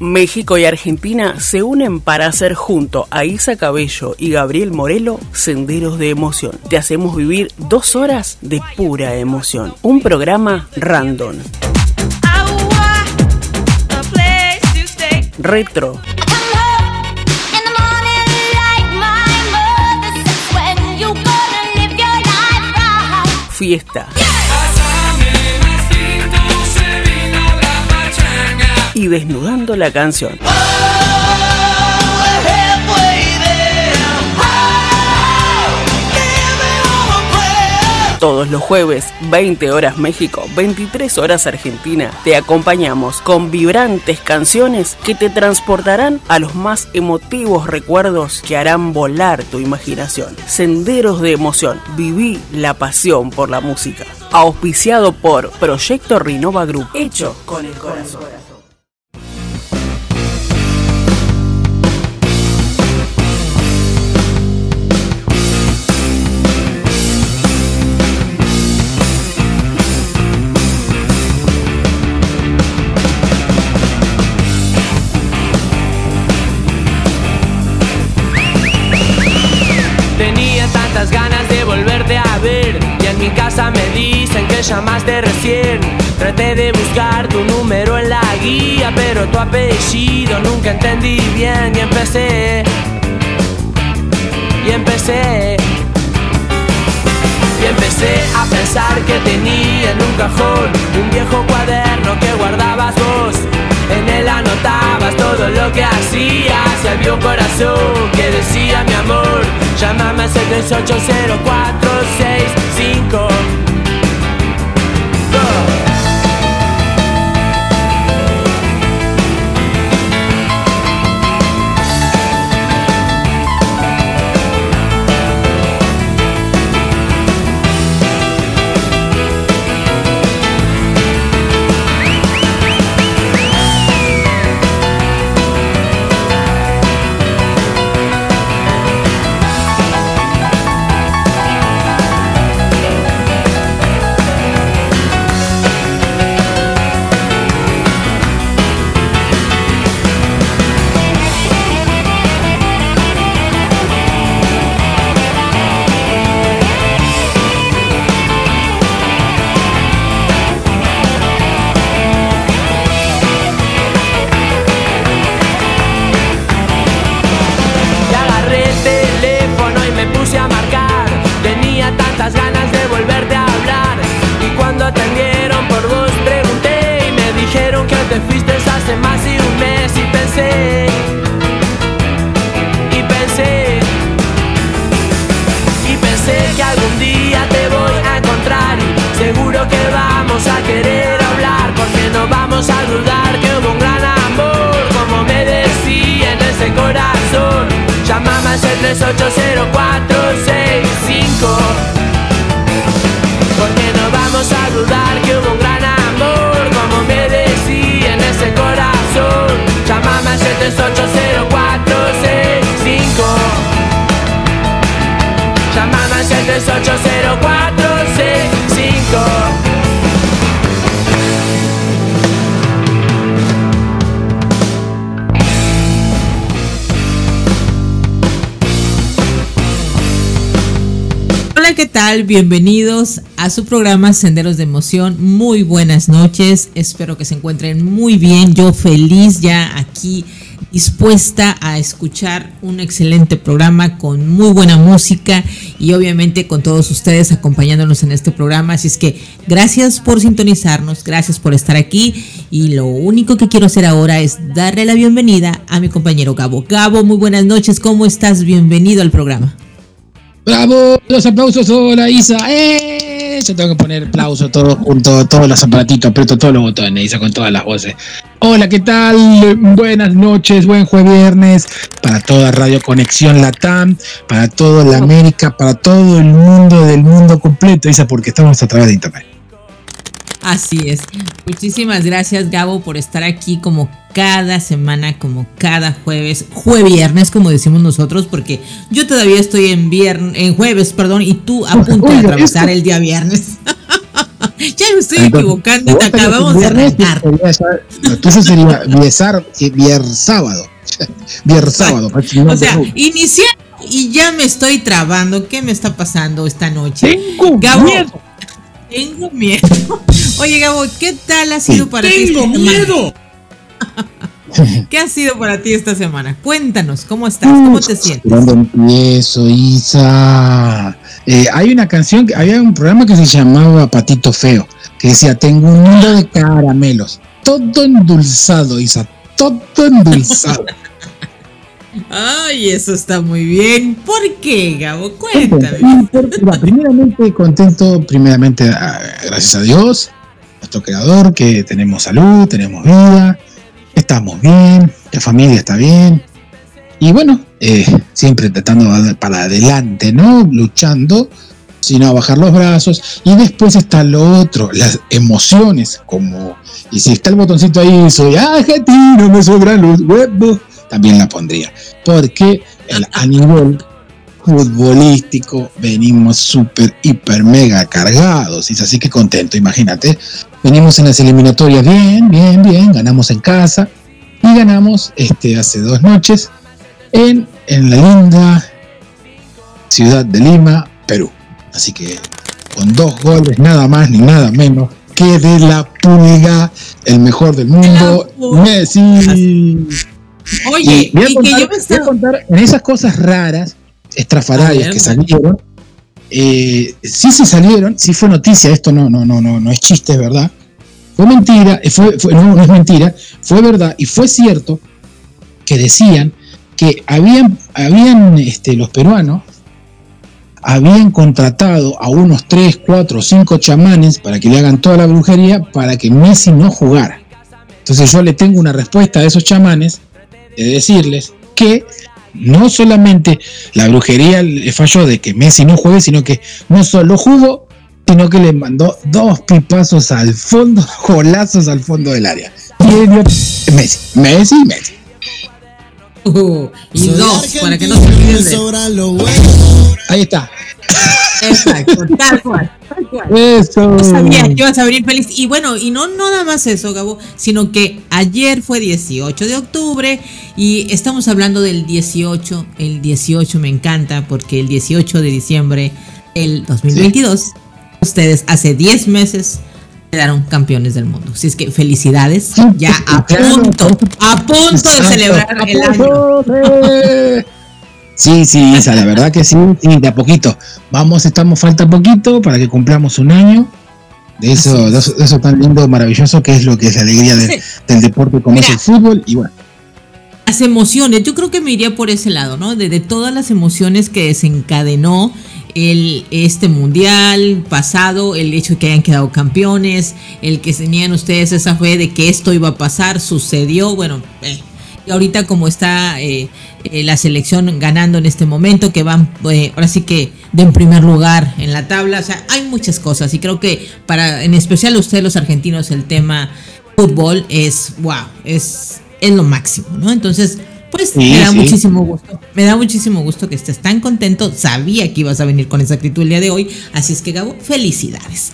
México y Argentina se unen para hacer junto a Isa Cabello y Gabriel Morelo Senderos de Emoción. Te hacemos vivir dos horas de pura emoción. Un programa random. Retro. Fiesta. Desnudando la canción. Todos los jueves, 20 horas México, 23 horas Argentina, te acompañamos con vibrantes canciones que te transportarán a los más emotivos recuerdos que harán volar tu imaginación. Senderos de emoción, viví la pasión por la música. Auspiciado por Proyecto Rinova Group, hecho con el corazón. Dicen que llamaste recién. Traté de buscar tu número en la guía, pero tu apellido nunca entendí bien y empecé. Y empecé. Y empecé a pensar que tenía en un cajón un viejo cuaderno que guardabas vos. En él anotabas todo lo que hacías y había un corazón que decía mi amor, llámame al 7804665 ¿qué Bienvenidos a su programa Senderos de Emoción. Muy buenas noches. Espero que se encuentren muy bien. Yo feliz ya aquí dispuesta a escuchar un excelente programa con muy buena música y obviamente con todos ustedes acompañándonos en este programa. Así es que gracias por sintonizarnos, gracias por estar aquí y lo único que quiero hacer ahora es darle la bienvenida a mi compañero Gabo. Gabo, muy buenas noches, ¿cómo estás? Bienvenido al programa. ¡Bravo! Los aplausos, hola Isa. ¡Eh! Yo tengo que poner aplausos todos juntos, todos los aparatitos, aprieto todos los botones, Isa, con todas las voces. Hola, ¿qué tal? Buenas noches, buen jueves viernes para toda Radio Conexión Latam, para toda la América, para todo el mundo del mundo completo, Isa, porque estamos a través de internet. Así es. Muchísimas gracias, Gabo, por estar aquí como cada semana, como cada jueves, viernes, como decimos nosotros, porque yo todavía estoy en viernes, en jueves, perdón, y tú a punto de atravesar el día viernes. ya me estoy equivocando, te acabamos de arrancar. Entonces sería viernes sábado. Viernes sábado. o sea, iniciar y ya me estoy trabando. ¿Qué me está pasando esta noche? Tengo miedo. Tengo miedo. Oye, Gabo, ¿qué tal ha sido para ti? Tengo miedo. ¿Qué ha sido para ti esta semana? Cuéntanos, ¿cómo estás? ¿Cómo te sientes? ¿Dónde empiezo, Isa? Eh, hay una canción, había un programa que se llamaba Patito Feo, que decía, tengo un mundo de caramelos, todo endulzado, Isa, todo endulzado. Ay, eso está muy bien. ¿Por qué, Gabo? Cuéntame. primeramente contento, primeramente ah, gracias a Dios, nuestro creador, que tenemos salud, tenemos vida, estamos bien, la familia está bien. Y bueno, eh, siempre tratando para adelante, ¿no? Luchando, sino a bajar los brazos. Y después está lo otro, las emociones, como, y si está el botoncito ahí, soy argentino, me sobran los huevos también la pondría. Porque a nivel futbolístico venimos súper, hiper, mega cargados. Y es así que contento, imagínate. Venimos en las eliminatorias bien, bien, bien. Ganamos en casa y ganamos este, hace dos noches en, en la linda ciudad de Lima, Perú. Así que con dos goles, nada más ni nada menos que de la pulga, el mejor del mundo, Messi. Oye, y, voy a, contar, en esas cosas raras, estrafalarias que salieron, eh, sí se salieron, sí fue noticia, esto no, no, no, no, no es chiste, es verdad. Fue mentira, eh, fue, no, no es mentira, fue verdad y fue cierto que decían que habían, habían este, los peruanos habían contratado a unos 3, 4, 5 chamanes para que le hagan toda la brujería para que Messi no jugara. Entonces yo le tengo una respuesta a esos chamanes de decirles que no solamente la brujería le falló de que Messi no juegue, sino que no solo jugó, sino que le mandó dos pipazos al fondo, golazos al fondo del área. Y Messi, Messi, Messi. Uh, y dos, para que no se olviden Ahí está. Exacto, tal cual. Eso. Yo sabía que ibas a venir feliz. Y bueno, y no nada más eso, Gabo, sino que ayer fue 18 de octubre y estamos hablando del 18. El 18 me encanta porque el 18 de diciembre del 2022, ustedes hace 10 meses quedaron campeones del mundo. Así es que felicidades. Ya a punto, a punto de celebrar el año. Sí, sí, Isa, la verdad que sí, sí, de a poquito. Vamos, estamos, falta poquito para que cumplamos un año de eso, de eso, tan lindo, maravilloso que es lo que es la alegría del deporte como es el fútbol y bueno. Las emociones, yo creo que me iría por ese lado, ¿no? De, todas las emociones que desencadenó el, este mundial pasado, el hecho de que hayan quedado campeones, el que tenían ustedes esa fe de que esto iba a pasar, sucedió, bueno, eh, y ahorita como está eh, eh, la selección ganando en este momento, que van eh, ahora sí que de en primer lugar en la tabla, o sea, hay muchas cosas. Y creo que para, en especial ustedes los argentinos, el tema fútbol es, wow, es, es lo máximo, ¿no? Entonces, pues me da muchísimo gusto, me da muchísimo gusto que estés tan contento, sabía que ibas a venir con esa actitud el día de hoy, así es que Gabo, felicidades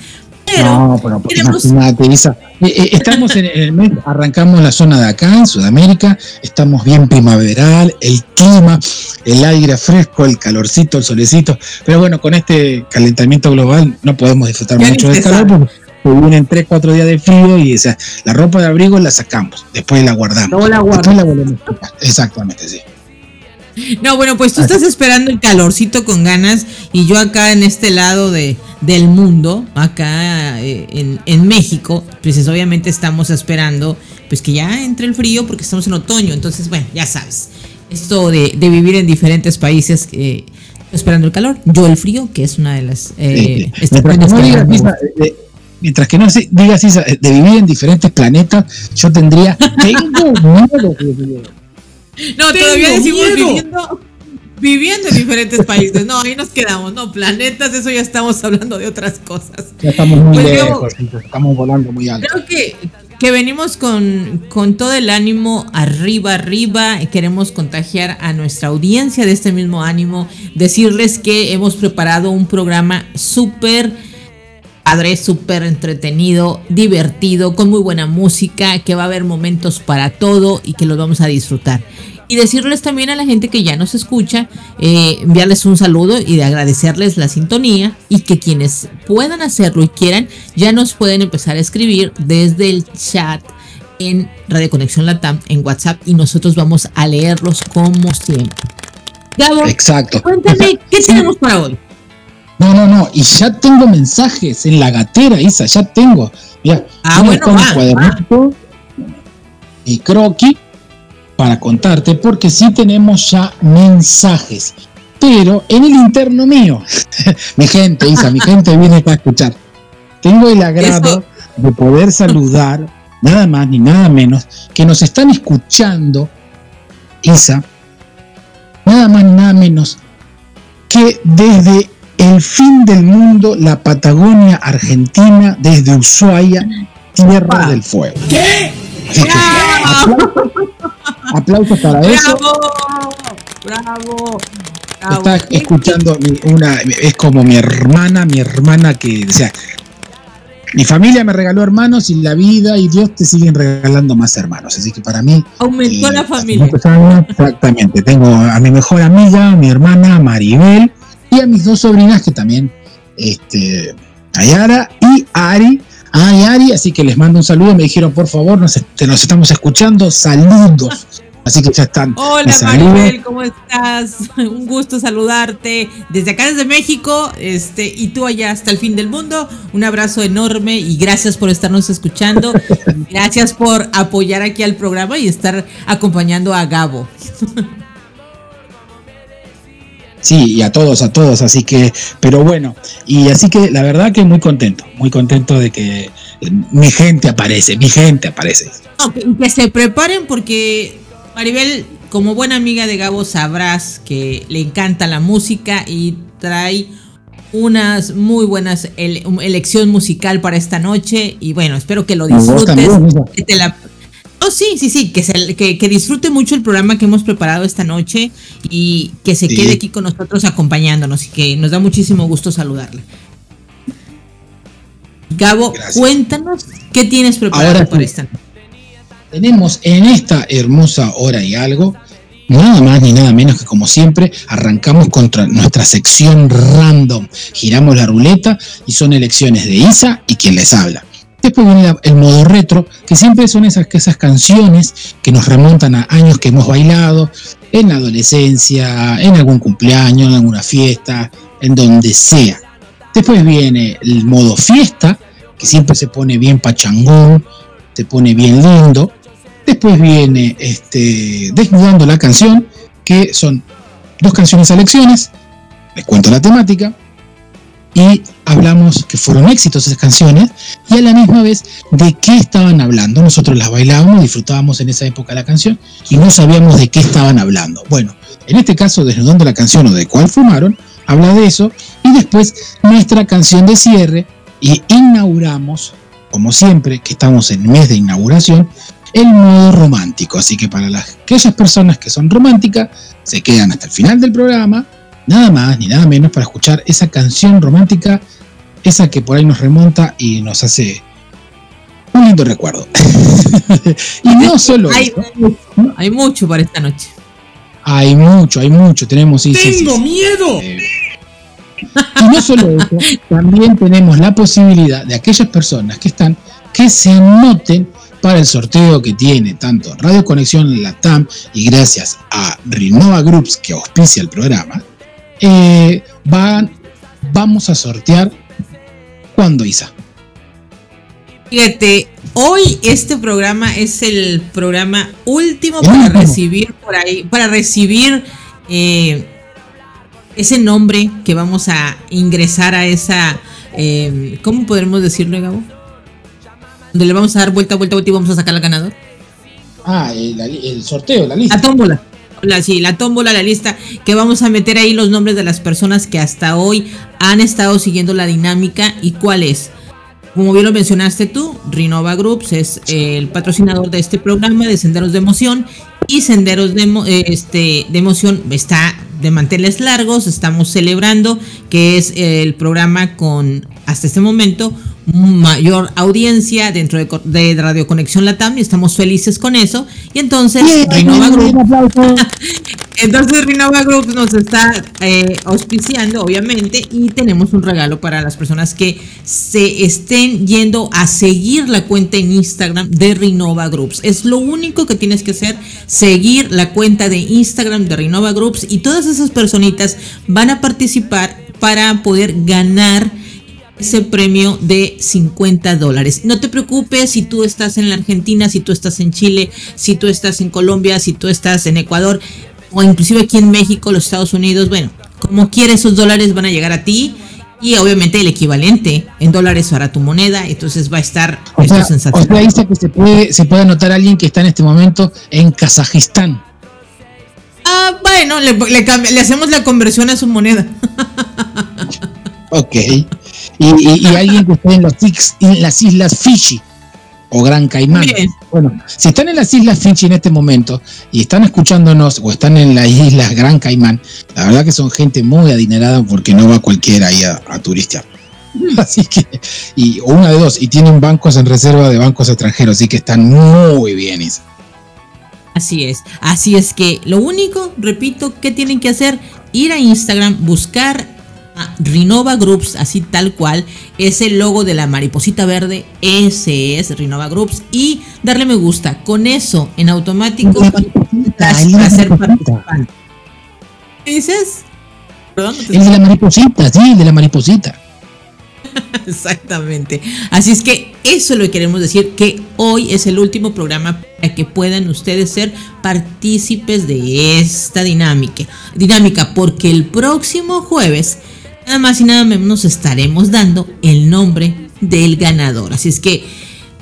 no, pero imagínate, Isa. Eh, eh, estamos en el mes, arrancamos la zona de acá, en Sudamérica, estamos bien primaveral, el clima, el aire fresco, el calorcito, el solecito, pero bueno, con este calentamiento global no podemos disfrutar mucho del calor porque vienen 3, 4 días de frío y o sea, la ropa de abrigo la sacamos, después la guardamos. No la guardamos. Exactamente, sí. No, bueno, pues tú estás esperando el calorcito con ganas y yo acá en este lado de, del mundo, acá eh, en, México, pues obviamente estamos esperando pues que ya entre el frío porque estamos en otoño, entonces bueno, ya sabes, esto de, vivir en diferentes países eh, esperando el calor, yo el frío, que es una de las... Eh, mientras, que no digas, de vivir en diferentes planetas, yo tendría... Tengo miedo. No, todavía decimos viviendo, viviendo en diferentes países. No, ahí nos quedamos. No, planetas, eso ya estamos hablando de otras cosas. Ya estamos muy pues lejos, estamos volando muy alto. Creo que, que venimos con, con todo el ánimo arriba, arriba. Queremos contagiar a nuestra audiencia de este mismo ánimo. Decirles que hemos preparado un programa súper padre, súper entretenido, divertido, con muy buena música, que va a haber momentos para todo y que los vamos a disfrutar. Y decirles también a la gente que ya nos escucha, eh, enviarles un saludo y de agradecerles la sintonía y que quienes puedan hacerlo y quieran, ya nos pueden empezar a escribir desde el chat en Radio Conexión Latam, en WhatsApp, y nosotros vamos a leerlos como siempre. Gabo, Exacto. cuéntame, ¿qué tenemos para hoy? No, no, no, y ya tengo mensajes en la gatera, Isa, ya tengo. Ya, ah, bueno, va, y croqui para contarte, porque sí tenemos ya mensajes, pero en el interno mío, mi gente, Isa, mi gente viene para escuchar. Tengo el agrado de poder saludar, nada más ni nada menos, que nos están escuchando, Isa, nada más ni nada menos que desde el fin del mundo, la Patagonia Argentina, desde Ushuaia, Tierra del Fuego. ¿Qué? Aplausos para eso. ¡Bravo! Está escuchando una, es como mi hermana, mi hermana que, o sea, mi familia me regaló hermanos y la vida y Dios te siguen regalando más hermanos. Así que para mí. Aumentó la eh, familia. exactamente. Tengo a mi mejor amiga, mi hermana Maribel, y a mis dos sobrinas que también, este, Ayara y Ari. Ay, Ari, así que les mando un saludo. Me dijeron, por favor, nos, nos estamos escuchando. Saludos. Así que ya están. Hola Maribel, ¿cómo estás? Un gusto saludarte desde acá, desde México, este, y tú allá hasta el fin del mundo. Un abrazo enorme y gracias por estarnos escuchando. gracias por apoyar aquí al programa y estar acompañando a Gabo. Sí, y a todos, a todos, así que, pero bueno, y así que la verdad que muy contento, muy contento de que mi gente aparece, mi gente aparece. que se preparen porque Maribel, como buena amiga de Gabo, sabrás que le encanta la música y trae unas muy buenas elección musical para esta noche y bueno, espero que lo disfrutes. Oh, sí, sí, sí, que, se, que, disfrute mucho el programa que hemos preparado esta noche y que se quede aquí con nosotros acompañándonos y que nos da muchísimo gusto saludarle. Gabo, cuéntanos qué tienes preparado para esta noche tenemos en esta hermosa hora y algo, nada más ni nada menos que como siempre, arrancamos contra nuestra sección random. Giramos la ruleta y son elecciones de Isa y quien les habla. Después viene el modo retro, que siempre son esas, esas canciones que nos remontan a años que hemos bailado, en la adolescencia, en algún cumpleaños, en alguna fiesta, en donde sea. Después viene el modo fiesta, que siempre se pone bien pachangón, se pone bien lindo. Después viene este, Desnudando la canción, que son dos canciones a lecciones. Les cuento la temática. Y hablamos que fueron éxitos esas canciones. Y a la misma vez de qué estaban hablando. Nosotros las bailábamos, disfrutábamos en esa época la canción. Y no sabíamos de qué estaban hablando. Bueno, en este caso, Desnudando la canción o de cuál fumaron, habla de eso. Y después nuestra canción de cierre. Y inauguramos, como siempre, que estamos en mes de inauguración, el modo romántico. Así que para las, aquellas personas que son románticas, se quedan hasta el final del programa, nada más ni nada menos para escuchar esa canción romántica, esa que por ahí nos remonta y nos hace un lindo recuerdo. y no solo hay, hay mucho para esta noche. Hay mucho, hay mucho. Tenemos. ¡Tengo miedo! Eh, y no solo eso, también tenemos la posibilidad de aquellas personas que están que se anoten para el sorteo que tiene tanto Radio Conexión Latam y gracias a Renova Groups que auspicia el programa, eh, van, vamos a sortear cuando Isa. Fíjate, hoy este programa es el programa último para recibir por ahí, para recibir eh, ese nombre que vamos a ingresar a esa, eh, ¿cómo podemos decirlo, Gabo? donde le vamos a dar vuelta, vuelta, vuelta y vamos a sacar al ganador. Ah, el, sorteo, la lista. La tómbola. La, sí, la tómbola, la lista, que vamos a meter ahí los nombres de las personas que hasta hoy han estado siguiendo la dinámica y cuál es. Como bien lo mencionaste tú, Rinova Groups es el patrocinador de este programa de Senderos de Emoción y Senderos de, eh, este, de Emoción está de manteles largos, estamos celebrando que es el programa con hasta este momento mayor audiencia dentro de, Radio Conexión Latam y estamos felices con eso. Y entonces Renova Group, entonces Renova Group nos está eh, auspiciando, obviamente, y tenemos un regalo para las personas que se estén yendo a seguir la cuenta en Instagram de Renova Groups. Es lo único que tienes que hacer, seguir la cuenta de Instagram de Renova Groups y todas esas personitas van a participar para poder ganar ese premio de 50 dólares. No te preocupes si tú estás en la Argentina, si tú estás en Chile, si tú estás en Colombia, si tú estás en Ecuador o inclusive aquí en México, los Estados Unidos. Bueno, como quieres, esos dólares van a llegar a ti y obviamente el equivalente en dólares para tu moneda, entonces va a estar o sea, sensacional. O sea, dice que se puede, se puede anotar a alguien que está en este momento en Kazajistán. Ah, bueno, le, le hacemos la conversión a su moneda. ok y, alguien que esté en, los, en las islas Fiji o Gran Caimán. Bueno, si están en las islas Fiji en este momento y están escuchándonos o están en las islas Gran Caimán, la verdad que son gente muy adinerada porque no va cualquiera ahí a, a turistear. Así que, y una de dos, y tienen bancos en reserva de bancos extranjeros, así que están muy bien. Así es, así es que lo único, repito, que tienen que hacer, ir a Instagram, buscar Rinova Groups, así tal cual, es el logo de la mariposita verde, ese es Rinova Groups, y darle me gusta. Con eso, en automático, a ser participante. ¿Qué dices? ¿Perdón? el de la mariposita, sí, el de la mariposita. Exactamente. Así es que eso lo queremos decir, que hoy es el último programa para que puedan ustedes ser partícipes de esta dinámica. Dinámica, porque el próximo jueves nada más y nada menos nos estaremos dando el nombre del ganador. Así es que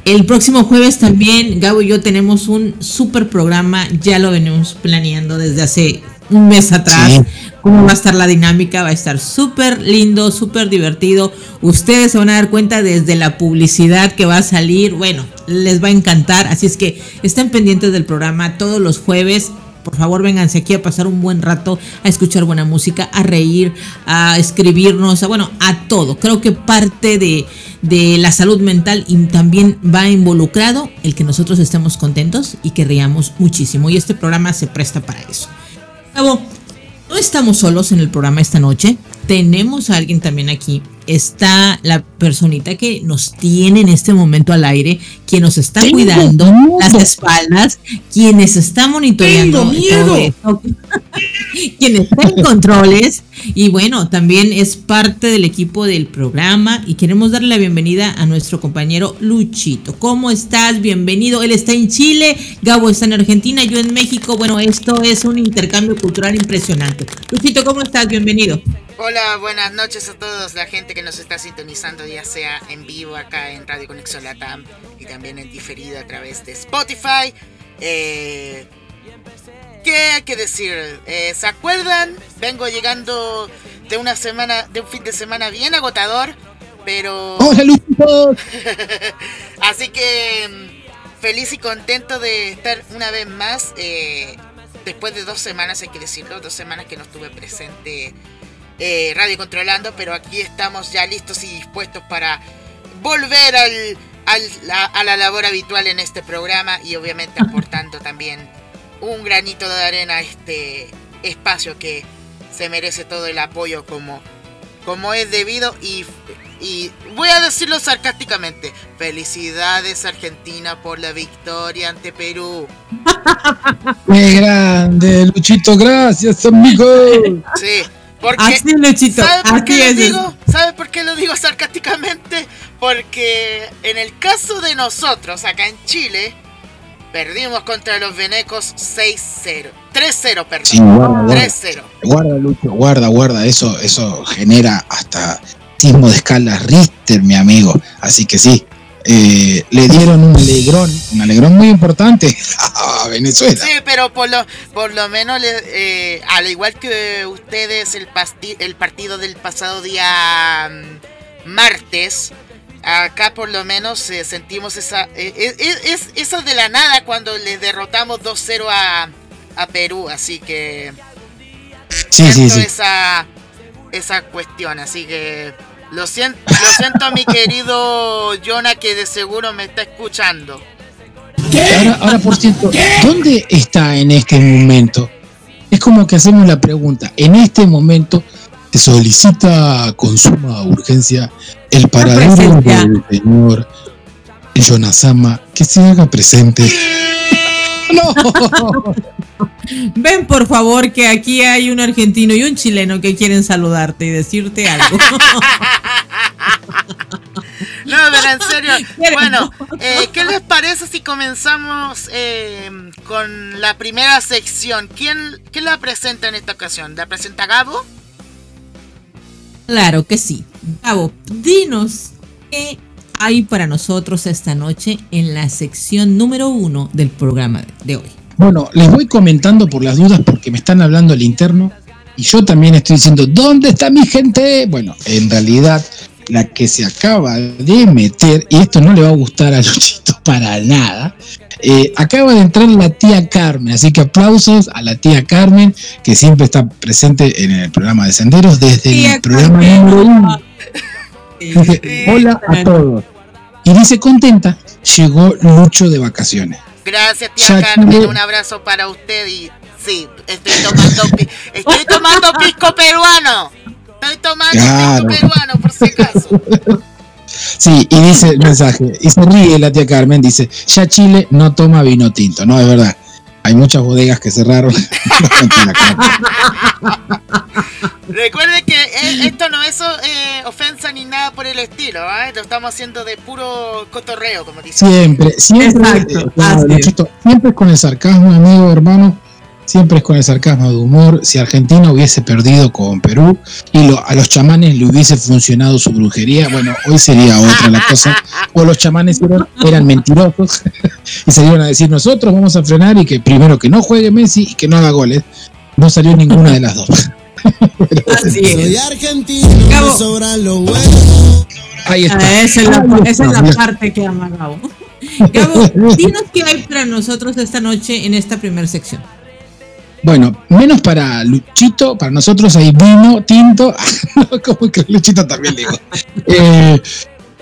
el próximo jueves también Gabo y yo tenemos un super programa, ya lo venimos planeando desde hace un mes atrás. Cómo va a estar la dinámica, va a estar súper lindo, súper divertido. Ustedes se van a dar cuenta desde la publicidad que va a salir. Bueno, les va a encantar. Así es que estén pendientes del programa todos los jueves por favor, vénganse aquí a pasar un buen rato, a escuchar buena música, a reír, a escribirnos, a, bueno, a todo. Creo que parte de, de la salud mental y también va involucrado el que nosotros estemos contentos y que riamos muchísimo. Y este programa se presta para eso. no estamos solos en el programa esta noche. Tenemos a alguien también aquí está la personita que nos tiene en este momento al aire, quien nos está cuidando las espaldas, quienes está monitoreando todo quien está en controles y bueno, también es parte del equipo del programa y queremos darle la bienvenida a nuestro compañero Luchito. ¿Cómo estás? Bienvenido. Él está en Chile, Gabo está en Argentina, yo en México. Bueno, esto es un intercambio cultural impresionante. Luchito, ¿cómo estás? Bienvenido. Hola, buenas noches a todos la gente que nos está sintonizando, ya sea en vivo acá en Radio Conexión Latam y también en diferido a través de Spotify. Eh, ¿Qué hay que decir? Eh, ¿Se acuerdan? Vengo llegando de una semana, de un fin de semana bien agotador, pero. ¡Hola, Así que mm, feliz y contento de estar una vez más. Eh, después de dos semanas, hay que decirlo, dos semanas que no estuve presente eh, Radio Controlando, pero aquí estamos ya listos y dispuestos para volver al, a la labor habitual en este programa y obviamente aportando también un granito de arena a este espacio que se merece todo el apoyo como, como es debido y, y voy a decirlo sarcásticamente, felicidades Argentina por la victoria ante Perú. Qué grande, Luchito, gracias amigo. Sí, porque, ¿sabe por qué lo digo? ¿Sabe por qué lo digo sarcásticamente? Porque en el caso de nosotros acá en Chile, perdimos contra los venecos 6-0. 3-0, perdón. Sí, guarda, 3-0. Guarda, Lucho, guarda, guarda. Eso, eso genera hasta sismo de escala Richter, mi amigo. Así que sí, eh, le dieron un alegrón, un alegrón muy importante a Venezuela. Sí, pero por lo, por lo menos, eh, al igual que ustedes, el, el partido del pasado día mm, martes, acá por lo menos eh, sentimos esa, es, eso de la nada cuando le derrotamos 2-0 a, a, Perú, así que... Sí, sí, sí. Esa, esa cuestión, así que Lo siento, lo siento mi querido Jonah que de seguro me está escuchando. Ahora, ahora, por cierto, ¿dónde está en este momento? Es como que hacemos la pregunta. En este momento se solicita con suma urgencia el paradero del señor Jonasama que se haga presente. no. Ven por favor que aquí hay un argentino y un chileno que quieren saludarte y decirte algo. No, pero en serio. Bueno, eh, ¿qué les parece si comenzamos eh, con la primera sección? ¿Quién, ¿Quién la presenta en esta ocasión? ¿La presenta Gabo? Claro que sí. Gabo, dinos qué hay para nosotros esta noche en la sección número uno del programa de hoy. Bueno, les voy comentando por las dudas porque me están hablando al interno y yo también estoy diciendo, ¿dónde está mi gente? Bueno, en realidad la que se acaba de meter, y esto no le va a gustar a Luchito para nada, eh, acaba de entrar la tía Carmen, así que aplausos a la tía Carmen, que siempre está presente en el programa de Senderos desde el programa número uno. Dice, hola a todos. Y dice contenta, llegó Lucho de vacaciones. Gracias, tía Carmen, un abrazo para usted y sí, estoy tomando, estoy tomando pisco peruano. Estoy tomando claro. peruano, por si acaso. Sí, y dice el mensaje, y se ríe la tía Carmen, dice, ya Chile no toma vino tinto, no, es verdad. Hay muchas bodegas que cerraron. Recuerde que eh, esto no es eh, ofensa ni nada por el estilo, ¿eh? lo estamos haciendo de puro cotorreo, como dice. Siempre, siempre, eh, siempre con el sarcasmo, amigo, hermano siempre es con el sarcasmo de humor. Si Argentina hubiese perdido con Perú y a los chamanes le hubiese funcionado su brujería, bueno, hoy sería otra la cosa. O los chamanes eran, mentirosos y salieron a decir nosotros vamos a frenar y que primero que no juegue Messi y que no haga goles. No salió ninguna de las dos. Así es. Ahí está. Ah, esa es la, esa es la parte que ama Gabo. Gabo, dinos qué hay para nosotros esta noche en esta primera sección. Bueno, menos para Luchito, para nosotros hay vino, tinto, como que Luchito también digo. Eh,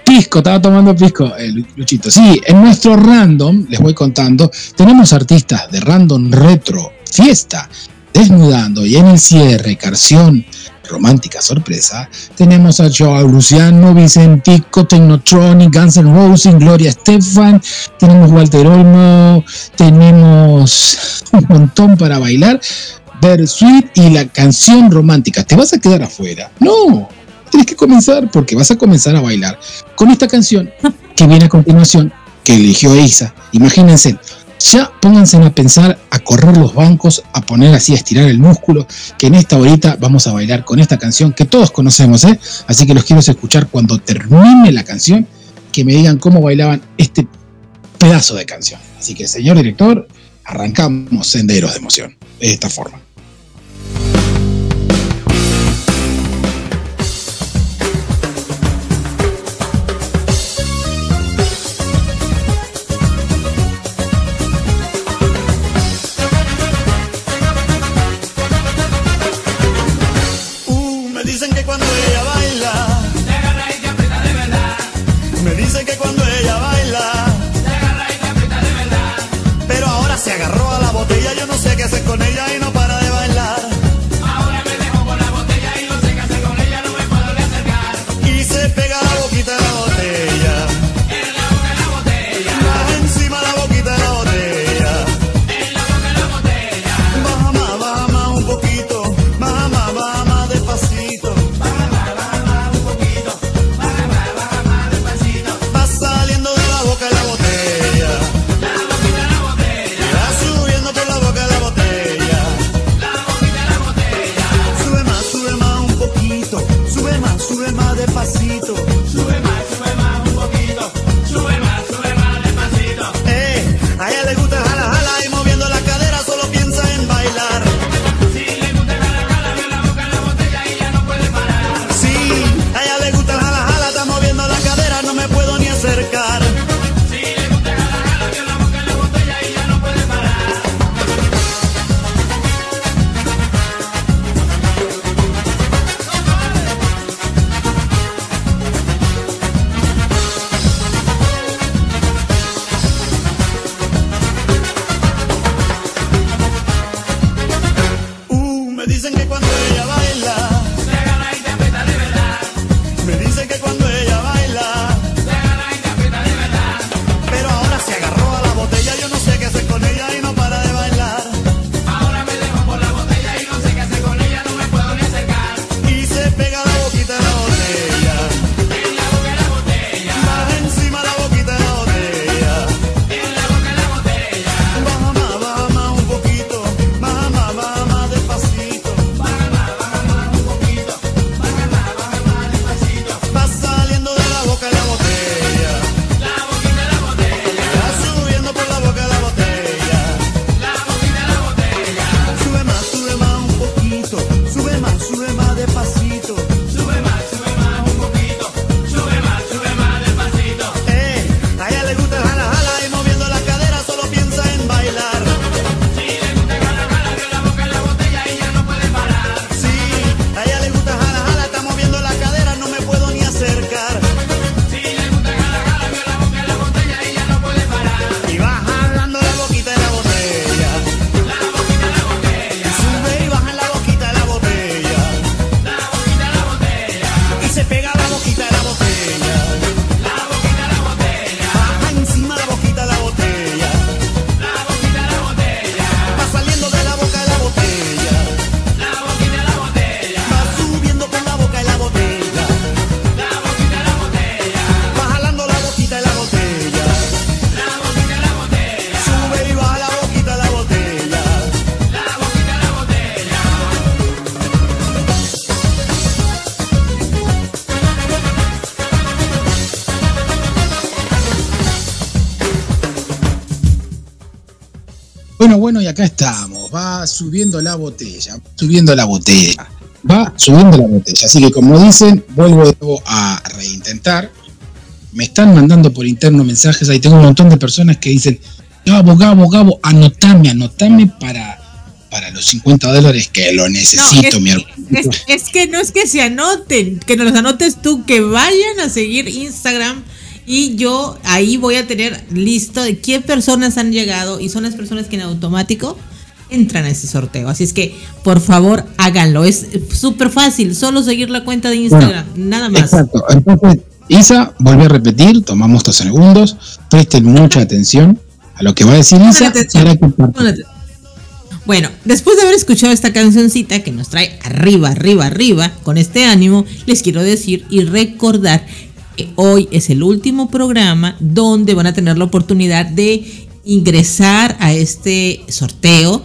pisco, estaba tomando pisco, eh, Luchito. Sí, en nuestro random, les voy contando, tenemos artistas de random retro, fiesta, desnudando y en el cierre, canción romántica sorpresa, tenemos a Joao Luciano, Vicentico, Technotronic, Guns N' Roses, Gloria Estefan, tenemos Walter Olmo, tenemos un montón para bailar, Sweet y la canción romántica. ¿Te vas a quedar afuera? No, tienes que comenzar porque vas a comenzar a bailar con esta canción que viene a continuación, que eligió Isa. Imagínense, ya pónganse a pensar, a correr los bancos, a poner así, a estirar el músculo, que en esta horita vamos a bailar con esta canción que todos conocemos, ¿eh? Así que los quiero escuchar cuando termine la canción, que me digan cómo bailaban este pedazo de canción. Así que, señor director, arrancamos senderos de emoción de esta forma. Bueno, y acá estamos. Va subiendo la botella, subiendo la botella, va subiendo la botella. Así que, como dicen, vuelvo a reintentar. Me están mandando por interno mensajes. Ahí tengo un montón de personas que dicen: Gabo, Gabo, Gabo, anotame, anotame para, para los 50 dólares que lo necesito, es, mi es, es, que no es que se anoten, que nos los anotes tú, que vayan a seguir Instagram y yo ahí voy a tener listo de qué personas han llegado y son las personas que en automático entran a ese sorteo. Así es que, por favor, háganlo. Es súper fácil, solo seguir la cuenta de Instagram, bueno, nada más. Exacto. Entonces, Isa, volví a repetir, tomamos estos segundos, presten mucha atención a lo que va a decir Isa. Bueno, después de haber escuchado esta cancioncita que nos trae arriba, arriba, arriba, con este ánimo, les quiero decir y recordar hoy es el último programa donde van a tener la oportunidad de ingresar a este sorteo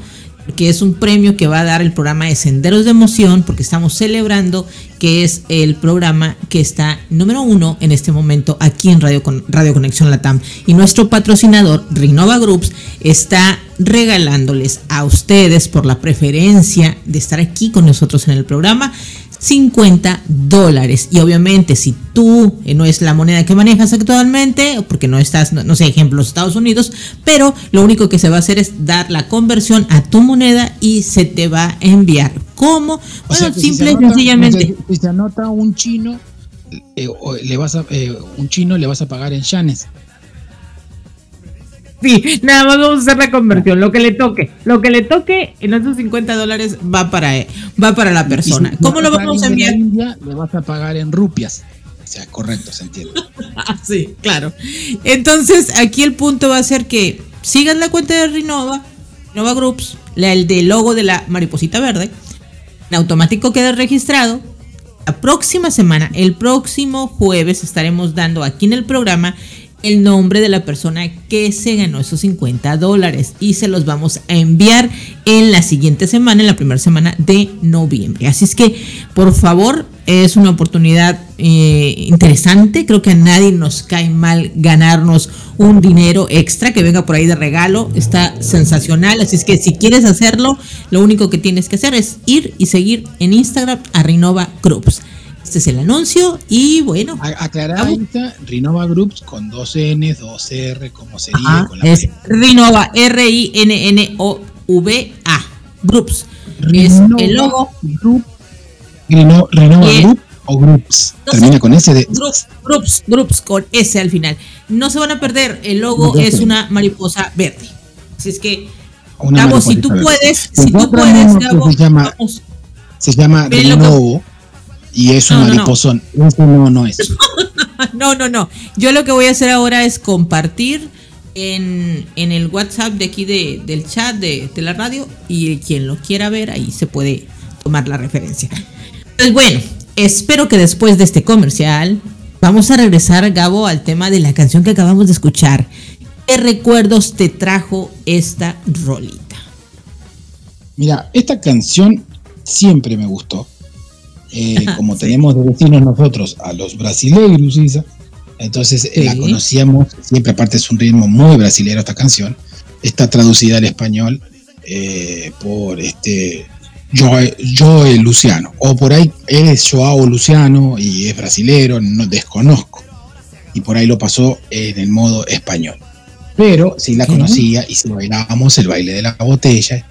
que es un premio que va a dar el programa de Senderos de Emoción, porque estamos celebrando que es el programa que está número uno en este momento aquí en Radio, Radio Conexión Latam. Y nuestro patrocinador, Renova Groups, está regalándoles a ustedes por la preferencia de estar aquí con nosotros en el programa 50 dólares. Y obviamente, si tú eh, no es la moneda que manejas actualmente, porque no estás, no, sé, ejemplo, los Estados Unidos, pero lo único que se va a hacer es dar la conversión a tu moneda y se te va a enviar. ¿Cómo? Bueno, simple y sencillamente. Si se anota un chino, eh, le vas a, eh, un chino le vas a pagar en yanes. Sí, nada más vamos a hacer la conversión, lo que le toque. Lo que le toque en esos 50 dólares va para, va para la persona. ¿Cómo lo vamos a enviar? le vas a pagar en rupias. O sea, correcto, se entiende. Ah, sí, claro. Entonces, aquí el punto va a ser que sigan la cuenta de Renova, Renova Groups, la, el del logo de la mariposita verde. En automático queda registrado. La próxima semana, el próximo jueves, estaremos dando aquí en el programa el nombre de la persona que se ganó esos 50 dólares y se los vamos a enviar en la siguiente semana, en la primera semana de noviembre. Así es que, por favor, es una oportunidad eh, interesante. Creo que a nadie nos cae mal ganarnos un dinero extra que venga por ahí de regalo. Está sensacional. Así es que si quieres hacerlo, lo único que tienes que hacer es ir y seguir en Instagram a Renova. Este es el anuncio y bueno. Aclarar Rinova Groups con dos N, dos R, como sería. con la es Rinova, R-I-N-N-O-V-A. Groups. es el logo. Group, Rinova Group o Groups. Termina con S de. Groups, Groups, Groups con S al final. No se van a perder. El logo es una mariposa verde. Así es que. Gabo, si tú puedes, si tú puedes, Gabo, se llama, vamos, se llama Renovo y es un no, mariposón. No, no. no, es. no, no, no. Yo lo que voy a hacer ahora es compartir en, en el WhatsApp de aquí de, del chat de, de, la radio y quien lo quiera ver ahí se puede tomar la referencia. Pues bueno, espero que después de este comercial vamos a regresar, Gabo, al tema de la canción que acabamos de escuchar. ¿Qué recuerdos te trajo esta rolita? Mira, esta canción siempre me gustó eh, como tenemos de vecinos nosotros a los brasileiros, Isa, entonces eh, la conocíamos, siempre aparte es un ritmo muy brasilero esta canción, está traducida al español eh, por este Joe, Luciano, o por ahí es Joao Luciano y es brasilero, no desconozco, y por ahí lo pasó en el modo español. Pero sí la conocía y si bailábamos el baile de la botella,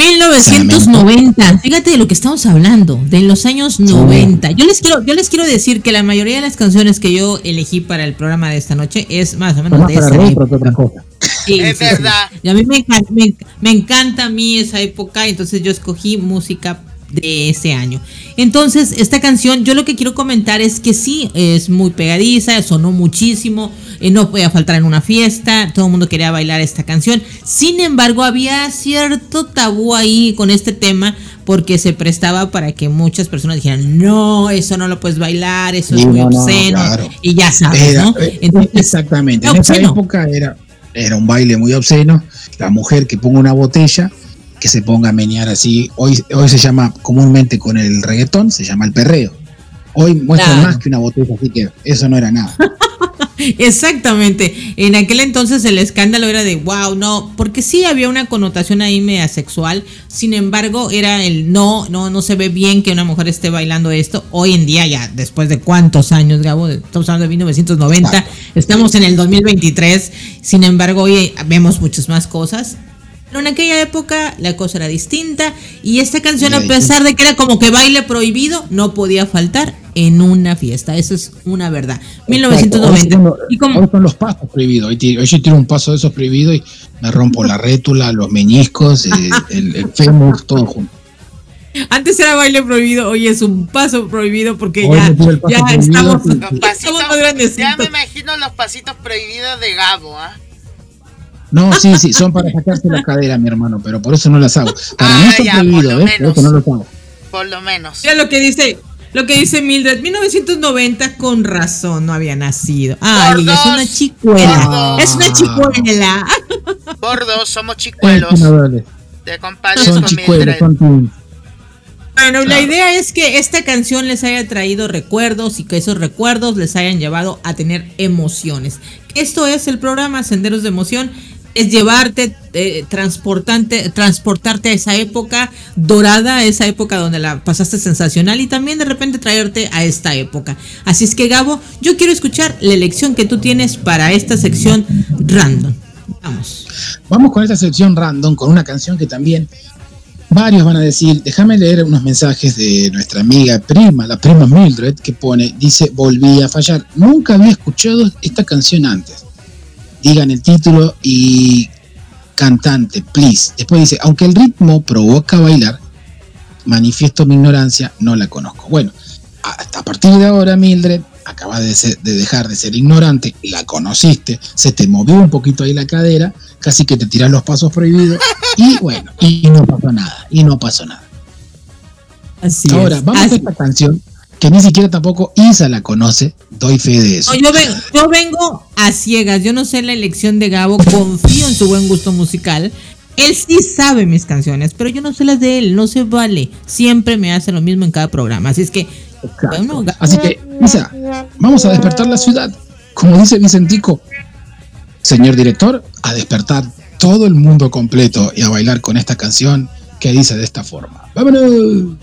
1990, fíjate de lo que estamos hablando, de los años 90. Yo les quiero, yo les quiero decir que la mayoría de las canciones que yo elegí para el programa de esta noche es más o menos de esa época. es verdad. Y a mí me encanta, me, encanta a mí esa época, entonces yo escogí música de ese año. Entonces, esta canción, yo lo que quiero comentar es que sí, es muy pegadiza, sonó muchísimo, eh, no podía faltar en una fiesta, todo el mundo quería bailar esta canción. Sin embargo, había cierto tabú ahí con este tema porque se prestaba para que muchas personas dijeran, no, eso no lo puedes bailar, eso es muy obsceno, y ya sabes, ¿no? Eh, exactamente, en esa época era, era un baile muy obsceno, la mujer que ponga una botella que se ponga a menear así. Hoy, hoy se llama comúnmente con el reggaetón, se llama el perreo. Hoy muestra más que una botella, así que eso no era nada. Exactamente. En aquel entonces el escándalo era de wow, no, porque sí había una connotación ahí media sexual. Sin embargo, era el no, no, no se ve bien que una mujer esté bailando esto. Hoy en día, ya después de cuántos años, Gabo, estamos hablando de 1990, estamos en el 2023. Sin embargo, hoy vemos muchas más cosas. Pero en aquella época la cosa era distinta y esta canción, a pesar de que era como que baile prohibido, no podía faltar en una fiesta. Eso es una verdad. 1990. Hoy, son los pasos prohibidos. Hoy, yo tiro un paso de esos prohibidos y me rompo la rétula, los meñiscos, eh, el, el, fémur, todo junto. Antes era baile prohibido, hoy es un paso prohibido porque ya, ya estamos, estamos grandes. Ya me imagino los pasitos prohibidos de Gabo, ¿ah? No, sí, sí, son para sacarse la cadera, mi hermano, pero por eso no las hago. Para mí son prohibidos, ¿eh? Por eso no lo hago. Por lo menos. Ya lo que dice, lo que dice Mildred, 1990 con razón no había nacido. Ay, es una chicuela. Es una chicuela. Por dos, somos chicuelos. De compadres son chicuelos, son bueno, la idea es que esta canción les haya traído recuerdos y que esos recuerdos les hayan llevado a tener emociones. Esto es el programa Senderos de Emoción es llevarte, eh, transportarte, transportarte a esa época dorada, a esa época donde la pasaste sensacional y también de repente traerte a esta época. Así es que Gabo, yo quiero escuchar la elección que tú tienes para esta sección random. Vamos. Vamos con esta sección random, con una canción que también varios van a decir, déjame leer unos mensajes de nuestra amiga prima, la prima Mildred, que pone, dice, volví a fallar. Nunca había escuchado esta canción antes digan el título y cantante, please. Después dice, aunque el ritmo provoca bailar, manifiesto mi ignorancia, no la conozco. Bueno, hasta a partir de ahora, Mildred, acabas de, de, dejar de ser ignorante, la conociste, se te movió un poquito ahí la cadera, casi que te tiras los pasos prohibidos, y bueno, y no pasó nada, y no pasó nada. Así ahora, vamos a esta canción que ni siquiera tampoco Isa la conoce, doy fe de eso. yo, vengo, a ciegas, yo no sé la elección de Gabo, confío en su buen gusto musical. Él sí sabe mis canciones, pero yo no sé las de él, no se vale. Siempre me hace lo mismo en cada programa. Así es que, Así que, Isa, vamos a despertar la ciudad. Como dice Vicentico, señor director, a despertar todo el mundo completo y a bailar con esta canción que dice de esta forma. ¡Vámonos!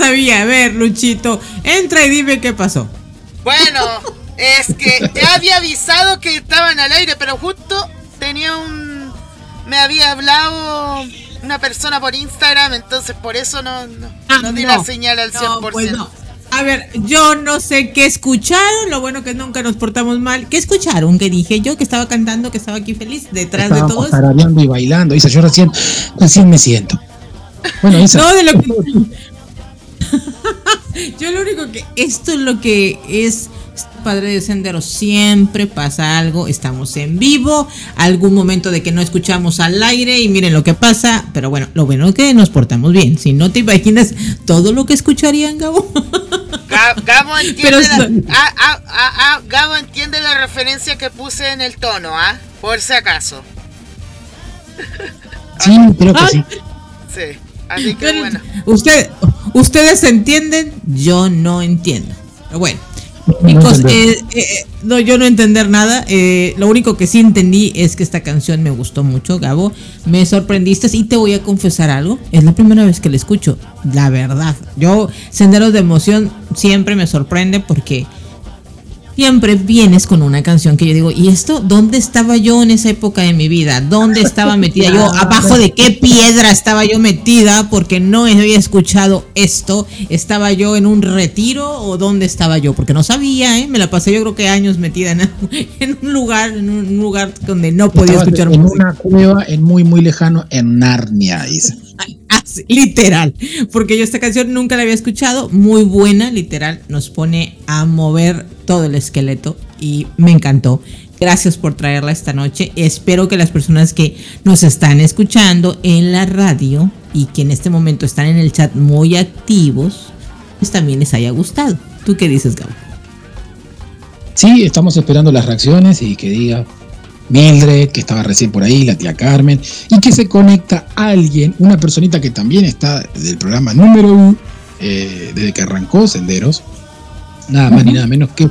Sabía. A ver, Luchito, entra y dime qué pasó. Bueno, es que ya había avisado que estaban al aire, pero justo tenía un. Me había hablado una persona por Instagram, entonces por eso no, no, Ah, no di no. la señal al 100%. No, pues no. A ver, yo no sé qué escucharon, lo bueno que nunca nos portamos mal. ¿Qué escucharon? Que dije yo que estaba cantando, que estaba aquí feliz detrás de Estábamos todos. tarareando y bailando. Isa, yo recién, recién me siento. Bueno, Isa. No, de lo que. Esto es lo que es. Padre de Sendero, siempre pasa algo, estamos en vivo, algún momento de que no escuchamos al aire y miren lo que pasa, pero bueno, lo bueno es que nos portamos bien, si no te imaginas todo lo que escucharían, Gabo. Ga- Gabo entiende, Pero la, ah, ah, ah, ah, Gabo entiende la referencia que puse en el tono, ¿ah? Por si acaso. Sí, creo que sí. Sí. Así que Pero bueno. usted, ustedes entienden, yo no entiendo. Pero bueno, No chicos, eh, eh, no, yo no entender nada. eh, lo único que sí entendí es que esta canción me gustó mucho, Gabo. Me sorprendiste y te voy a confesar algo. Es la primera vez que la escucho, la verdad. Yo, Senderos de Emoción, siempre me sorprende porque siempre vienes con una canción que yo digo, ¿y esto dónde estaba yo en esa época de mi vida? ¿Dónde estaba metida yo? ¿Abajo de qué piedra estaba yo metida? Porque no había escuchado esto. ¿Estaba yo en un retiro o dónde estaba yo? Porque no sabía, ¿eh? Me la pasé yo creo que años metida en, en un lugar, en un lugar donde no podía Estabas escuchar en música. una cueva en muy, muy lejano, en Narnia, Isa. Literal, porque yo esta canción nunca la había escuchado, muy buena, literal, nos pone a mover todo el esqueleto y me encantó. Gracias por traerla esta noche. Espero que las personas que nos están escuchando en la radio y que en este momento están en el chat muy activos, pues también les haya gustado. ¿Tú qué dices, Gabo? Sí, estamos esperando las reacciones y que diga Mildred, que estaba recién por ahí, la tía Carmen, y que se conecta alguien, una personita que también está del programa número uno, eh, desde que arrancó Senderos, nada más ni nada menos que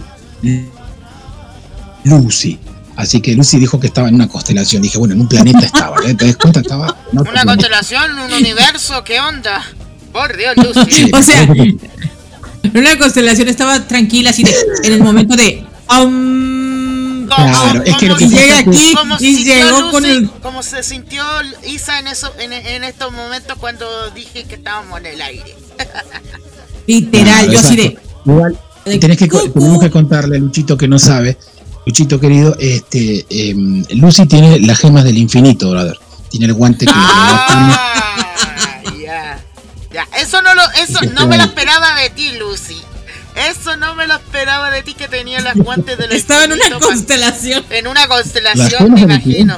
Lucy. Así que Lucy dijo que estaba en una constelación. Dije, bueno, en un planeta estaba, ¿eh? ¿te das cuenta? Estaba en otro Una planeta. constelación, un universo, ¿qué onda? Por Dios, Lucy. Sí. O sea, una constelación estaba tranquila así de, en el momento de... um, Claro, es que lo que llega aquí como y llegó con Lucy, el... como se sintió Isa en, eso, en, en estos momentos cuando dije que estábamos en el aire. Literal, Claro, yo así de... Igual, tenés que, tenemos que contarle a Luchito que no sabe. Luchito querido, este, em, Lucy tiene las gemas del infinito, brother. Tiene el guante que Ah, ya. Ya, eso no lo, eso que no me lo esperaba de ti, Lucy. Eso no me lo esperaba de ti que tenía las guantes de la Estaba en una constelación. En una constelación, me imagino.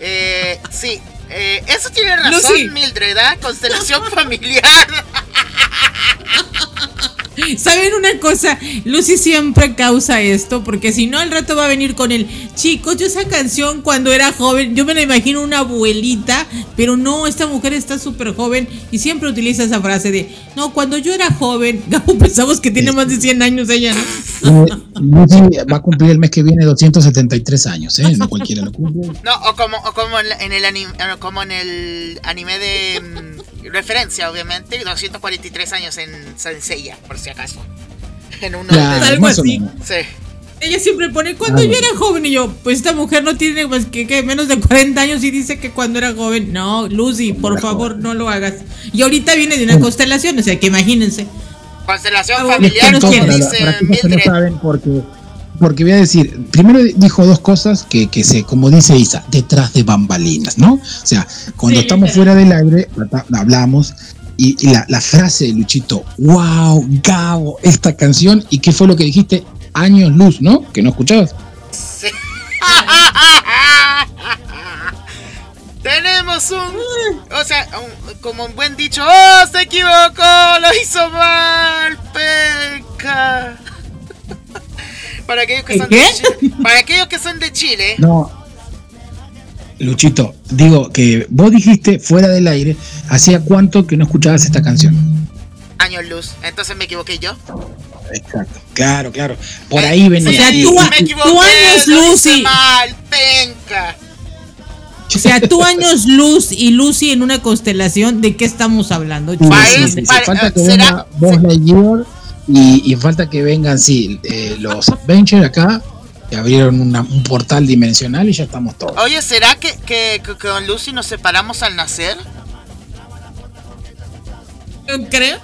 Eh, sí, eh, eso tiene razón, Lucy. Mildred, ¿ah? Constelación familiar. ¿Saben una cosa? Lucy siempre causa esto, porque si no, al rato va a venir con el chicos. Yo esa canción cuando era joven, yo me la imagino una abuelita, pero no, esta mujer está súper joven y siempre utiliza esa frase de no, cuando yo era joven, Gabo, pensamos que tiene más de 100 años ella, ¿no? Eh, Lucy va a cumplir el mes que viene 273 años, ¿eh? No cualquiera lo cumple. No, o como, o como en, la- en el anime, como en el anime de mm, referencia, obviamente, 243 años en Senseiya, por si acaso. En uno Claro, algo así. Sí. Ella siempre pone cuando Ah, yo era joven y yo, pues esta mujer no tiene más que, que menos de 40 años y dice que cuando era joven. No, Lucy, por favor, joven. no lo hagas. Y ahorita viene de una constelación, o sea que imagínense. Constelación Ah, familiar, dice no saben, porque, porque voy a decir, primero dijo dos cosas que, que se, como dice Isa, detrás de bambalinas, ¿no? O sea, cuando Sí, estamos fuera del aire, hablamos, y, y la, la frase de Luchito, wow, Gabo, esta canción, ¿y qué fue lo que dijiste? Años luz, ¿no? Que no escuchabas. Sí. Tenemos un. O sea, un- como un buen dicho. ¡Oh, se equivocó! ¡Lo hizo mal! ¡Peca! Para aquellos que ¿El son qué? de Chile. Para aquellos que son de Chile. No. Luchito, digo que vos dijiste fuera del aire, ¿hacía cuánto que no escuchabas esta canción? Años luz. Entonces me equivoqué yo. Exacto. Claro, claro. Por Eh, ahí venía. O sea, tú- me tú años luz y- mal! ¡Penca! O sea, tú años luz y Lucy en una constelación, ¿de qué estamos hablando? Sí, sí, sí, que ¿será- venga Buzz Lightyear y, y falta que vengan, sí, eh, los Adventure acá, que abrieron una- un portal dimensional y ya estamos todos. Oye, ¿será que, que, que con Lucy nos separamos al nacer? creo.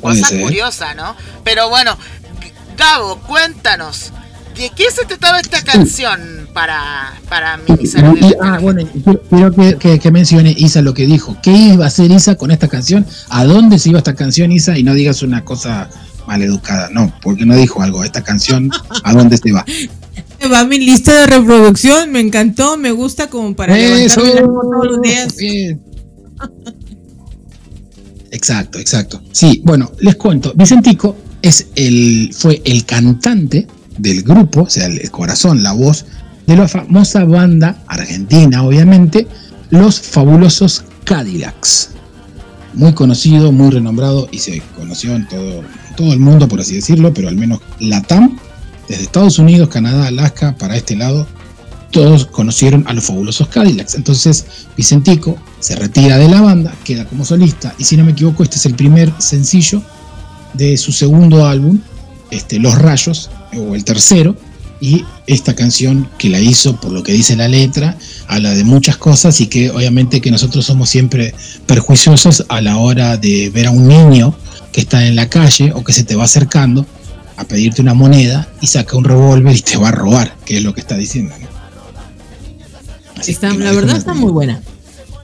Cosa curiosa, ¿no? Pero bueno, Gabo, cuéntanos. ¿De qué se trataba esta canción para, para minimizar y- ah, bueno, quiero, que, que- que mencione Isa lo que dijo. ¿Qué iba a hacer Isa con esta canción? ¿A dónde se iba esta canción, Isa? Y no digas una cosa maleducada. No, porque no dijo algo. Esta canción, ¿a dónde se va? Va mi lista de reproducción, me encantó, me gusta como para Eso. levantarme todos los días. Bien. Exacto, exacto. Sí, bueno, les cuento. Vicentico es el, fue el cantante del grupo, o sea, el corazón, la voz de la famosa banda argentina, obviamente, Los Fabulosos Cadillacs. Muy conocido, muy renombrado y se conoció en todo, todo el mundo, por así decirlo, pero al menos Latam, desde Estados Unidos, Canadá, Alaska, para este lado, todos conocieron a los fabulosos Cadillacs. Entonces Vicentico se retira de la banda, queda como solista y si no me equivoco este es el primer sencillo de su segundo álbum, este, Los Rayos, o el tercero, y esta canción que la hizo por lo que dice la letra, habla de muchas cosas y que obviamente que nosotros somos siempre perjuiciosos a la hora de ver a un niño que está en la calle o que se te va acercando a pedirte una moneda y saca un revólver y te va a robar, que es lo que está diciendo. la verdad está muy buena.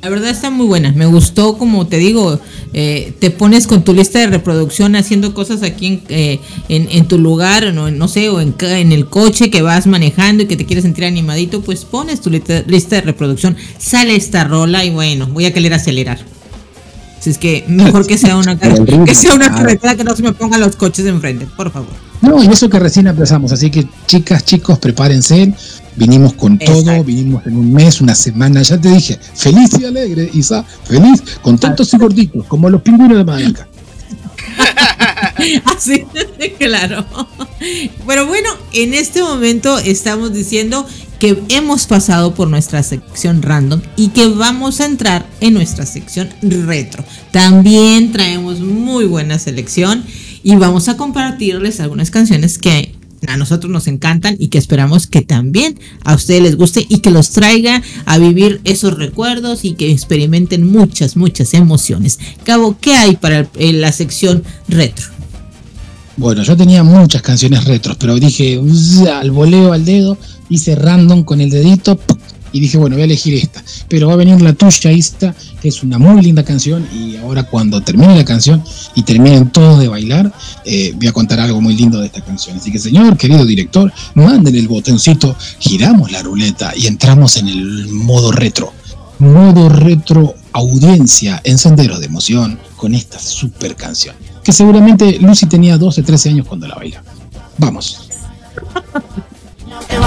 La verdad está muy buena. Me gustó, como te digo, eh, te pones con tu lista de reproducción haciendo cosas aquí en, eh, en, en tu lugar, no, no sé, o en, en el coche que vas manejando y que te quieres sentir animadito, pues pones tu lista, lista de reproducción, sale esta rola y bueno, voy a querer acelerar. Si es que mejor que sea una, que sea una claro. carretera que no se me pongan los coches de enfrente, por favor. No, y eso que recién empezamos, así que chicas, chicos, prepárense. Vinimos con todo, vinimos en un mes, una semana, ya te dije, feliz y alegre, Isa, feliz, contentos y gorditos, como los pingüinos de Madagascar. Así, claro. Pero bueno, en este momento estamos diciendo que hemos pasado por nuestra sección random y que vamos a entrar en nuestra sección retro. También traemos muy buena selección y vamos a compartirles algunas canciones que a nosotros nos encantan y que esperamos que también a ustedes les guste y que los traiga a vivir esos recuerdos y que experimenten muchas, muchas emociones. Cabo, ¿qué hay para la sección retro? Bueno, yo tenía muchas canciones retros, pero dije, "Uy, al voleo al dedo, hice random con el dedito. Y dije, bueno, voy a elegir esta. Pero va a venir la tuya, esta, que es una muy linda canción. Y ahora, cuando termine la canción y terminen todos de bailar, eh, voy a contar algo muy lindo de esta canción. Así que, señor, querido director, manden el botoncito, giramos la ruleta y entramos en el modo retro. Modo retro audiencia en senderos de emoción con esta super canción. Que seguramente Lucy tenía 12, 13 años cuando la baila. Vamos. Get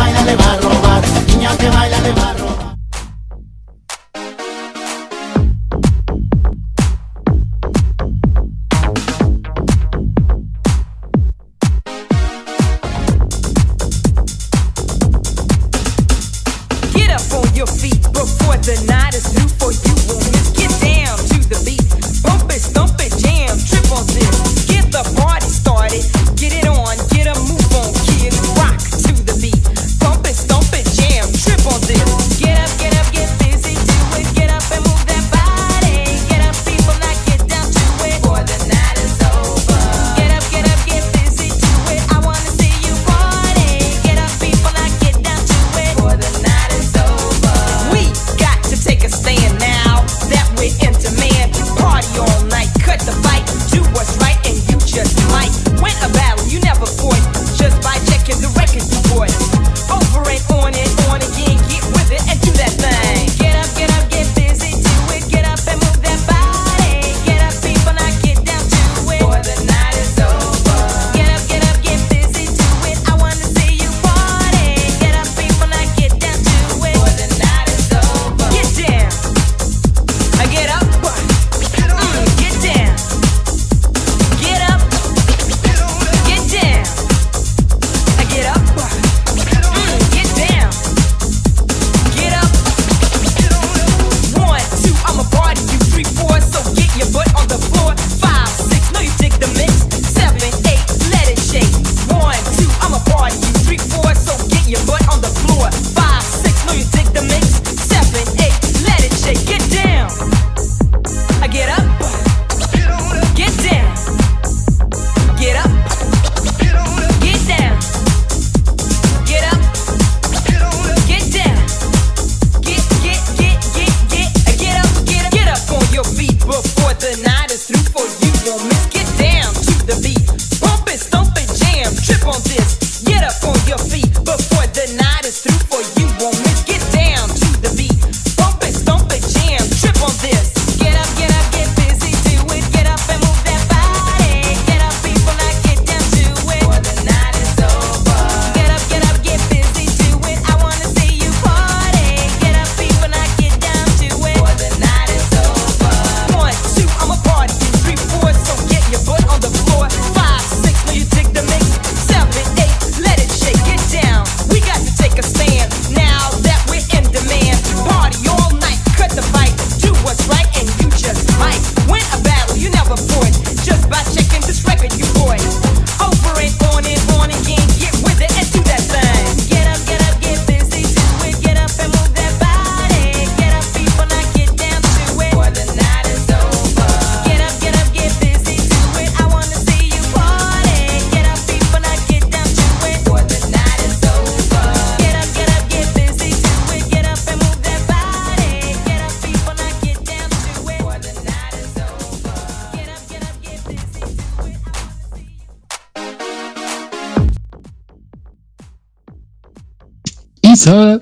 Isa,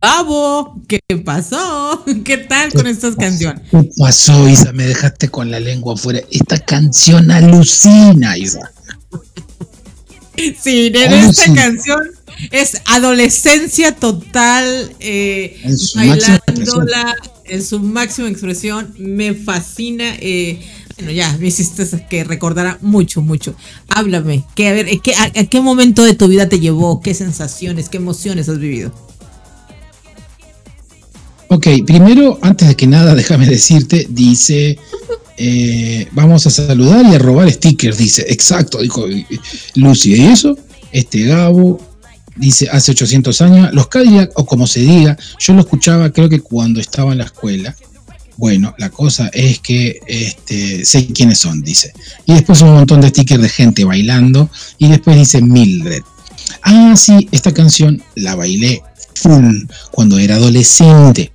¡Bravo! ¿Qué pasó? ¿Qué tal con estas canciones? ¿qué pasó, Isa? Me dejaste con la lengua afuera. Esta canción alucina, Isa. Sí, Oh, esta canción es adolescencia total, eh, En bailándola en su máxima expresión. Me fascina. eh, bueno, ya me hiciste que recordara mucho, mucho. Háblame, que a ver, ¿qué- a, a qué momento de tu vida te llevó? ¿Qué sensaciones, qué emociones has vivido? Ok, primero, antes de que nada, déjame decirte, dice, eh, vamos a saludar y a robar stickers, dice, exacto, dijo Lucy. ¿Y eso? Este Gabo dice, hace 800 años, los Cadillac, o como se diga, yo lo escuchaba creo que cuando estaba en la escuela. Bueno, la cosa es que este, sé quiénes son, dice. Y después un montón de stickers de gente bailando. Y después dice Mildred. Ah, sí, esta canción la bailé full cuando era adolescente.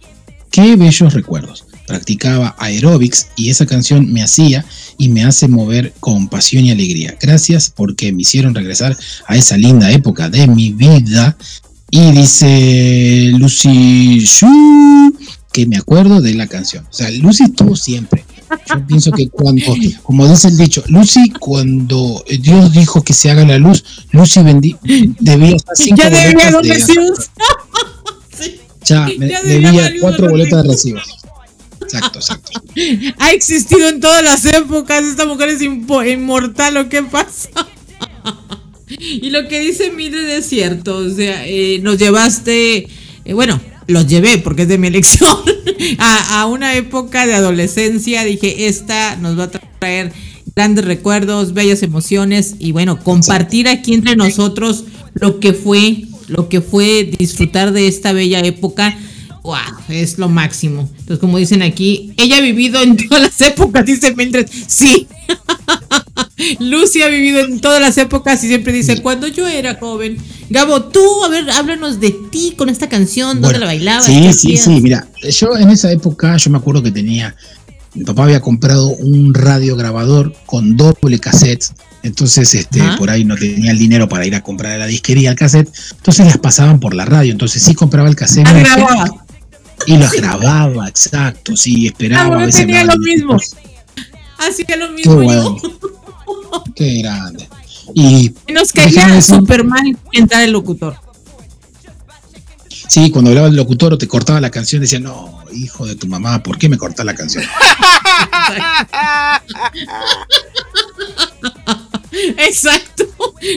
Qué bellos recuerdos. Practicaba aeróbics y esa canción me hacía y me hace mover con pasión y alegría. Gracias porque me hicieron regresar a esa linda época de mi vida. Y dice Lucy Shu que me acuerdo de la canción. O sea, Lucy estuvo siempre. Yo pienso que cuando, como dice el dicho, Lucy, cuando Dios dijo que se haga la luz, Lucy bendi- debía estar cinco Ya debía boletas de- recibos. ya, me Ya debía cuatro boletas de recibos. Exacto, exacto. Ha existido en todas las épocas. Esta mujer es inmortal. ¿O qué pasa? y lo que dice Mildred es cierto. O sea, eh, nos llevaste. eh, bueno, los llevé porque es de mi elección. a, una época de adolescencia. Dije, esta nos va a traer grandes recuerdos, bellas emociones. Y bueno, compartir aquí entre nosotros lo que fue. Lo que fue disfrutar de esta bella época wow, es lo máximo. Entonces, como dicen aquí, ella ha vivido en todas las épocas, dice Mildred. Sí. Lucy ha vivido en todas las épocas y siempre dice, cuando yo era joven. Gabo, tú, a ver, háblanos de ti con esta canción, dónde Bueno, la bailabas. Sí, qué sí, hacías? sí. Mira, yo en esa época, yo me acuerdo que tenía. Mi papá había comprado un radio grabador con doble cassette. Entonces, este, Ajá. por ahí no tenía el dinero para ir a comprar a la disquería el cassette. Entonces las pasaban por la radio. Entonces sí compraba el cassette. Ah. Y los grababa, exacto. Sí, esperaba. Ah, a veces tenía lo mismo. Hacía lo Qué mismo bueno. yo. Qué grande. Y Nos caía súper mal entrar el locutor. sí, cuando hablaba el locutor o te cortaba la canción, decía, no, hijo de tu mamá, ¿por qué me cortas la canción? Exacto.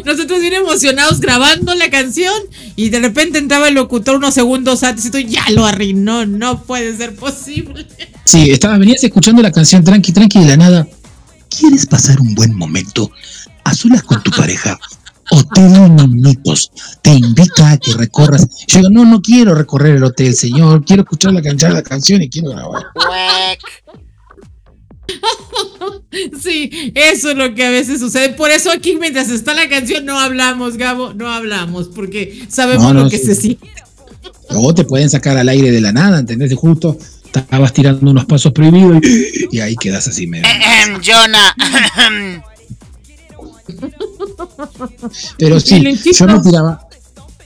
Nosotros bien emocionados grabando la canción y de repente entraba el locutor unos segundos antes y tú ya lo arruinó. No puede ser posible. Sí, estabas, venías escuchando la canción tranqui, tranqui de la nada. ¿Quieres pasar un buen momento a solas con tu pareja? Hotel Minutos te invita a que recorras. Yo digo, no, no quiero recorrer el hotel, señor. Quiero escuchar la, can- la canción y quiero grabar. Sí, eso es lo que a veces sucede. Por eso aquí mientras está la canción no hablamos, Gabo, no hablamos, porque sabemos No, no, lo que sí. se siente. O te pueden sacar al aire de la nada, ¿entendés? Justo estabas tirando unos pasos prohibidos y, y ahí quedas así medio. Ejem, Jonah. Pero sí, yo me tiraba,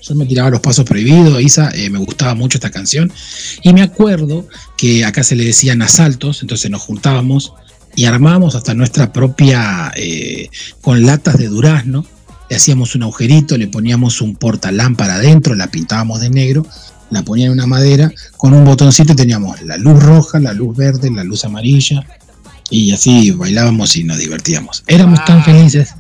yo me tiraba los pasos prohibidos, Isa, eh, me gustaba mucho esta canción. Y me acuerdo que acá se le decían asaltos, entonces nos juntábamos y armábamos hasta nuestra propia, eh, con latas de durazno, le hacíamos un agujerito, le poníamos un portalámpara adentro, la pintábamos de negro, la ponía en una madera, con un botoncito y teníamos la luz roja, la luz verde, la luz amarilla. Y así bailábamos y nos divertíamos. Éramos tan felices.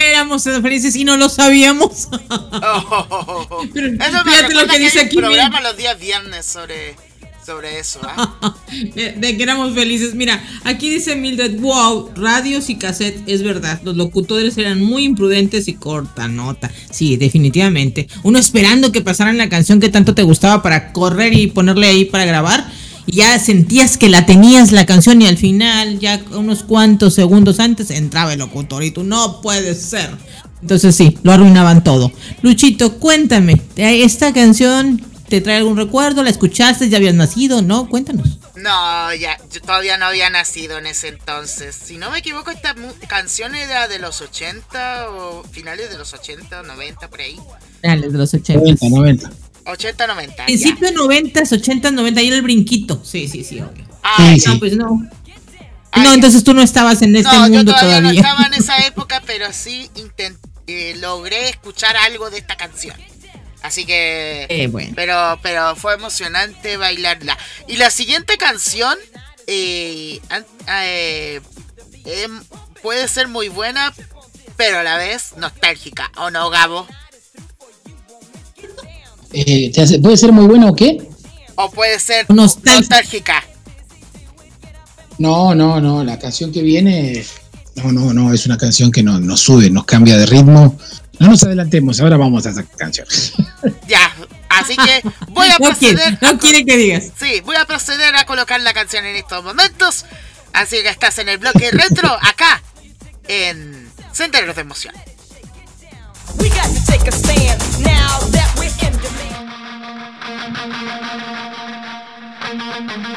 Éramos felices y no lo sabíamos. Oh, Pero Eso me lo que que dice hay un aquí. programa los días viernes sobre, sobre eso. ¿ah? De, de que éramos felices. Mira, aquí dice Mildred, wow, radios y cassette, es verdad. Los locutores eran muy imprudentes y corta nota. Sí, definitivamente. Uno esperando que pasaran la canción que tanto te gustaba para correr y ponerle ahí para grabar. Ya sentías que la tenías la canción y al final, ya unos cuantos segundos antes, entraba el locutor y tú no puede ser. Entonces sí, lo arruinaban todo. Luchito, cuéntame, ¿esta canción te trae algún recuerdo? ¿La escuchaste? ¿Ya habías nacido? ¿No? Cuéntanos. No, ya, yo todavía no había nacido en ese entonces. Si no me equivoco, esta mu- canción era de los 80 o finales de los 80, 90, por ahí. Dale, de los 80. 90, 90. 80, 90. ya. Principio 90, 80, 90, ahí era el brinquito. Sí, sí, sí, obvio. Ah, Sí, ya. No, pues no. Ah, no, ya. entonces tú no estabas en este no, yo mundo todavía, todavía. no estaba en esa época, pero sí intent- eh, logré escuchar algo de esta canción. Así que... Eh, bueno. Pero, pero fue emocionante bailarla. Y la siguiente canción eh, eh, em, puede ser muy buena, pero a la vez nostálgica. ¿O no, Gabo? Eh, ¿te hace- ¿Puede ser muy bueno o qué? O puede ser Nostálgica. nostálgica. No, no, no. La canción que viene. No, no, no. Es una canción que nos, nos sube, nos cambia de ritmo. No nos adelantemos. Ahora vamos a esa canción. Ya. Así que voy a No quiere, proceder. a no quiere que digas. Sí, voy a proceder a colocar la canción en estos momentos. Así que estás en el bloque retro acá en Senderos de Emoción. We got to take a stand now that Welcome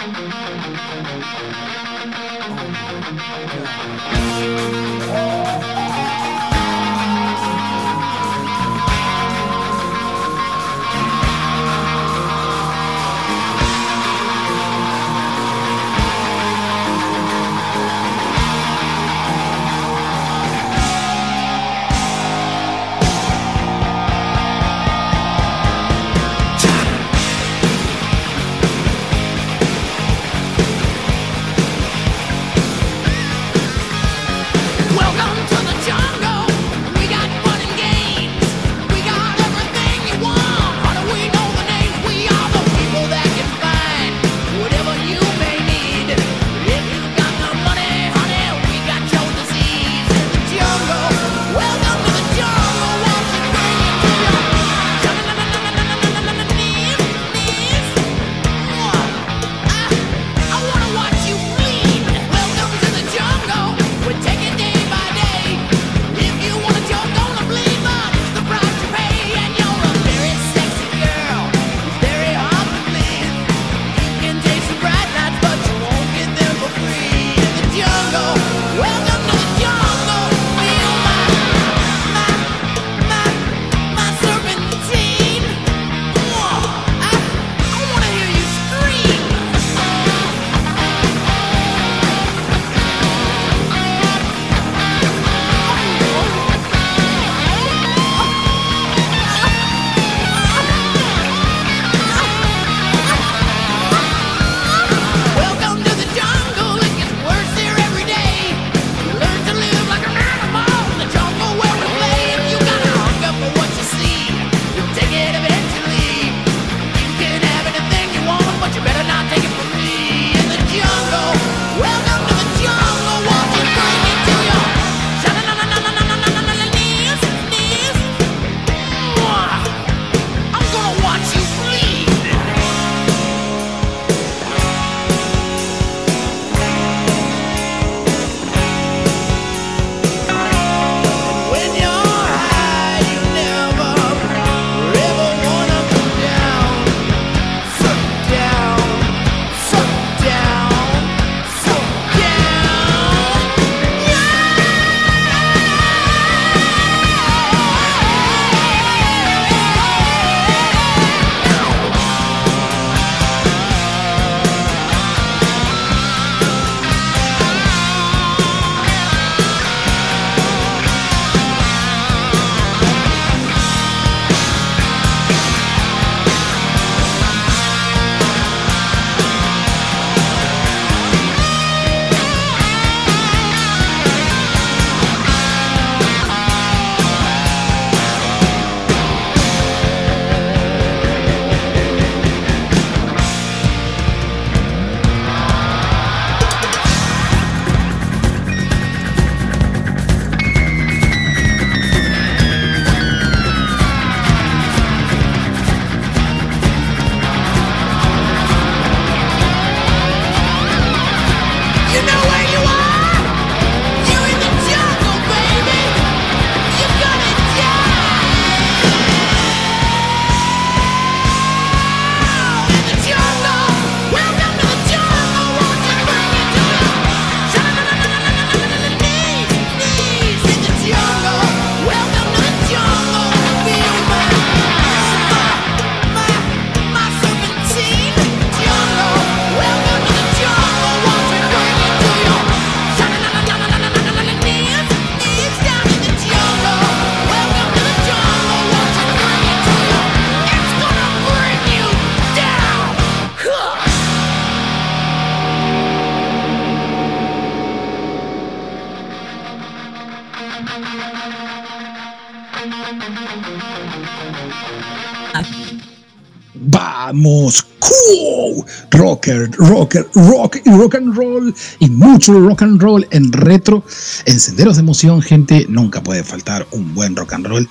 Cool, rocker, rocker, rock y rock and roll y mucho rock and roll en retro, en senderos de emoción, gente, nunca puede faltar un buen rock and roll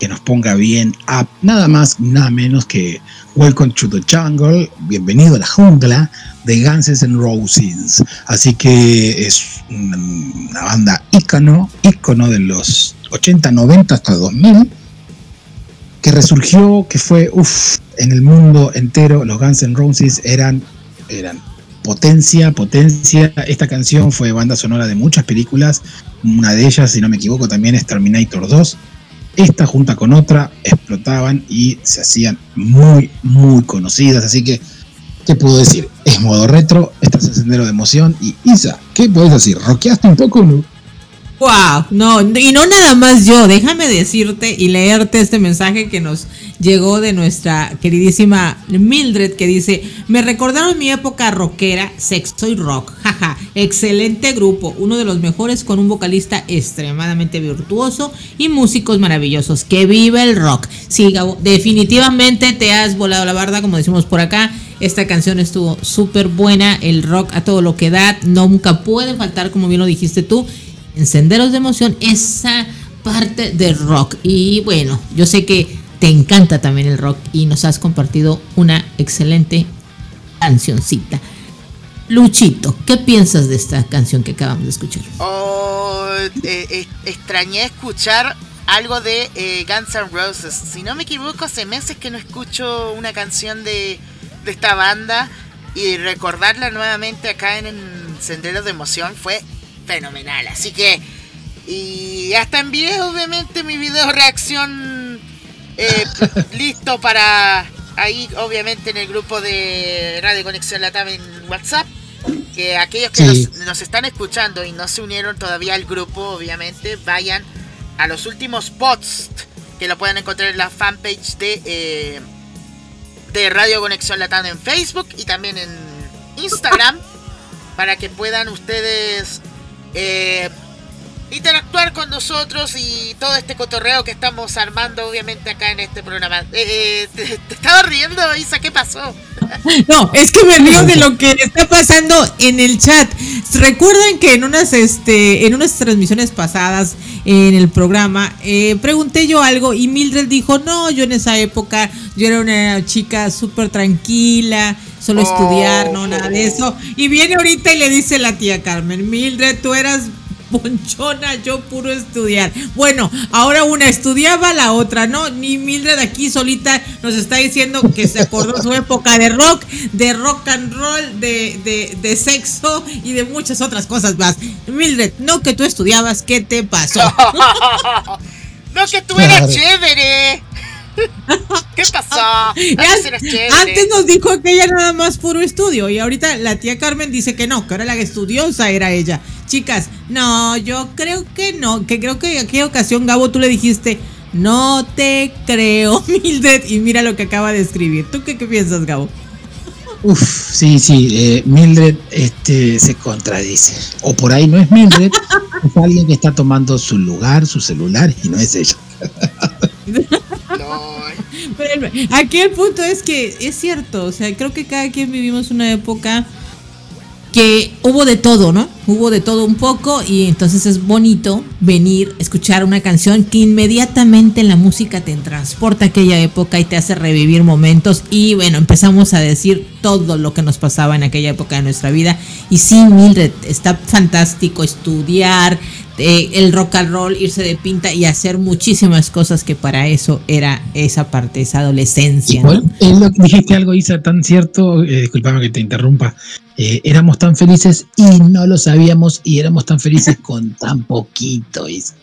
que nos ponga bien nada más, nada menos que Welcome to the Jungle, bienvenido a la jungla de Guns N' Roses. Así que es una banda ícono, ícono de los 80, 90 hasta 2000 que resurgió, que fue, uff, en el mundo entero, los Guns N' Roses eran, eran potencia, potencia. Esta canción fue banda sonora de muchas películas, una de ellas, si no me equivoco, también es Terminator 2. Esta junta con otra explotaban y se hacían muy, muy conocidas. Así que, ¿qué puedo decir? Es modo retro, estás en sendero de emoción. Y Isa, ¿qué puedes decir? ¿Roqueaste un poco no? Wow, no, y no nada más yo, déjame decirte y leerte este mensaje que nos llegó de nuestra queridísima Mildred que dice, me recordaron mi época rockera, sexo y rock, jaja, excelente grupo, uno de los mejores con un vocalista extremadamente virtuoso y músicos maravillosos, que vive el rock. Sí, Gabo, definitivamente te has volado la barda, como decimos por acá, esta canción estuvo súper buena, el rock a todo lo que da, nunca puede faltar, como bien lo dijiste tú, en Senderos de Emoción esa parte de rock. Y bueno, yo sé que te encanta también el rock y nos has compartido una excelente cancioncita. Luchito, ¿qué piensas de esta canción que acabamos de escuchar? Oh, eh, eh, extrañé escuchar algo de eh, Guns N' Roses. Si no me equivoco, hace meses que no escucho una canción de, de esta banda y recordarla nuevamente acá en, en Senderos de Emoción fue fenomenal. Así que, y hasta envié obviamente mi video reacción eh, listo para ahí, obviamente en el grupo de Radio Conexión Latam en WhatsApp. Que aquellos que Sí. nos, nos están escuchando y no se unieron todavía al grupo, obviamente, vayan a los últimos posts que lo pueden encontrar en la fanpage de, eh, de Radio Conexión Latam en Facebook y también en Instagram para que puedan ustedes eh, interactuar con nosotros y todo este cotorreo que estamos armando obviamente acá en este programa. Eh, eh, te, te estaba riendo, Isa, ¿qué pasó? No, es que me río de lo que está pasando en el chat. Recuerden que en unas este en unas transmisiones pasadas en el programa eh, pregunté yo algo y Mildred dijo, "No, yo en esa época yo era una chica súper tranquila, solo Oh. estudiar, no nada de eso." Y viene ahorita y le dice la tía Carmen, "Mildred, tú eras ponchona, yo puro estudiar. Bueno, ahora una estudiaba, la otra no. Ni Mildred aquí solita nos está diciendo que se acordó su época de rock, de rock and roll, de, de, de sexo y de muchas otras cosas más. Mildred, no que tú estudiabas, ¿qué te pasó? no, que tú eras chévere. ¿Qué pasó? Ya- Antes eras chévere. antes nos dijo que ella nada más puro estudio y ahorita la tía Carmen dice que no, que ahora la estudiosa era ella. Chicas, no, yo creo que no, que creo que en aquella ocasión Gabo tú le dijiste, no te creo, Mildred, y mira lo que acaba de escribir. ¿Tú qué, qué piensas, Gabo? Uf, sí, sí, eh, Mildred este, se contradice. O por ahí no es Mildred, es alguien que está tomando su lugar, su celular, y no es ella. Aquí el punto es que es cierto, o sea, creo que cada quien vivimos una época que hubo de todo, ¿no? Hubo de todo un poco y entonces es bonito venir, escuchar una canción que inmediatamente la música te transporta a aquella época y te hace revivir momentos y bueno, empezamos a decir todo lo que nos pasaba en aquella época de nuestra vida y sí, Mildred, está fantástico estudiar, eh, el rock and roll, irse de pinta y hacer muchísimas cosas que para eso era esa parte, esa adolescencia. es lo que dijiste algo, Isa, tan cierto, eh, disculpame que te interrumpa. eh, éramos tan felices y no lo sabíamos, y éramos tan felices con tan poquito, Isa.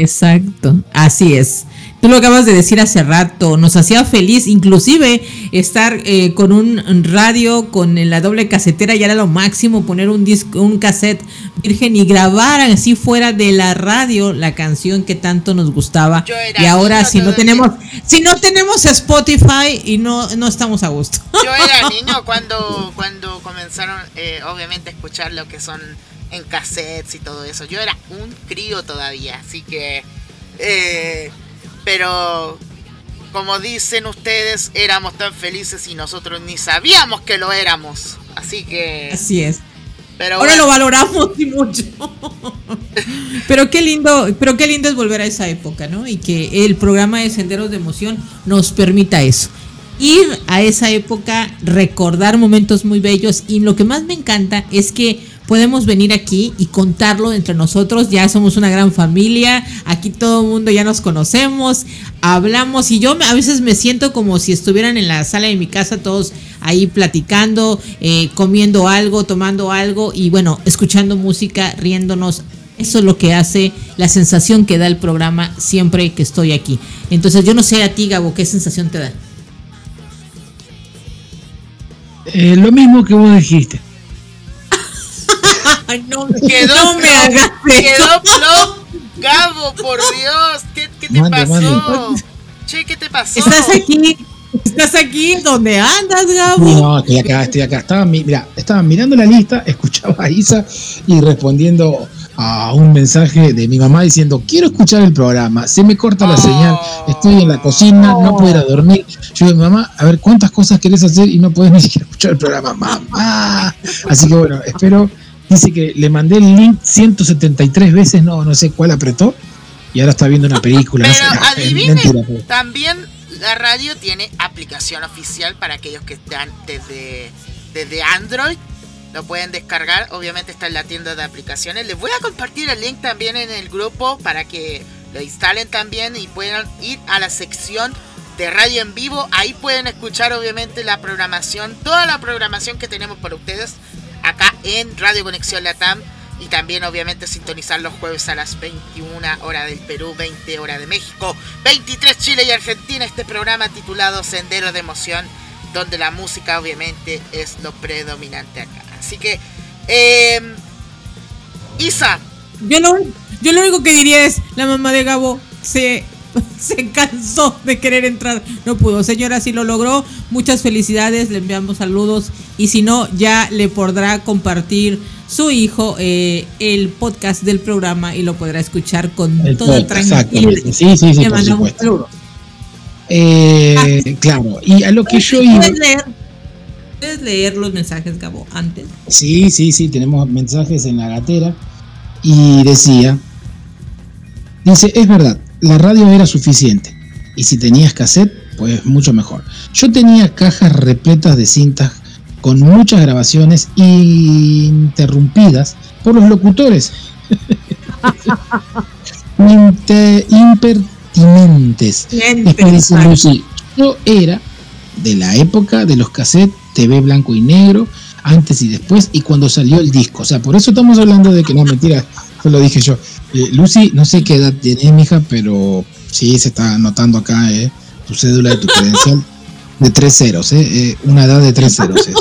Exacto, así es. Tú lo acabas de decir hace rato, nos hacía feliz inclusive estar eh, con un radio, con la doble casetera, ya era lo máximo, poner un disco, un cassette virgen y grabar así fuera de la radio la canción que tanto nos gustaba. Yo era Y ahora si no tenemos, si no tenemos Spotify y no, no estamos a gusto. Yo era niño cuando, cuando comenzaron, eh, obviamente, a escuchar lo que son en cassettes y todo eso. Yo era un crío todavía, así que... eh, pero como dicen ustedes, éramos tan felices y nosotros ni sabíamos que lo éramos. Así que... Así es. Pero Ahora bueno, lo valoramos y mucho. pero qué lindo, pero qué lindo es volver a esa época, ¿no? Y que el programa de Senderos de Emoción nos permita eso. Ir a esa época, recordar momentos muy bellos y lo que más me encanta es que podemos venir aquí y contarlo entre nosotros. Ya somos una gran familia, aquí todo el mundo ya nos conocemos, hablamos y yo a veces me siento como si estuvieran en la sala de mi casa todos ahí platicando, eh, comiendo algo, tomando algo y bueno, escuchando música, riéndonos. Eso es lo que hace la sensación que da el programa siempre que estoy aquí. Entonces yo no sé a ti, Gabo, qué sensación te da. Eh, lo mismo que vos dijiste. Ay, no, Quedó no me hagas. Quedó plop. Gabo, por Dios. ¿Qué, qué te Mande, pasó? mande. Che, ¿qué te pasó? Estás aquí, estás aquí donde andas, Gabo. No, estoy acá, estoy acá. Estaba, mi- mira, estaba mirando la lista, escuchaba a Isa y respondiendo a un mensaje de mi mamá diciendo, quiero escuchar el programa, se me corta la Oh. señal, estoy en la cocina, no puedo ir a dormir. Yo digo, mamá, a ver cuántas cosas querés hacer y no podés ni siquiera escuchar el programa, mamá. Así que bueno, espero, dice que le mandé el link 173 veces, no, no sé cuál apretó, y ahora está viendo una película. Pero no, adivinen, mentira, pero- también la radio tiene aplicación oficial para aquellos que están desde, desde Android. Lo pueden descargar, obviamente está en la tienda de aplicaciones. Les voy a compartir el link también en el grupo para que lo instalen también y puedan ir a la sección de radio en vivo. Ahí pueden escuchar obviamente la programación, toda la programación que tenemos para ustedes acá en Radio Conexión Latam. Y también obviamente sintonizar los jueves a las 21 horas del Perú, 20 horas de México, 23 Chile y Argentina. Este programa titulado Sendero de Emoción, donde la música obviamente es lo predominante acá. Así que, eh, Isa, Yo lo, yo lo único que diría es, la mamá de Gabo se, se cansó de querer entrar, no pudo. Señora, si lo logró, muchas felicidades, le enviamos saludos y si no, ya le podrá compartir su hijo eh, el podcast del programa y lo podrá escuchar con El toda podcast, tranquilidad. exactamente. Sí, sí, sí, Le por mandamos supuesto. saludos. Eh, claro, y a lo que yo iba. ¿Puedes leer, ¿Puedes leer los mensajes, Gabo, antes? Sí, sí, sí, tenemos mensajes en la gatera. Y decía: Dice, es verdad, la radio era suficiente. Y si tenías cassette, pues mucho mejor. Yo tenía cajas repletas de cintas con muchas grabaciones interrumpidas por los locutores. Inte- impertinentes. Yo era de la época de los cassettes TV blanco y negro, antes y después, y cuando salió el disco. O sea, por eso estamos hablando de que no, mentira, lo dije yo. Eh, Lucy, no sé qué edad tienes, mija, pero sí se está anotando acá eh, tu cédula de tu credencial de tres ceros, eh, eh, una edad de tres ceros. es.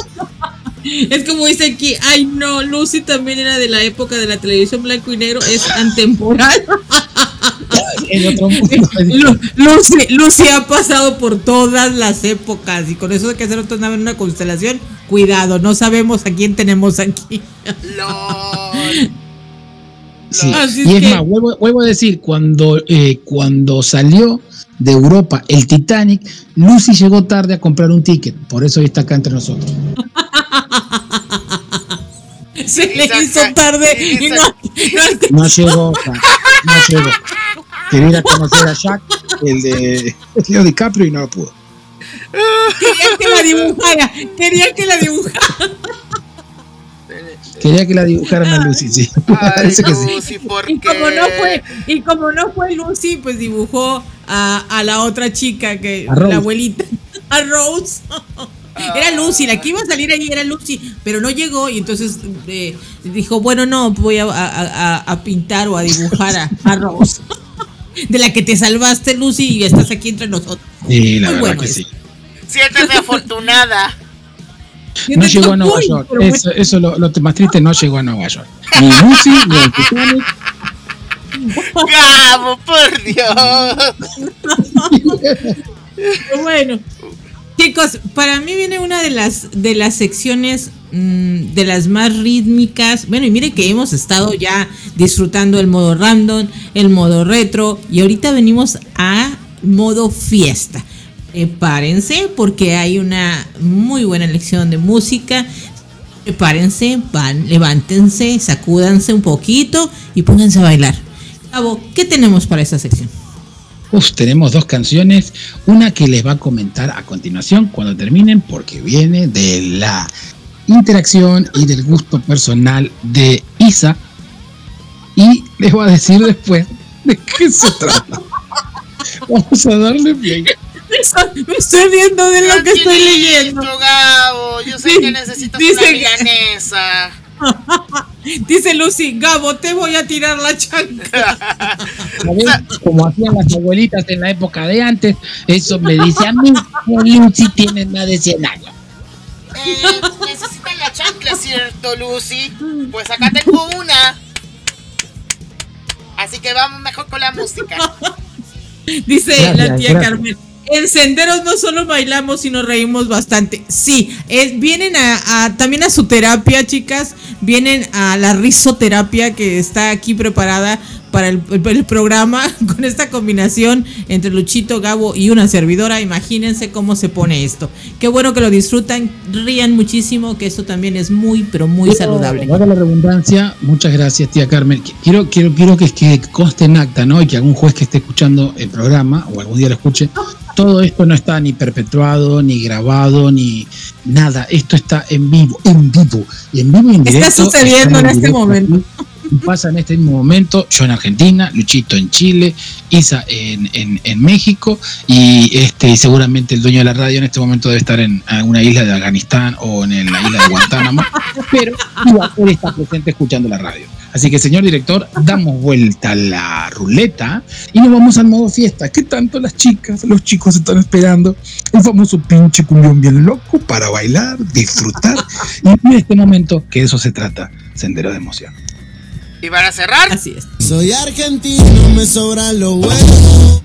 Es como dice aquí, ay no, Lucy también era de la época de la televisión blanco y negro, es antemporal. En otro mundo. Lu- Lucy, Lucy ha pasado por todas las épocas y con eso de que hacer otra nave en una constelación, cuidado, no sabemos a quién tenemos aquí. LOL. Sí. Así Y es que- más, vuelvo, vuelvo a decir, cuando, eh, cuando salió de Europa el Titanic, Lucy llegó tarde a comprar un ticket, por eso hoy está acá entre nosotros. Se le hizo tarde y no, no- No llegó, no llegó. Quería ir a conocer a Jack, el de Leo DiCaprio, y no lo pudo. quería que la dibujara, quería que la dibujara. Quería que la dibujaran a Lucy, sí. Ay, Parece que sí. Lucy, ¿por Y como no fue, y como no fue Lucy, pues dibujó a, a la otra chica que A Rose. la abuelita, a Rose. Era Lucy, la que iba a salir ahí era Lucy, pero no llegó y entonces eh, dijo, bueno, no, voy a, a- a- a pintar o a dibujar a, a Rose. De la que te salvaste, Lucy, y estás aquí entre nosotros. Sí, la Muy verdad bueno que eso. sí. Siéntete afortunada. No llegó a Nueva York. bueno. Eso, eso es lo, lo más triste, no llegó a Nueva York. Ni Lucy, ni el Titanic. Gabo, por Dios. Bueno. Chicos, para mí viene una de las de las secciones mm, de las más rítmicas. Bueno, y mire que hemos estado ya disfrutando el modo random, el modo retro, y ahorita venimos a modo fiesta. Prepárense porque hay una muy buena lección de música. Prepárense, van, levántense, sacúdanse un poquito y pónganse a bailar. Gabo, ¿qué tenemos para esta sección? Uf, tenemos dos canciones, una que les va a comentar a continuación cuando terminen, porque viene de la interacción y del gusto personal de Isa. Y les voy a decir después de qué se trata. Vamos a darle bien. Me estoy viendo de lo que estoy leyendo. Gabo, yo sé que necesitas Dice una milanesa. Dice Lucy, Gabo, te voy a tirar la chancla. Como hacían las abuelitas en la época de antes, eso me dice a mí, que Lucy tiene más de 100 años. Eh, ¿cierto, Lucy? Pues acá tengo una. Así que vamos mejor con la música. Dice Gracias, la tía gracias. Carmen. En senderos no solo bailamos, sino reímos bastante. Sí, es, vienen a, a- también a su terapia, chicas. Vienen a la risoterapia que está aquí preparada para el, el- el programa con esta combinación entre Luchito, Gabo y una servidora. Imagínense cómo se pone esto. Qué bueno que lo disfrutan, rían muchísimo, que esto también es muy, pero muy saludable. Ahora la redundancia, muchas gracias, tía Carmen. Qu- Quiero, quiero, quiero que, que conste en acta, ¿no? Y que algún juez que esté escuchando el programa o algún día lo escuche, todo esto no está ni perpetuado, ni grabado, ni nada. Esto está en vivo, en vivo. Y en vivo en Está directo. sucediendo en este momento. Pasa en este mismo momento, yo en Argentina, Luchito en Chile, Isa en, en, en México y este seguramente el dueño de la radio en este momento debe estar en alguna isla de Afganistán o en la isla de Guantánamo, pero él está presente escuchando la radio. Así que señor director, damos vuelta a la ruleta y nos vamos al modo fiesta. ¿Qué tanto las chicas, los chicos están esperando? El famoso pinche cumbión bien loco para bailar, disfrutar y en este momento que eso se trata, sendero de emoción. Y para cerrar, Así es. Soy argentino, me sobran los huevos.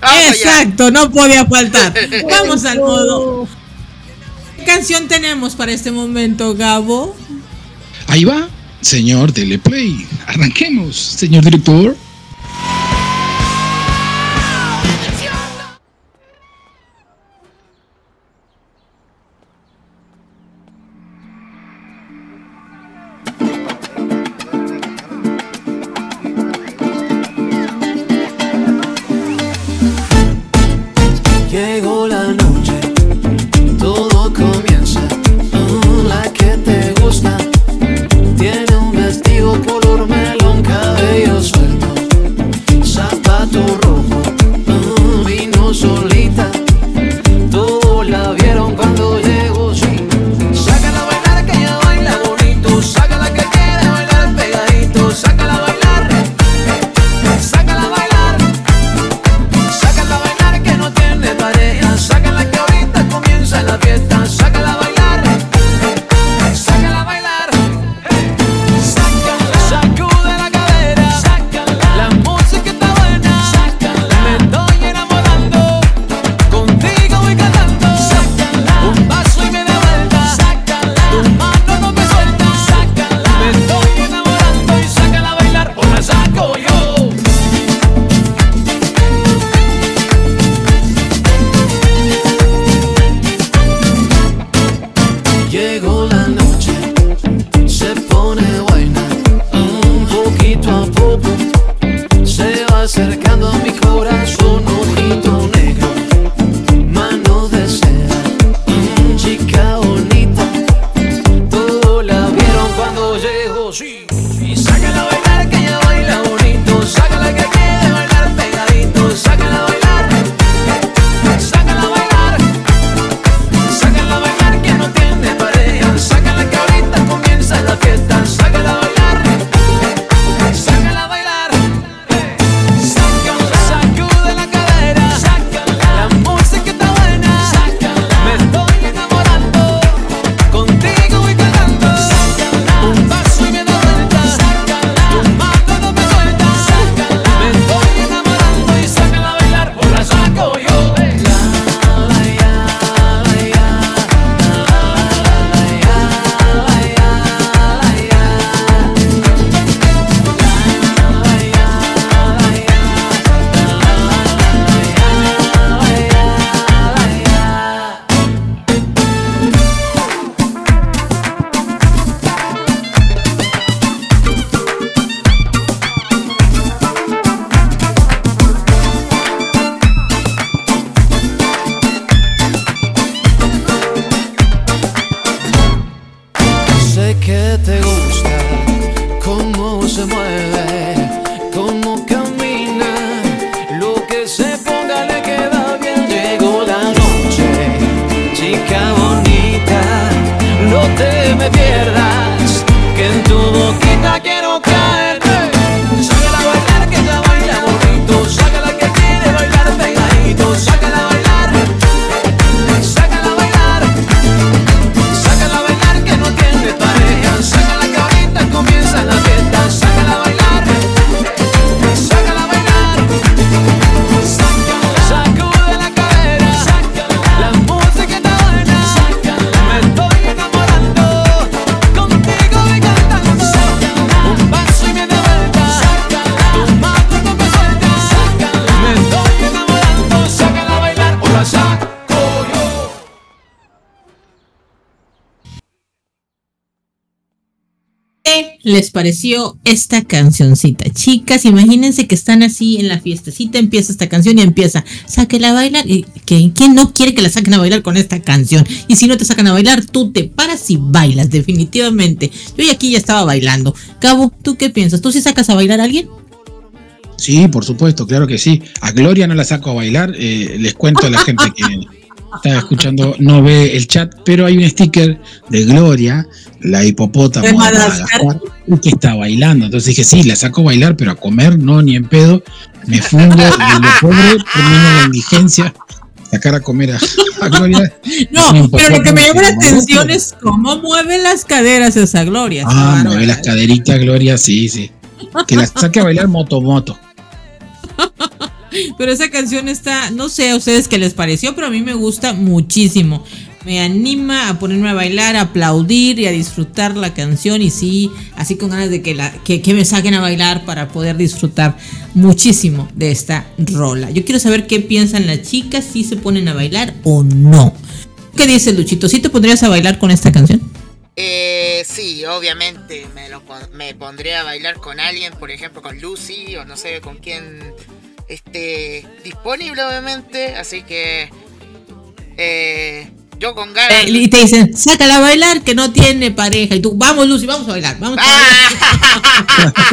vamos allá. Exacto, no podía faltar. Vamos al modo. ¿Qué canción tenemos para este momento, Gabo? Ahí va, señor Teleplay. Arranquemos, señor director. Pareció esta cancioncita? Chicas, imagínense que están así en la fiestecita, empieza esta canción y empieza, sáquela a bailar. ¿Y ¿Quién, no quiere que la saquen a bailar con esta canción? Y si no te sacan a bailar, tú te paras y bailas, definitivamente. Yo ya aquí ya estaba bailando. Cabo, ¿tú qué piensas? ¿Tú sí sacas a bailar a alguien? Sí, por supuesto, claro que sí. A Gloria no la saco a bailar. eh, les cuento a la gente que está escuchando, no ve el chat, pero hay un sticker de Gloria, la hipopótamo De Madagascar. Que está bailando. Entonces dije, sí, la saco a bailar, pero a comer no, ni en pedo. Me fundo y de lo pobre termino la indigencia. Sacar a comer a, a Gloria. No, un pero lo que me llama la atención es cómo mueve las caderas esa Gloria. Ah, mueve las caderitas, Gloria, sí, sí. Que la saque a bailar moto moto. Pero esa canción está, no sé a ustedes qué les pareció, pero a mí me gusta muchísimo. Me anima a ponerme a bailar, a aplaudir y a disfrutar la canción. Y sí, así con ganas de que, que, me saquen a bailar para poder disfrutar muchísimo de esta rola. Yo quiero saber qué piensan las chicas, si se ponen a bailar o no. ¿Qué dices, Luchito? ¿Sí te pondrías a bailar con esta canción? Eh, sí, obviamente me, lo, me pondré a bailar con alguien, por ejemplo con Lucy o no sé con quién esté disponible, obviamente. Así que eh, yo con ganas. Eh, y te dicen, sácala a bailar que no tiene pareja. Y tú, vamos, Lucy, vamos a bailar. Vamos a bailar.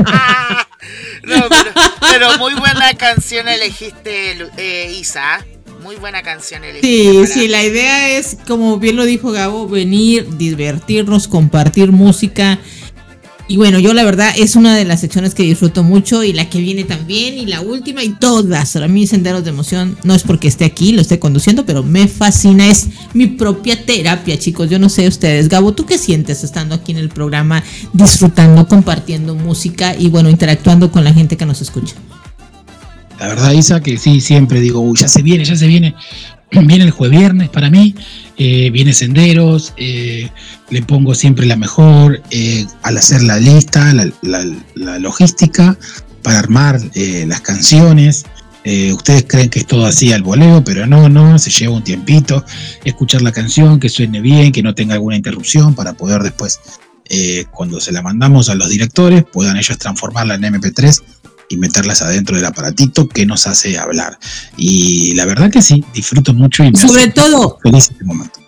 Ah. no, pero, pero muy buena canción elegiste, eh, Isa. Muy buena canción elegiste. Sí, para- sí, la idea es, como bien lo dijo Gabo, venir, divertirnos, compartir música. Y bueno, yo la verdad es una de las secciones que disfruto mucho y la que viene también y la última y todas. Para mí Senderos de Emoción no es porque esté aquí, lo esté conduciendo, pero me fascina, es mi propia terapia, chicos. Yo no sé ustedes. Gabo, ¿tú qué sientes estando aquí en el programa, disfrutando, compartiendo música y bueno, interactuando con la gente que nos escucha? La verdad, Isa, que sí, siempre digo, uy, ya se viene, ya se viene. Viene el jueves viernes para mí, eh, viene Senderos, eh, le pongo siempre la mejor eh, al hacer la lista, la, logística para armar las canciones. Ustedes creen que es todo así al voleo, pero no, no, se lleva un tiempito escuchar la canción, que suene bien, que no tenga alguna interrupción para poder después, cuando se la mandamos a los directores, puedan ellos transformarla en MP3 y meterlas adentro del aparatito que nos hace hablar. Y la verdad que sí, disfruto mucho y me Sobre todo, feliz este momento.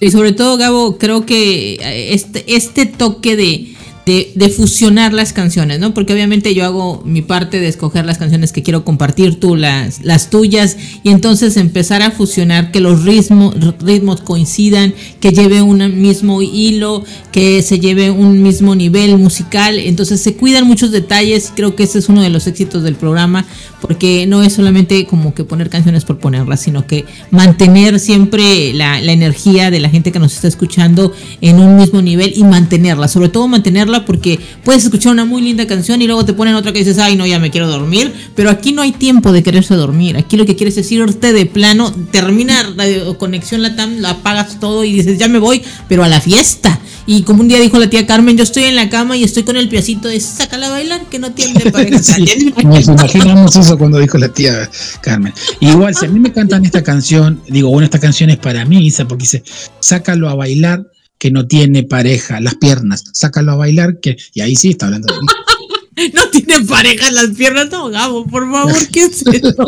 Y sobre todo, Gabo, creo que eh, este, este toque de, de, de fusionar las canciones, ¿no? Porque obviamente yo hago mi parte de escoger las canciones que quiero compartir, tú las, las tuyas, y entonces empezar a fusionar, que los ritmos, ritmos coincidan, que lleve un mismo hilo, que se lleve un mismo nivel musical. Entonces se cuidan muchos detalles y creo que ese es uno de los éxitos del programa, porque no es solamente como que poner canciones por ponerlas, sino que mantener siempre la, la energía de la gente que nos está escuchando en un mismo nivel y mantenerla, sobre todo mantenerla porque puedes escuchar una muy linda canción y luego te ponen otra que dices, ay no, ya me quiero dormir, pero aquí no hay tiempo de quererse dormir, aquí lo que quieres es irte de plano, termina Radio Conexión Latam, la apagas todo y dices, ya me voy, pero a la fiesta. Y como un día dijo la tía Carmen, yo estoy en la cama y estoy con el piecito de sácala a bailar que no tiene pareja. Sí, nos imaginamos eso cuando dijo la tía Carmen. Igual, si a mí me cantan esta canción, digo, bueno, esta canción es para mí, Isa, porque dice, sácalo a bailar que no tiene pareja, las piernas, sácalo a bailar que. Y ahí sí está hablando de mí. No tiene pareja las piernas, no, Gabo, por favor, ¿qué es eso?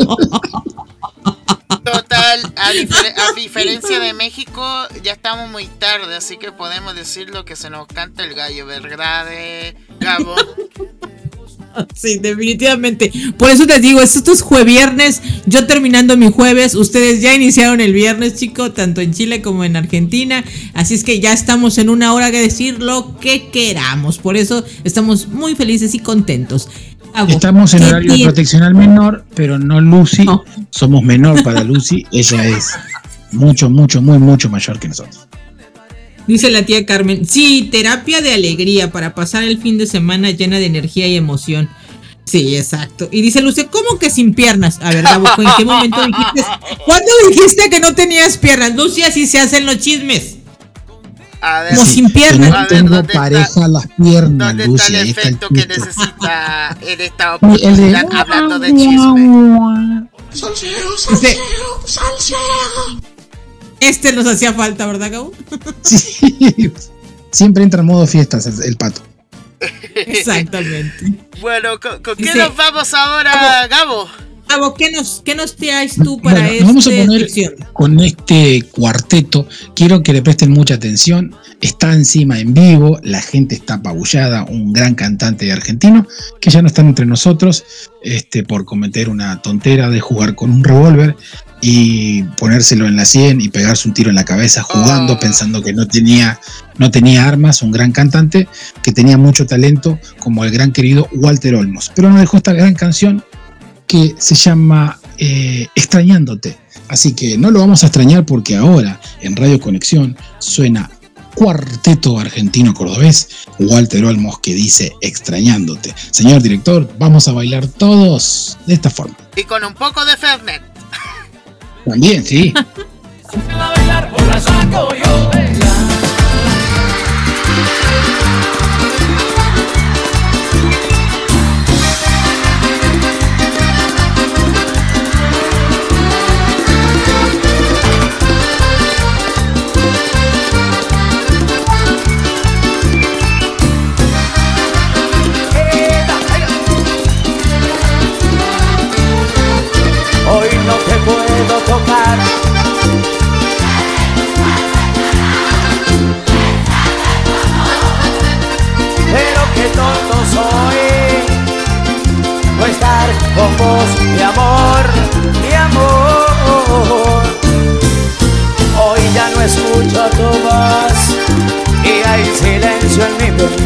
Total, a, difer- a diferencia de México, ya estamos muy tarde, así que podemos decir lo que se nos canta el gallo, ¿verdad, eh, Gabo? Sí, definitivamente. Por eso les digo, esto es jueviernes. Yo terminando mi jueves, ustedes ya iniciaron el viernes, chicos, tanto en Chile como en Argentina. Así es que ya estamos en una hora que decir lo que queramos. Por eso estamos muy felices y contentos. Estamos en ¿qué horario tiene- proteccional menor, pero no Lucy. No. Somos menor para Lucy. Ella es mucho, mucho, muy, mucho mayor que nosotros. Dice la tía Carmen, sí, terapia de alegría para pasar el fin de semana llena de energía y emoción. Sí, exacto. Y dice Luce, ¿cómo que sin piernas? A ver, Gabo, ¿en qué momento dijiste? ¿Cuándo dijiste que no tenías piernas? Lucy, así se hacen los chismes. A ver, Como sin piernas. no A ver, tengo ¿dónde está- pareja a las piernas, ¿dónde Lucy. está el Ahí está el efecto que necesita en esta oportunidad hablando de chisme? Dice, este nos hacía falta, ¿verdad, Gabo? Sí. Siempre entra en modo fiestas el, el pato. Exactamente. Bueno, ¿con, con qué Dice- nos vamos ahora, Gabo? Gabo, ¿qué nos, qué nos traes tú para Bueno, nos vamos a poner con este cuarteto. Quiero que le presten mucha atención. Está encima en vivo, la gente está apabullada, un gran cantante argentino que ya no está entre nosotros este, por cometer una tontera de jugar con un revólver y ponérselo en la sien y pegarse un tiro en la cabeza jugando, Oh. pensando que no tenía, no tenía armas, un gran cantante que tenía mucho talento como el gran querido Walter Olmos. Pero nos dejó esta gran canción que se llama eh, Extrañándote. Así que no lo vamos a extrañar porque ahora en Radio Conexión suena cuarteto argentino cordobés, Walter Olmos que dice Extrañándote. Señor director, vamos a bailar todos de esta forma. Y con un poco de Fernet. También, sí.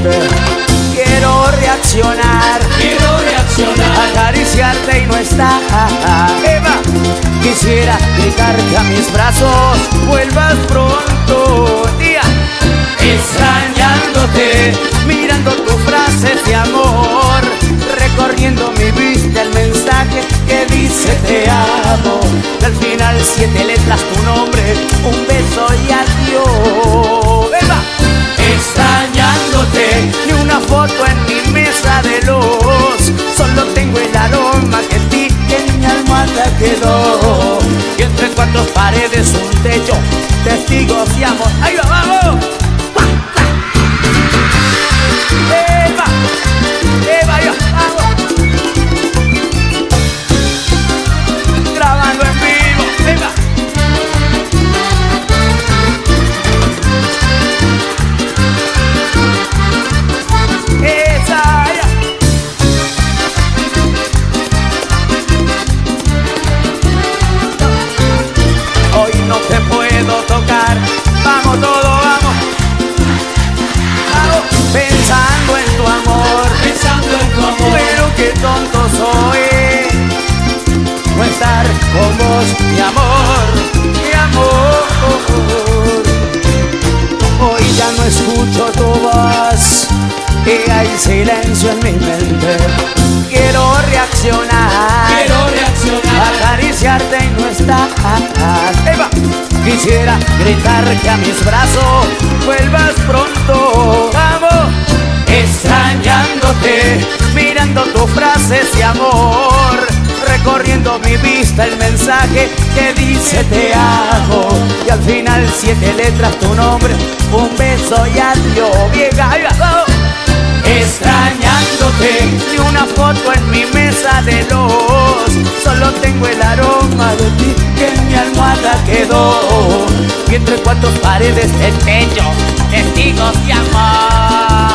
Quiero reaccionar, quiero reaccionar, acariciarte y no está. Eva, quisiera gritarte a mis brazos, vuelvas pronto, tía. Extrañándote, mirando tus frases de amor, recorriendo mi vista el mensaje que dice te amo. Y al final siete letras tu nombre, un beso y adiós. Eva, extrañándote, ni una foto en mi mesa de luz. Solo tengo el aroma que ti, en mi almohada quedó. Y entre cuatro paredes un techo, testigos de amor. ¡Ahí va, vamos! Eva, Eva, que a mis brazos vuelvas pronto. Vamos, extrañándote, mirando tus frases de amor, recorriendo mi vista el mensaje que dice te amo. Y al final siete letras tu nombre, un beso y adiós. Vieja, extrañándote. Ni una foto en mi mesa de luz solo tengo el aroma de ti que en mi almohada quedó. Y entre cuatro paredes del techo testigos de amor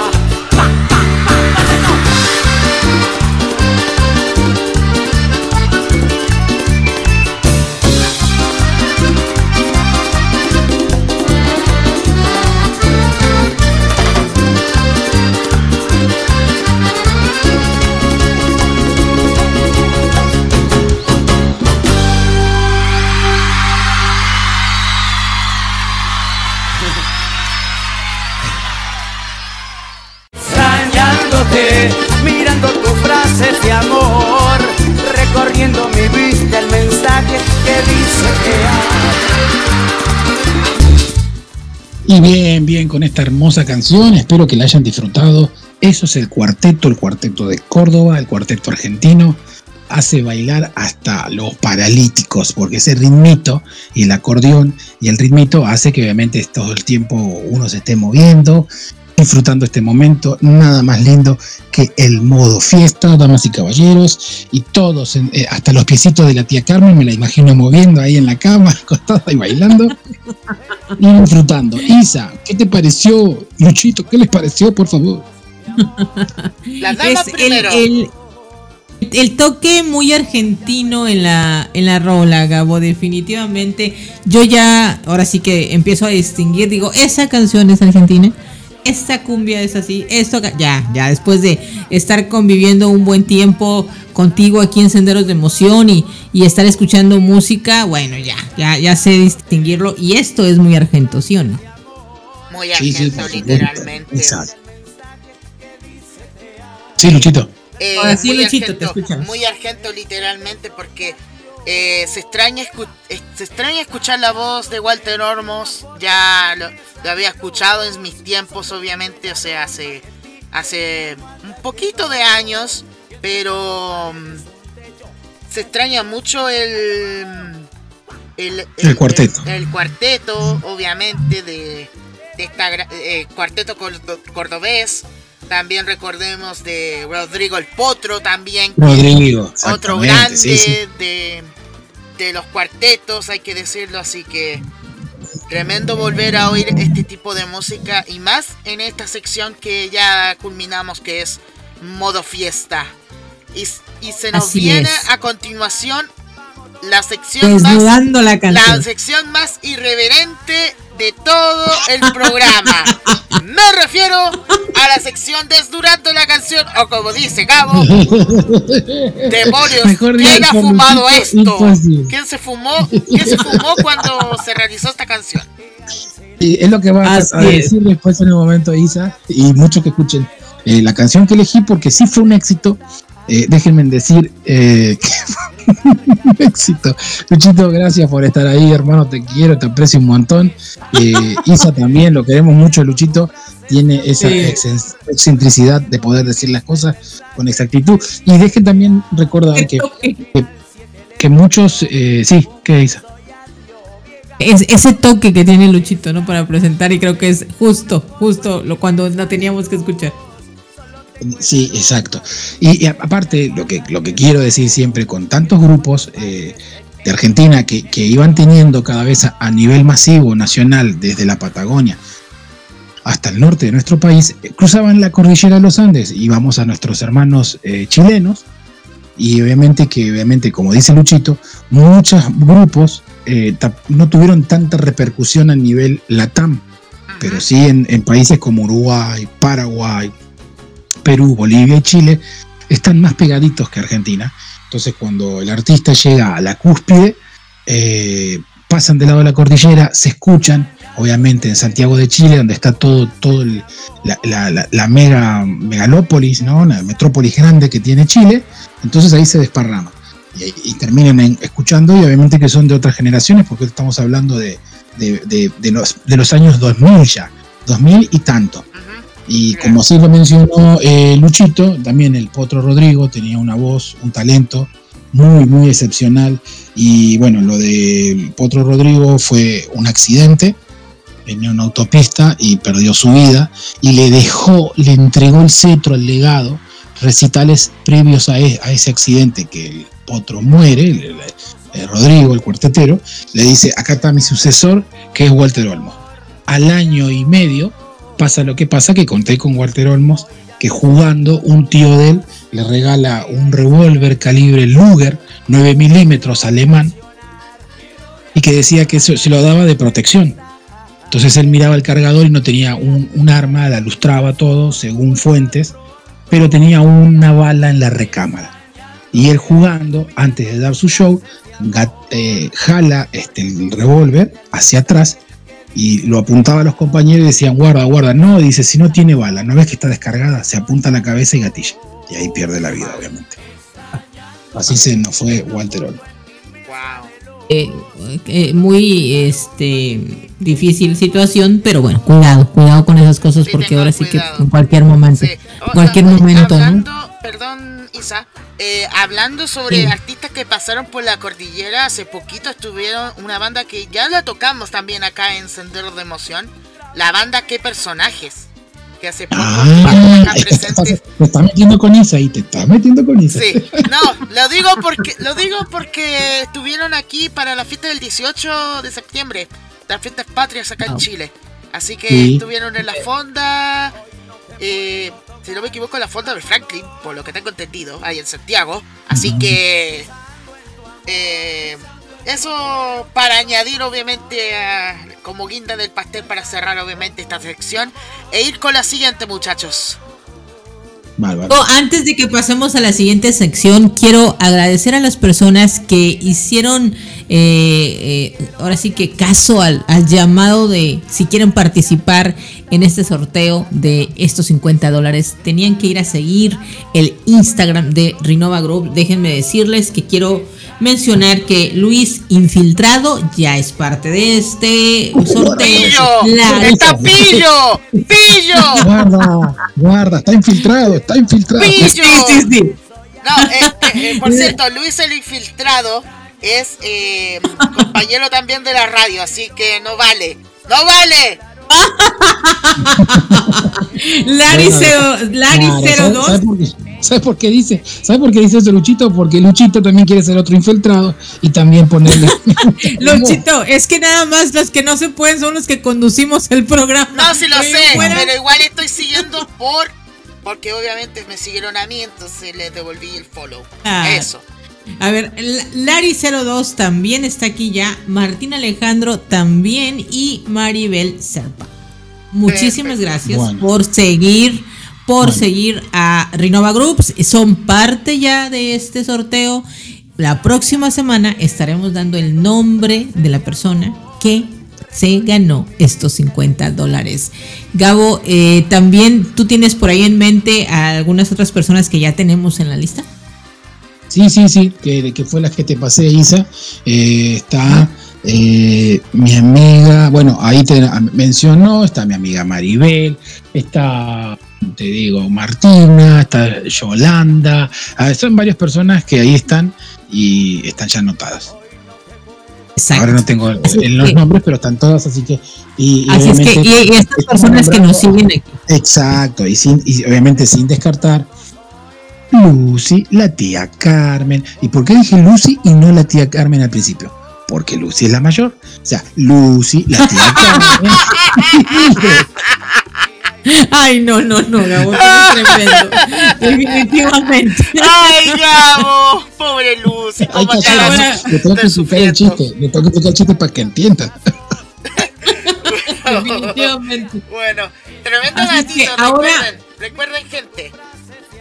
hermosa canción, espero que la hayan disfrutado. Eso es el cuarteto, el cuarteto de Córdoba, el cuarteto argentino. Hace bailar hasta los paralíticos, porque ese ritmito y el acordeón y el ritmito hace que obviamente todo el tiempo uno se esté moviendo, disfrutando este momento. Nada más lindo que el modo fiesta, damas y caballeros, y todos, en- eh, hasta los piecitos de la tía Carmen, me la imagino moviendo ahí en la cama, acostada y bailando y disfrutando. Isa, ¿qué te pareció? Luchito, ¿qué les pareció, por favor? La dama Es el, primero. el, el toque muy argentino en la, en la rola, Gabo, definitivamente. Yo ya, ahora sí que empiezo a distinguir, digo, esa canción es argentina, esta cumbia es así, esto, ya, ya, después de estar conviviendo un buen tiempo contigo aquí en Senderos de Emoción y, y estar escuchando música, bueno, ya, ya, ya sé distinguirlo y esto es muy argento, ¿sí o no? Muy Sí, sí, argento, literalmente. Exacto. Sí, Luchito. Eh, Ahora sí, muy Luchito, te escuchamos. muy argento literalmente porque eh, se extraña se extraña escuchar la voz de Walter Ormos ya lo, lo había escuchado en mis tiempos obviamente o sea hace hace un poquito de años pero mm, se extraña mucho el el, El cuarteto. el, el cuarteto obviamente de, de esta eh, cuarteto cordo- cordobés también recordemos de Rodrigo el Potro también Rodrigo. otro grande sí, sí. de de los cuartetos hay que decirlo así que tremendo volver a oír este tipo de música y más en esta sección que ya culminamos que es modo fiesta y, y se nos Así viene es. a continuación la sección más Desnudando la canción. la sección más irreverente de todo el programa. Me refiero a la sección Desdurando la canción, o como dice Gabo, demonios, Mejor ¿quién ha fumado esto? ¿Quién se fumó? ¿Quién se fumó cuando se realizó esta canción? Y es lo que va a, Así a es. decir después en el momento Isa y muchos que escuchen eh, la canción que elegí porque sí fue un éxito. Eh, déjenme decir eh, que fue un éxito. Luchito, gracias por estar ahí, hermano. Te quiero, te aprecio un montón. Eh, Isa también, lo queremos mucho, Luchito. Tiene esa excentricidad de poder decir las cosas con exactitud. Y dejen también recordar que, que muchos. eh, sí, ¿qué Isa? es ese toque que tiene Luchito, ¿no? Para presentar y creo que es justo, justo lo cuando la teníamos que escuchar. Sí, exacto. Y, aparte, lo que, lo que quiero decir siempre, con tantos grupos eh, de Argentina que, que iban teniendo cada vez a, a nivel masivo, nacional, desde la Patagonia hasta el norte de nuestro país, eh, cruzaban la cordillera de los Andes, íbamos a nuestros hermanos eh, chilenos, y obviamente que, obviamente, como dice Luchito, muchos grupos no tuvieron tanta repercusión a nivel LATAM, pero sí en, en países como Uruguay, Paraguay, Perú, Bolivia y Chile están más pegaditos que Argentina. Entonces cuando el artista llega a la cúspide, eh, pasan del lado de la cordillera, se escuchan, obviamente en Santiago de Chile, donde está todo, todo la, la- mega megalópolis, ¿no? la metrópolis grande que tiene Chile, entonces ahí se desparrama. Y, y terminan escuchando, y obviamente que son de otras generaciones, porque estamos hablando de, de- de- de los, de los años 2000 ya, 2000 y tanto. Y como así lo mencionó eh, Luchito, también el Potro Rodrigo tenía una voz, un talento muy, muy excepcional. Y bueno, lo del Potro Rodrigo fue un accidente, venía una autopista y perdió su vida. Y le dejó, le entregó el cetro, el legado, recitales previos a, e- a ese accidente que el Potro muere, el- el- el Rodrigo, el cuartetero, le dice, acá está mi sucesor, que es Walter Olmo. Al año y medio pasa lo que pasa, que conté con Walter Olmos, que jugando un tío de él le regala un revólver calibre Luger 9 milímetros alemán y que decía que eso se lo daba de protección. Entonces él miraba el cargador y no tenía un, arma, la lustraba todo según fuentes, pero tenía una bala en la recámara. Y él jugando, antes de dar su show, eh, jala este, el revólver hacia atrás y lo apuntaba a los compañeros y decían, guarda, guarda. No, dice, si no tiene bala, no ves que está descargada, se apunta a la cabeza y gatilla. y ahí pierde la vida, obviamente. Así se nos fue Walter Olo. Wow. Eh, eh, muy este difícil situación, pero bueno, cuidado, cuidado con esas cosas Sí, porque ahora sí que en cualquier momento, Sí. Cualquier momento, ¿no? Perdón, Eh, hablando sobre Sí. artistas que pasaron por la cordillera, hace poquito estuvieron una banda que ya la tocamos también acá en Senderos de Emoción. La banda Qué Personajes. Que hace poco Ah, acá te estás, presentes. te estás metiendo con Isa y te estás metiendo con Isa. Sí, no, lo digo porque lo digo porque estuvieron aquí para la fiesta del 18 de septiembre, las fiestas patrias acá en Ah. Chile. Así que Sí. estuvieron en la fonda, eh, si no me equivoco, la fonda de Franklin, por lo que tengo entendido, ahí en Santiago. Así que eh, eso para añadir obviamente como guinda del pastel para cerrar obviamente esta sección e ir con la siguiente muchachos. Bárbaro. Oh, antes de que pasemos a la siguiente sección, quiero agradecer a las personas que hicieron, eh, eh, ahora sí que caso al, al llamado de si quieren participar en este sorteo de estos 50 dólares, tenían que ir a seguir el Instagram de Renova Group. Déjenme decirles que quiero mencionar que Luis Infiltrado ya es parte de este sorteo. ¡Pillo! ¡Está pillo! ¡Pillo! Guarda, guarda, está infiltrado, está infiltrado. ¡Pillo! Sí, sí, sí. No, eh, eh, eh, por cierto, Luis el Infiltrado es eh, compañero también de la radio, así que no vale. ¡No vale! Larry, Bueno, cero- Larry Claro, ¿sabe- 02 ¿sabe por, qué, ¿Sabe por qué dice? ¿Sabe por qué dice eso Luchito? Porque Luchito también quiere ser otro infiltrado y también ponerle. Luchito, es que nada más los que no se pueden son los que conducimos el programa. No, sí lo sé, fuera, pero igual estoy siguiendo por... Porque obviamente me siguieron a mí, entonces les devolví el follow. Ah. Eso. A ver, L- Larry02 también está aquí ya. Martín Alejandro también. Y Maribel Serpa. Muchísimas Perfecto. gracias Bueno. por seguir. Por Bueno. seguir a Renova Groups. Son parte ya de este sorteo. La próxima semana estaremos dando el nombre de la persona que se ganó estos 50 dólares. Gabo, eh, también tú tienes por ahí en mente a algunas otras personas que ya tenemos en la lista. Sí, sí, sí, que, que fue la que te pasé, Isa. Eh, está eh, mi amiga, bueno, ahí te mencionó, está mi amiga Maribel, está, te digo, Martina, está Yolanda, ah, son varias personas que ahí están y están ya anotadas. Exacto. Ahora no tengo Así los que- nombres, pero están todas, así que... Y, y Así es que, y estas personas que nos siguen aquí. Exacto, y, sin, y obviamente sin descartar Lucy, la tía Carmen. ¿Y por qué dije Lucy y no la tía Carmen al principio? Porque Lucy es la mayor. O sea, Lucy, la tía Carmen. Ay, no, no, no, Gabo, tú eres tremendo. Definitivamente. ¡Ay, Gabo! Pobre Lucy, Hay ¿cómo te ahora- le tengo que estoy explicar el chiste, le tengo que explicar el chiste para que entiendan. Definitivamente. Bueno, tremendo gatito. que ahora- Recuerden, recuerden, gente.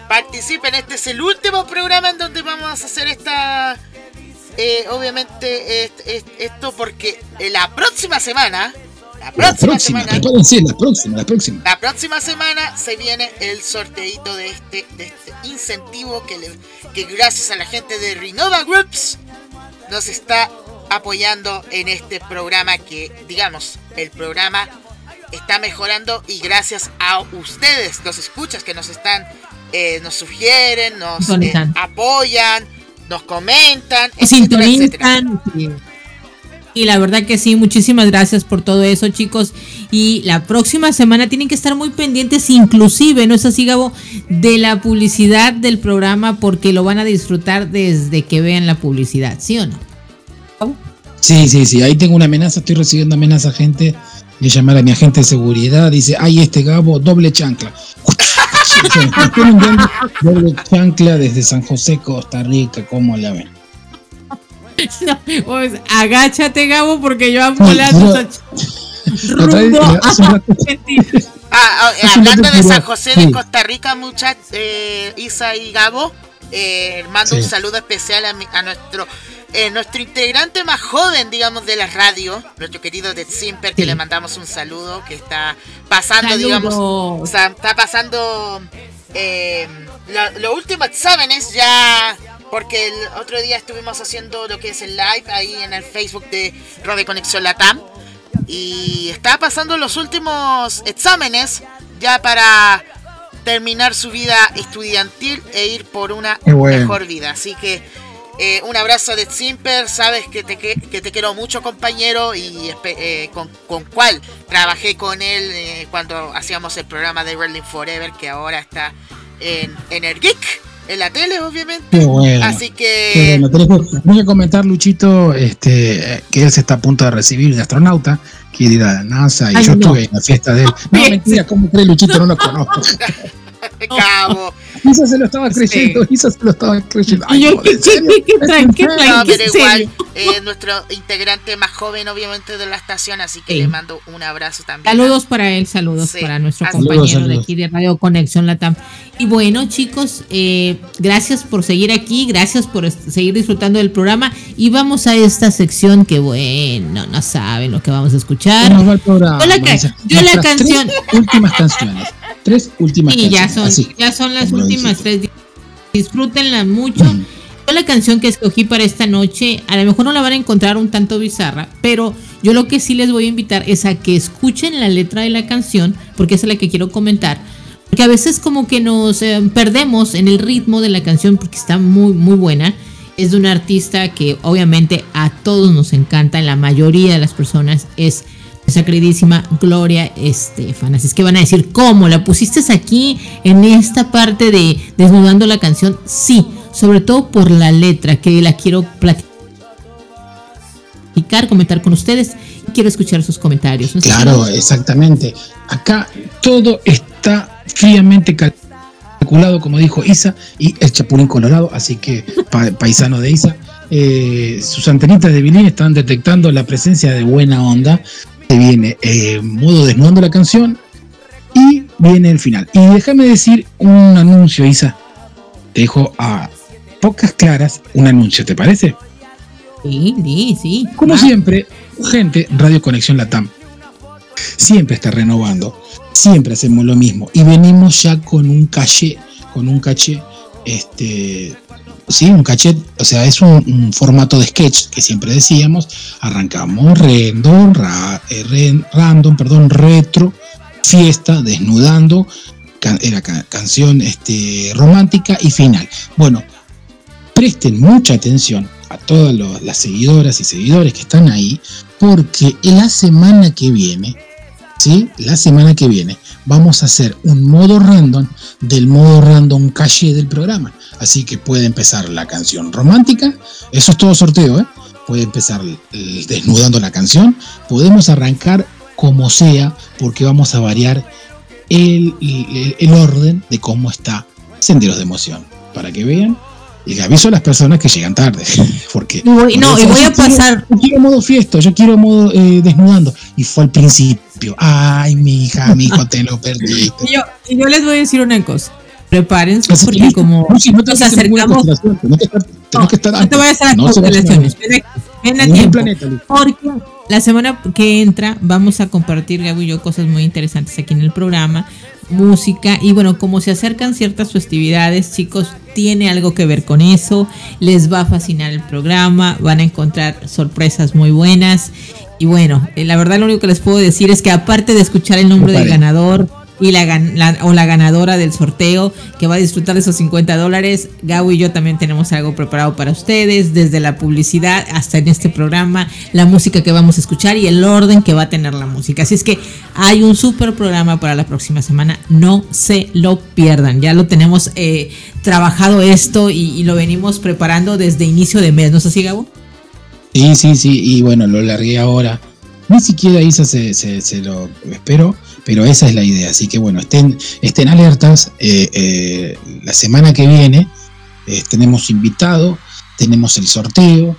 Participen. Este es el último programa en donde vamos a hacer esta. eh, obviamente, est- est- esto porque la próxima semana. La La próxima, próxima, semana. prepárense, la próxima, la próxima. La próxima semana se viene el sorteito de este, de este incentivo que, le- que gracias a la gente de Renova Groups nos está apoyando en este programa que, digamos, el programa está mejorando y gracias a ustedes, los escuchas que nos están, eh, nos sugieren, nos eh, apoyan, nos comentan, Nos etcétera, etcétera. Y la verdad que sí, muchísimas gracias por todo eso, chicos. Y la próxima semana tienen que estar muy pendientes, inclusive, ¿no es así, Gabo? De la publicidad del programa, porque lo van a disfrutar desde que vean la publicidad, ¿sí o no? Sí, sí, sí, ahí tengo una amenaza, estoy recibiendo amenaza, gente, de llamar a mi agente de seguridad, dice, ay, este Gabo, doble chancla. Doble chancla desde San José, Costa Rica, ¿cómo la ven? No, pues, agáchate, Gabo, porque yo un rato- Mentira. Ah, ah, hablando de San José de Costa Rica, muchachos, eh, Isa y Gabo, eh, mando Sí. un saludo especial a, mi- a nuestro eh, nuestro integrante más joven, digamos, de la radio, nuestro querido Dead Simper, que Sí. le mandamos un saludo, que está pasando, Saludos. digamos, o sea, está pasando eh, los últimos exámenes ya. Porque el otro día estuvimos haciendo lo que es el live ahí en el Facebook de Radio Conexión Latam. Y estaba pasando los últimos exámenes ya para terminar su vida estudiantil e ir por una bueno. mejor vida. Así que eh, un abrazo de Simper, sabes que te, que, que te quiero mucho compañero y eh, con, con cual trabajé con él eh, cuando hacíamos el programa de Berlin Forever que ahora está en, en el Geek, en la tele obviamente. Qué bueno. Así Qué que bueno. Tenés que, tenés que comentar, Luchito, este, que él se está a punto de recibir de astronauta, quiere ir a la NASA y Ay, yo no. estuve en la fiesta de él. No, mentira, ¿cómo cree Luchito? No lo conozco. cabo. Isa se lo estaba creyendo, Isa se lo estaba creyendo. Y yo, no, ¿qué, qué, qué? ¿Qué No, pero igual eh, nuestro integrante más joven obviamente de la estación, así que Sí. le mando un abrazo también. Saludos para él, saludos Sí. para nuestro Así- compañero Saludos, de saludos. aquí de Radio Conexión Latam. Y bueno, chicos, eh, gracias por seguir aquí, gracias por seguir disfrutando del programa. Y vamos a esta sección que, bueno, no saben lo que vamos a escuchar. ¿Cómo va el programa, Yo la yo la canción- últimas canciones. Tres últimas Y ya canciones. son, así. ya son las últimas tres. Disfrútenla mucho. Yo la canción que escogí para esta noche, a lo mejor no la van a encontrar un tanto bizarra, pero yo lo que sí les voy a invitar es a que escuchen la letra de la canción, porque esa es la que quiero comentar. Porque a veces como que nos eh, perdemos en el ritmo de la canción porque está muy, muy buena. Es de un artista que obviamente a todos nos encanta, la mayoría de las personas es esa queridísima Gloria Estefan. Así es que van a decir, ¿cómo? ¿La pusiste aquí en esta parte de desnudando la canción? Sí, sobre todo por la letra, que la quiero platicar, comentar con ustedes y quiero escuchar sus comentarios. Claro, exactamente. Acá todo está fríamente cal- calculado, como dijo Isa, y el Chapulín Colorado, así que pa- paisano de Isa. eh, sus antenitas de Bilín están detectando la presencia de buena onda. Se viene eh, modo desnudando la canción y viene el final. Y déjame decir un anuncio, Isa. Te dejo a pocas claras un anuncio, ¿te parece? Sí, sí, sí. Como Ah, siempre, gente, Radio Conexión Latam siempre está renovando, siempre hacemos lo mismo y venimos ya con un caché, con un caché, este, sí, un caché, o sea, es un, formato de sketch que siempre decíamos, arrancamos eh, random, retro, fiesta, desnudando, ca- era ca- canción este, romántica y final. Bueno, presten mucha atención a todas las seguidoras y seguidores que están ahí, porque la semana que viene, ¿sí? La semana que viene vamos a hacer un modo random del modo random calle del programa. Así que puede empezar la canción romántica, eso es todo sorteo, ¿eh? Puede empezar desnudando la canción, podemos arrancar como sea, porque vamos a variar el, el- el orden de cómo está Senderos de Emoción, para que vean. Y le aviso a las personas que llegan tarde, porque... Y voy- no, y voy a pasar- Yo quiero modo fiesta, yo quiero modo eh, desnudando. Y fue al principio. Ay, mi hija, mi hijo, te lo perdiste. Y yo, y yo les voy a decir una cosa. Prepárense Así porque que, como Lucy, no te nos acercamos que estar, tenés que estar no te vayas a las No vaya a constelaciones. Ven, a tiempo. planeta. Porque la semana que entra vamos a compartir, Gabo y yo, cosas muy interesantes aquí en el programa. Música y bueno, como se acercan ciertas festividades, chicos, tiene algo que ver con eso. Les va a fascinar el programa, van a encontrar sorpresas muy buenas. Y bueno, eh, la verdad lo único que les puedo decir es que aparte de escuchar el nombre del ganador, y la- o la ganadora del sorteo que va a disfrutar de esos 50 dólares. Gabo y yo también tenemos algo preparado para ustedes, desde la publicidad hasta en este programa, la música que vamos a escuchar y el orden que va a tener la música. Así es que hay un super programa para la próxima semana, no se lo pierdan. Ya lo tenemos eh, trabajado esto y, y lo venimos preparando desde inicio de mes, ¿no es así, Gabo? Sí, sí, sí, y bueno, lo largué ahora. Ni siquiera Isa se, se, lo esperó, pero esa es la idea. Así que bueno, estén, estén alertas. eh, eh, la semana que viene eh, tenemos invitado, tenemos el sorteo,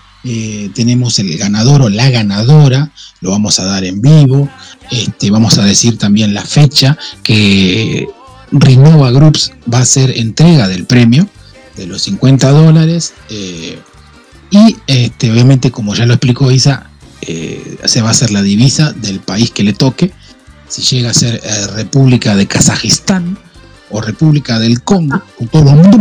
tenemos el ganador o la ganadora, lo vamos a dar en vivo. Este, vamos a decir también la fecha que Renova Groups va a hacer entrega del premio de los 50 dólares. Y este, obviamente, como ya lo explicó Isa, eh, se va a hacer la divisa del país que le toque. Si llega a ser eh, República de Kazajistán, o República del Congo, con todo el mundo,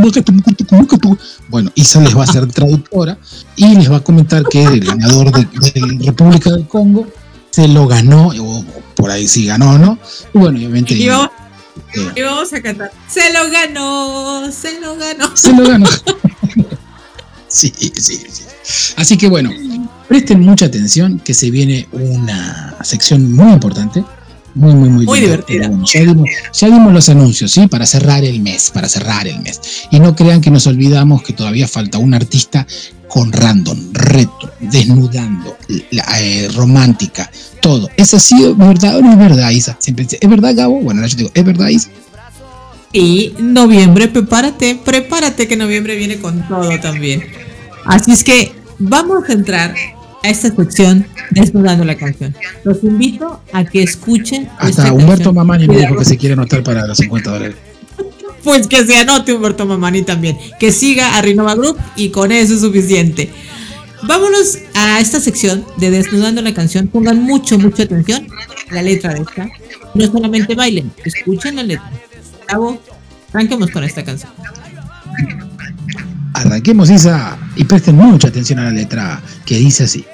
bueno, Isa les va a ser traductora y les va a comentar que el ganador de, de República del Congo se lo ganó, o por ahí sí ganó, ¿no? Y bueno, obviamente. Y eh, y vamos a cantar. Se lo ganó, se lo ganó. se lo ganó. sí, sí, sí. Así que bueno, presten mucha atención que se viene una sección muy importante. Muy, muy, muy, Muy divertida. Bueno, ya, dimos, ya dimos los anuncios, ¿sí? Para cerrar el mes, para cerrar el mes. Y no crean que nos olvidamos que todavía falta un artista con random, reto, desnudando, la, eh, romántica, todo. ¿Es así, verdad o no es verdad, Isa? Siempre dice, ¿es verdad, Gabo? Bueno, yo digo, ¿es verdad, Isa? Y noviembre, prepárate, prepárate que noviembre viene con todo también. Así es que vamos a entrar a esta sección desnudando la canción. Los invito a que escuchen. Hasta Humberto. Mamani me dijo que se quiere anotar para los 50 dólares. Pues que se anote Humberto Mamani también. Que siga a Rinova Group y con eso es suficiente. Vámonos a esta sección de Desnudando la canción. Pongan mucho, mucha atención a la letra de esta. No solamente bailen, escuchen la letra. Arranquemos con esta canción. Arranquemos, Isa, y presten mucha atención a la letra que dice así.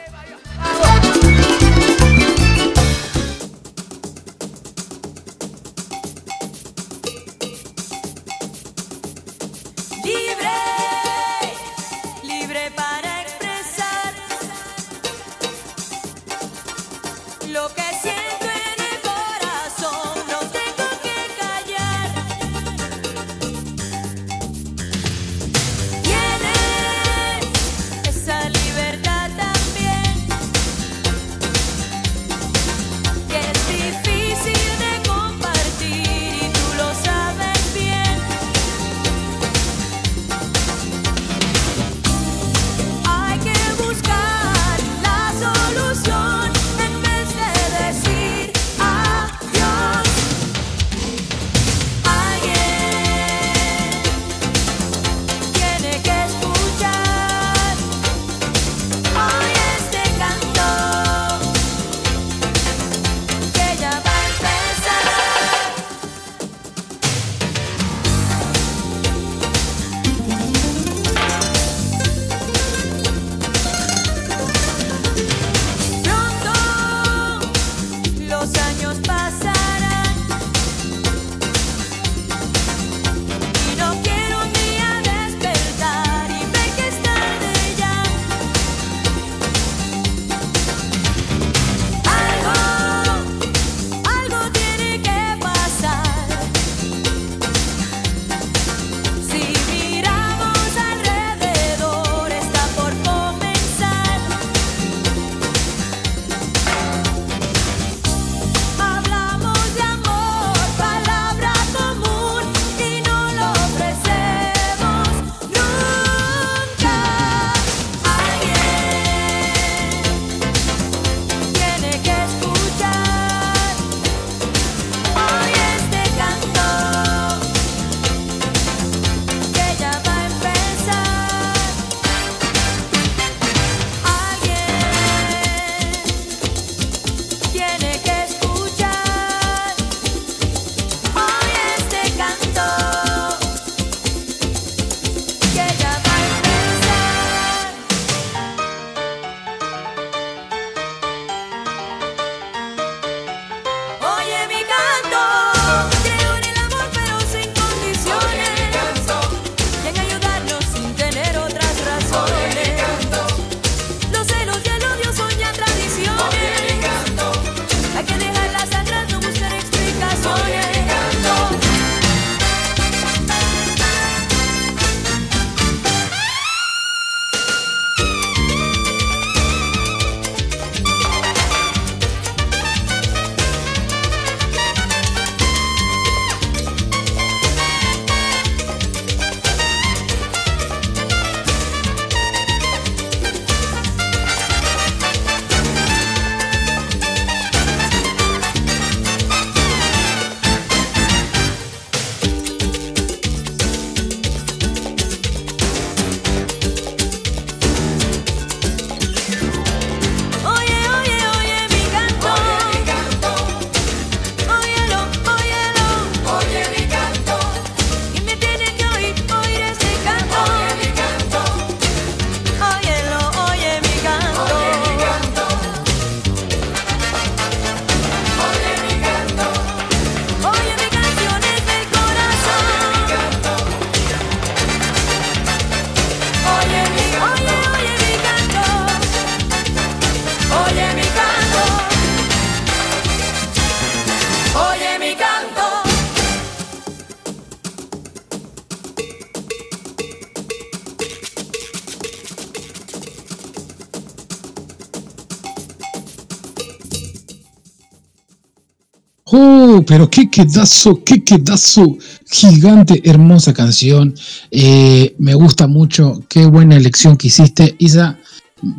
Pero qué quedazo, qué quedazo. Gigante, hermosa canción. Eh, me gusta mucho. Qué buena elección que hiciste. Isa,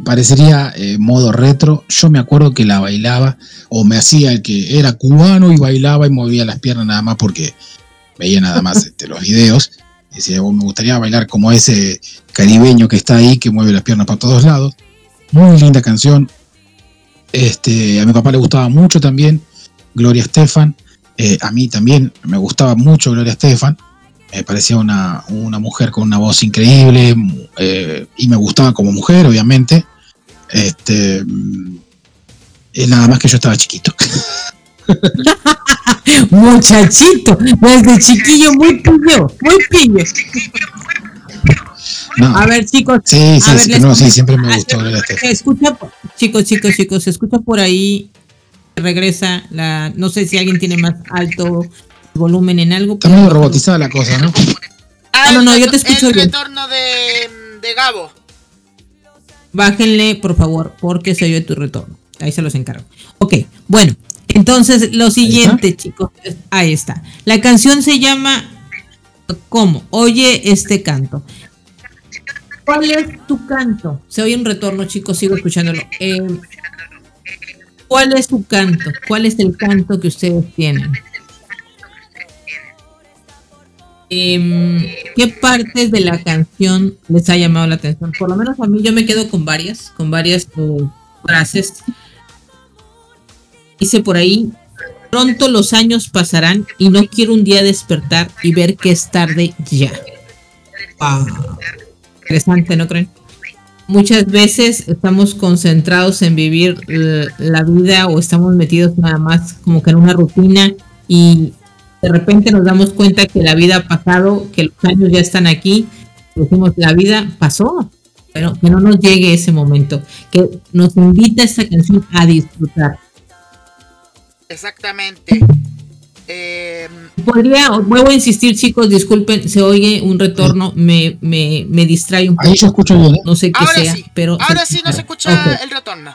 parecería eh, modo retro. Yo me acuerdo que la bailaba o me hacía el que era cubano y bailaba y movía las piernas nada más porque veía nada más este, los videos. Y decía, "Oh, me gustaría bailar como ese caribeño que está ahí, que mueve las piernas para todos lados. Muy linda canción. Este, a mi papá le gustaba mucho también Gloria Estefan. Eh, a mí también me gustaba mucho Gloria Estefan. Me parecía una, una mujer con una voz increíble eh, y me gustaba como mujer, obviamente. Este, mm, eh, nada más que yo estaba chiquito. Muchachito, desde chiquillo muy pillo, muy pillo. No. A ver, chicos. Sí, sí, a ver, sí, no, siempre me Ah, gustó escucha, chicos, chicos, chicos, se escucha por ahí. Regresa la. No sé si alguien tiene más alto volumen en algo. Está medio robotizada la cosa, ¿no? Ah, no, el no, yo te escucho el bien. retorno de, de Gabo. Bájenle, por favor, porque se oye tu retorno. Ahí se los encargo. Ok, bueno, entonces lo siguiente, chicos. Ahí está. La canción se llama ¿Cómo? Oye este canto. ¿Cuál es tu canto? Se oye un retorno, chicos, sigo escuchándolo. Eh, ¿Cuál es tu canto? ¿Cuál es el canto que ustedes tienen? Em, ¿Qué partes de la canción les ha llamado la atención? Por lo menos a mí yo me quedo con varias, con varias eh, frases. Dice por ahí, pronto los años pasarán y no quiero un día despertar y ver que es tarde ya. Wow. Interesante, ¿no creen? Muchas veces estamos concentrados en vivir eh, la vida o estamos metidos nada más como que en una rutina y de repente nos damos cuenta que la vida ha pasado, que los años ya están aquí, decimos la vida pasó, pero que no nos llegue ese momento, que nos invita esta canción a disfrutar. Exactamente. Eh, Podría, vuelvo a insistir chicos, disculpen, se oye un retorno, me, me, me distrae un poco. Ahí yo escucho bien, ¿eh? No sé qué ahora sea, sí. pero... ahora sí no se escucha el retorno.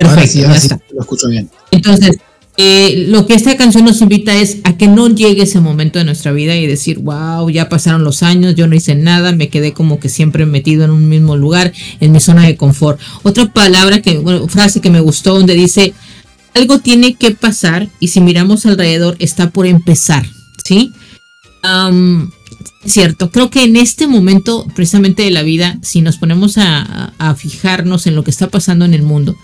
Ahora perfecto, sí, ya ahora sí está. lo escucho bien. Entonces, eh, lo que esta canción nos invita es a que no llegue ese momento de nuestra vida y decir, wow, ya pasaron los años, yo no hice nada, me quedé como que siempre metido en un mismo lugar, en mi zona de confort. Otra palabra que, bueno, frase que me gustó donde dice, algo tiene que pasar y si miramos alrededor está por empezar, ¿sí? Cierto, creo que en este momento precisamente de la vida, si nos ponemos a, a- fijarnos en lo que está pasando en el mundo,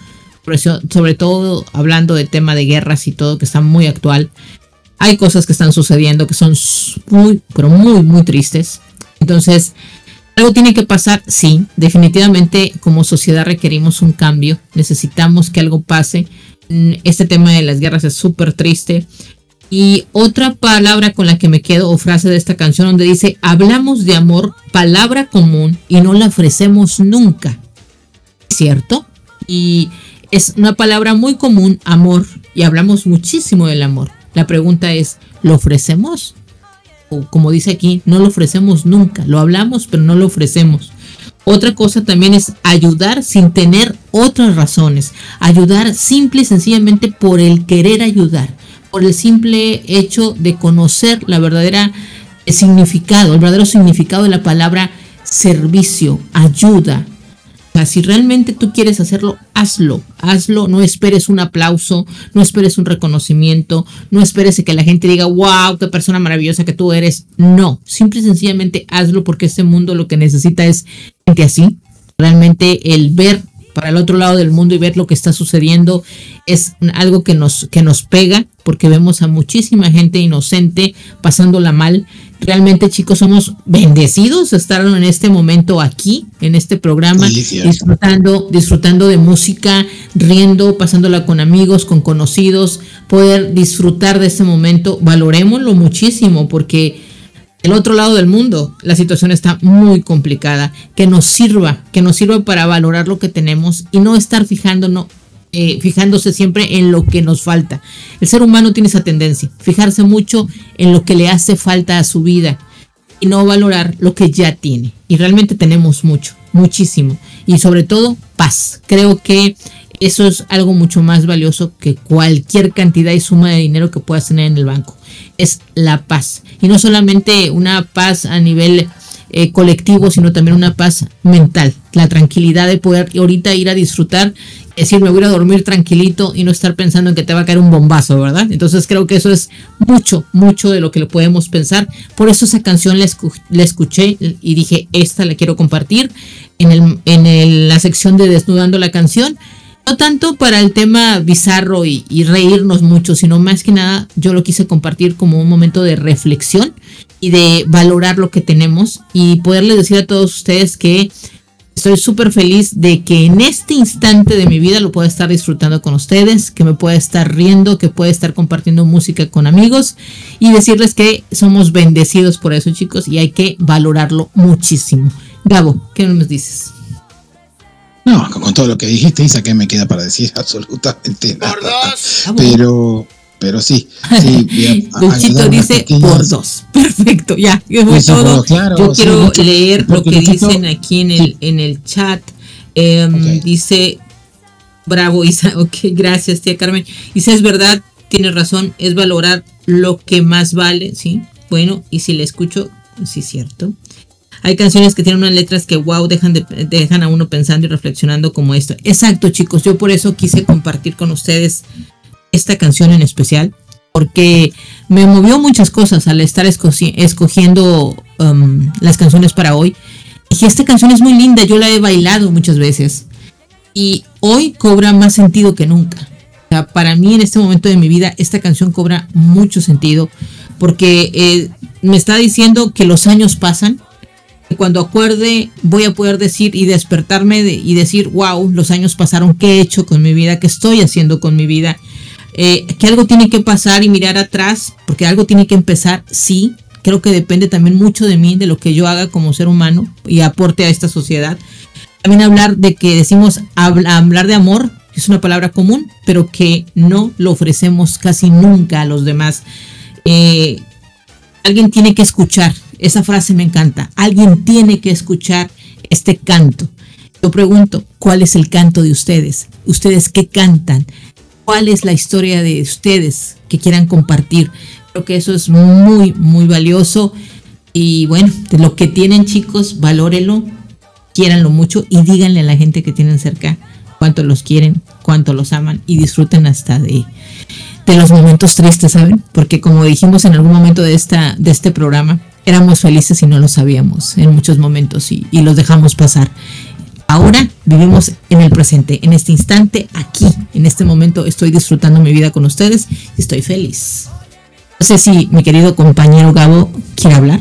sobre todo hablando del tema de guerras y todo que está muy actual, hay cosas que están sucediendo que son muy, pero muy, muy tristes. Entonces, algo tiene que pasar, sí, definitivamente como sociedad requerimos un cambio, necesitamos que algo pase. Mm, Este tema de las guerras es súper triste. Y otra palabra con la que me quedo o frase de esta canción donde dice, hablamos de amor, palabra común y no la ofrecemos nunca. ¿Cierto? Y es una palabra muy común, amor, y hablamos muchísimo del amor. La pregunta es, ¿lo ofrecemos? O como dice aquí, no lo ofrecemos nunca. Lo hablamos, pero no lo ofrecemos. Otra cosa también es ayudar sin tener otras razones. Ayudar simple y sencillamente por el querer ayudar. Por el simple hecho de conocer la verdadera eh, significado, el verdadero significado de la palabra servicio, ayuda, si realmente tú quieres hacerlo, hazlo, hazlo, no esperes un aplauso, no esperes un reconocimiento, no esperes que la gente diga, wow, qué persona maravillosa que tú eres. No, simple y sencillamente hazlo porque este mundo lo que necesita es gente así. Realmente el ver para el otro lado del mundo y ver lo que está sucediendo es algo que nos, que nos pega porque vemos a muchísima gente inocente pasándola mal. Realmente chicos somos bendecidos de estar en este momento aquí, en este programa, disfrutando, disfrutando de música, riendo, pasándola con amigos, con conocidos, poder disfrutar de este momento, valorémoslo muchísimo porque el otro lado del mundo, la situación está muy complicada. Que nos sirva, que nos sirva para valorar lo que tenemos y no estar fijándonos, eh, fijándose siempre en lo que nos falta. El ser humano tiene esa tendencia, fijarse mucho en lo que le hace falta a su vida y no valorar lo que ya tiene. Y realmente tenemos mucho, muchísimo. Y sobre todo, paz. Creo que eso es algo mucho más valioso que cualquier cantidad y suma de dinero que puedas tener en el banco. Es la paz. Y no solamente una paz a nivel eh, colectivo, sino también una paz mental. La tranquilidad de poder ahorita ir a disfrutar, decir, me voy a ir a dormir tranquilito y no estar pensando en que te va a caer un bombazo, ¿verdad? Entonces creo que eso es mucho, mucho de lo que le podemos pensar. Por eso esa canción la, escu- la escuché y dije, esta la quiero compartir en, el, en la sección de Desnudando la canción. No tanto para el tema bizarro y, y reírnos mucho, sino más que nada yo lo quise compartir como un momento de reflexión y de valorar lo que tenemos y poderles decir a todos ustedes que estoy súper feliz de que en este instante de mi vida lo pueda estar disfrutando con ustedes, que me pueda estar riendo, que pueda estar compartiendo música con amigos y decirles que somos bendecidos por eso chicos y hay que valorarlo muchísimo. Gabo, ¿qué nos dices? No, con, todo lo que dijiste, Isa, ¿qué me queda para decir? Absolutamente nada. Por dos. Pero, pero sí, sí. Luchito dice por dos. Perfecto, ya, Pues todo. claro, Yo sí, quiero leer lo que Luchito- dicen aquí en el, en el chat. Em. Dice, bravo Isa, ok, gracias tía Carmen. Isa, es verdad, tiene razón, es valorar lo que más vale, ¿sí? Bueno, y si le escucho, sí cierto. Hay canciones que tienen unas letras que, wow, dejan, de- dejan a uno pensando y reflexionando como esto. Exacto, chicos, yo por eso quise compartir con ustedes esta canción en especial, porque me movió muchas cosas al estar escogiendo um, las canciones para hoy. Dije, esta canción es muy linda, yo la he bailado muchas veces y hoy cobra más sentido que nunca. Para mí en este momento de mi vida esta canción cobra mucho sentido porque eh, me está diciendo que los años pasan. que Cuando acuerde voy a poder decir y despertarme de- y decir, wow, los años pasaron, ¿qué he hecho con mi vida? ¿Qué estoy haciendo con mi vida? Eh, que algo tiene que pasar y mirar atrás, porque algo tiene que empezar, sí. Creo que depende también mucho de mí, de lo que yo haga como ser humano y aporte a esta sociedad. También hablar de que decimos habla- hablar de amor, es una palabra común, pero que no lo ofrecemos casi nunca a los demás. Eh, alguien tiene que escuchar, esa frase me encanta, alguien tiene que escuchar este canto. Yo pregunto, ¿cuál es el canto de ustedes? ¿Ustedes qué cantan? ¿Cuál es la historia de ustedes que quieran compartir? Creo que eso es muy, muy valioso. Y bueno, de lo que tienen chicos, valórenlo, quiéranlo mucho y díganle a la gente que tienen cerca cuánto los quieren, cuánto los aman y disfruten hasta de, de los momentos tristes, ¿saben? Porque como dijimos en algún momento de, esta, de este programa, éramos felices y no lo sabíamos en muchos momentos y, y los dejamos pasar. Ahora vivimos en el presente, en este instante, aquí, en este momento estoy disfrutando mi vida con ustedes y estoy feliz. No sé si mi querido compañero Gabo quiere hablar.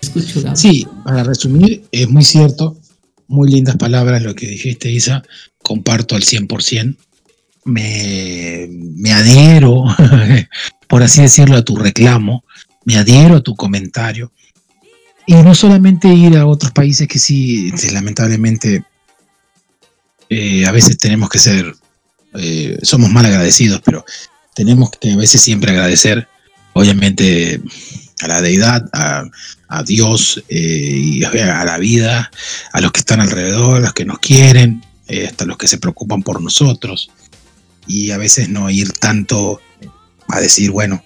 Escucho, Gabo. Sí, para resumir, es muy cierto, muy lindas palabras lo que dijiste, Isa, comparto al 100%, me, me adhiero, por así decirlo, a tu reclamo, me adhiero a tu comentario, y no solamente ir a otros países que sí, este, lamentablemente, eh, a veces tenemos que ser, eh, somos mal agradecidos, pero tenemos que a veces siempre agradecer, obviamente, a la deidad, a, a Dios eh, y a la vida, a los que están alrededor, a los que nos quieren, hasta los que se preocupan por nosotros. Y a veces no ir tanto a decir, bueno,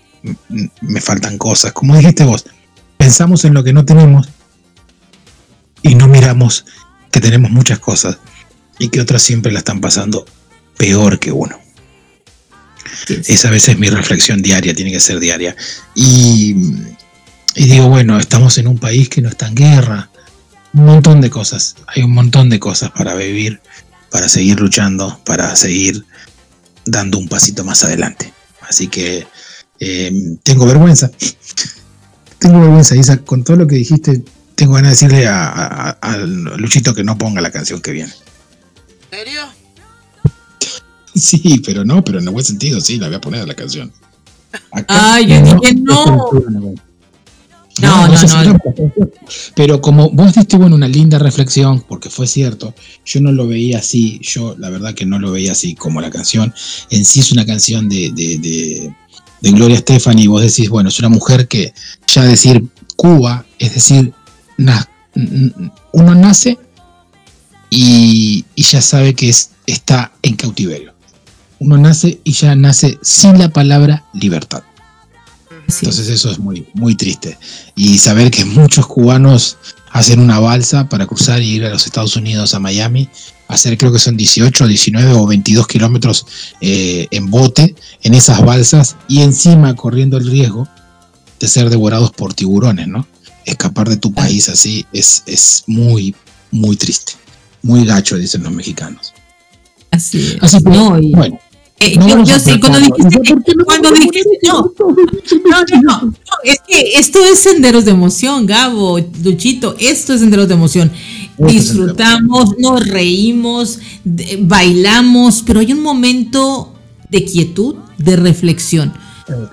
me faltan cosas. Como dijiste vos, pensamos en lo que no tenemos y no miramos que tenemos muchas cosas y que otras siempre la están pasando peor que uno. Esa a veces es mi reflexión diaria, tiene que ser diaria. Y, y digo, bueno, estamos en un país que no está en guerra. Un montón de cosas. Hay un montón de cosas para vivir, para seguir luchando, para seguir dando un pasito más adelante. Así que eh, tengo vergüenza. Tengo vergüenza, Isa, con todo lo que dijiste. Tengo ganas de decirle a, a- a Luchito que no ponga la canción que viene. ¿En serio? Sí, pero no, pero en el buen sentido, sí, la voy a poner la canción. Acá Ay, yo dije no. No, no, no. Pero como vos diste bueno una linda reflexión, porque fue cierto, yo no lo veía así, yo la verdad que no lo veía así como la canción. En sí es una canción de, de, de, de Gloria Estefan y vos decís, bueno, es una mujer que ya decir Cuba, es decir, na- uno nace y, y ya sabe que es, está en cautiverio. Uno nace y ya nace sin la palabra libertad. Sí. Entonces eso es muy, muy triste. Y saber que muchos cubanos hacen una balsa para cruzar y ir a los Estados Unidos, a Miami, hacer creo que son 18, 19 o 22 kilómetros eh, en bote en esas balsas y encima corriendo el riesgo de ser devorados por tiburones, ¿no? Escapar de tu país así es, es muy, muy triste. Muy gacho, dicen los mexicanos. Así es. Así que, No, y- bueno, Eh, No yo, yo sí, cuando dijiste, ¿Por qué no cuando dijiste, no, no, no, no, no, es que esto es senderos de emoción, Gabo, Luchito, esto es senderos de emoción. Disfrutamos, nos reímos, de- bailamos, pero hay un momento de quietud, de reflexión.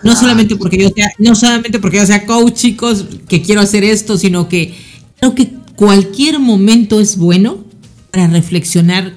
No solamente porque yo sea, no solamente porque yo sea coach, chicos, que quiero hacer esto, sino que creo que cualquier momento es bueno para reflexionar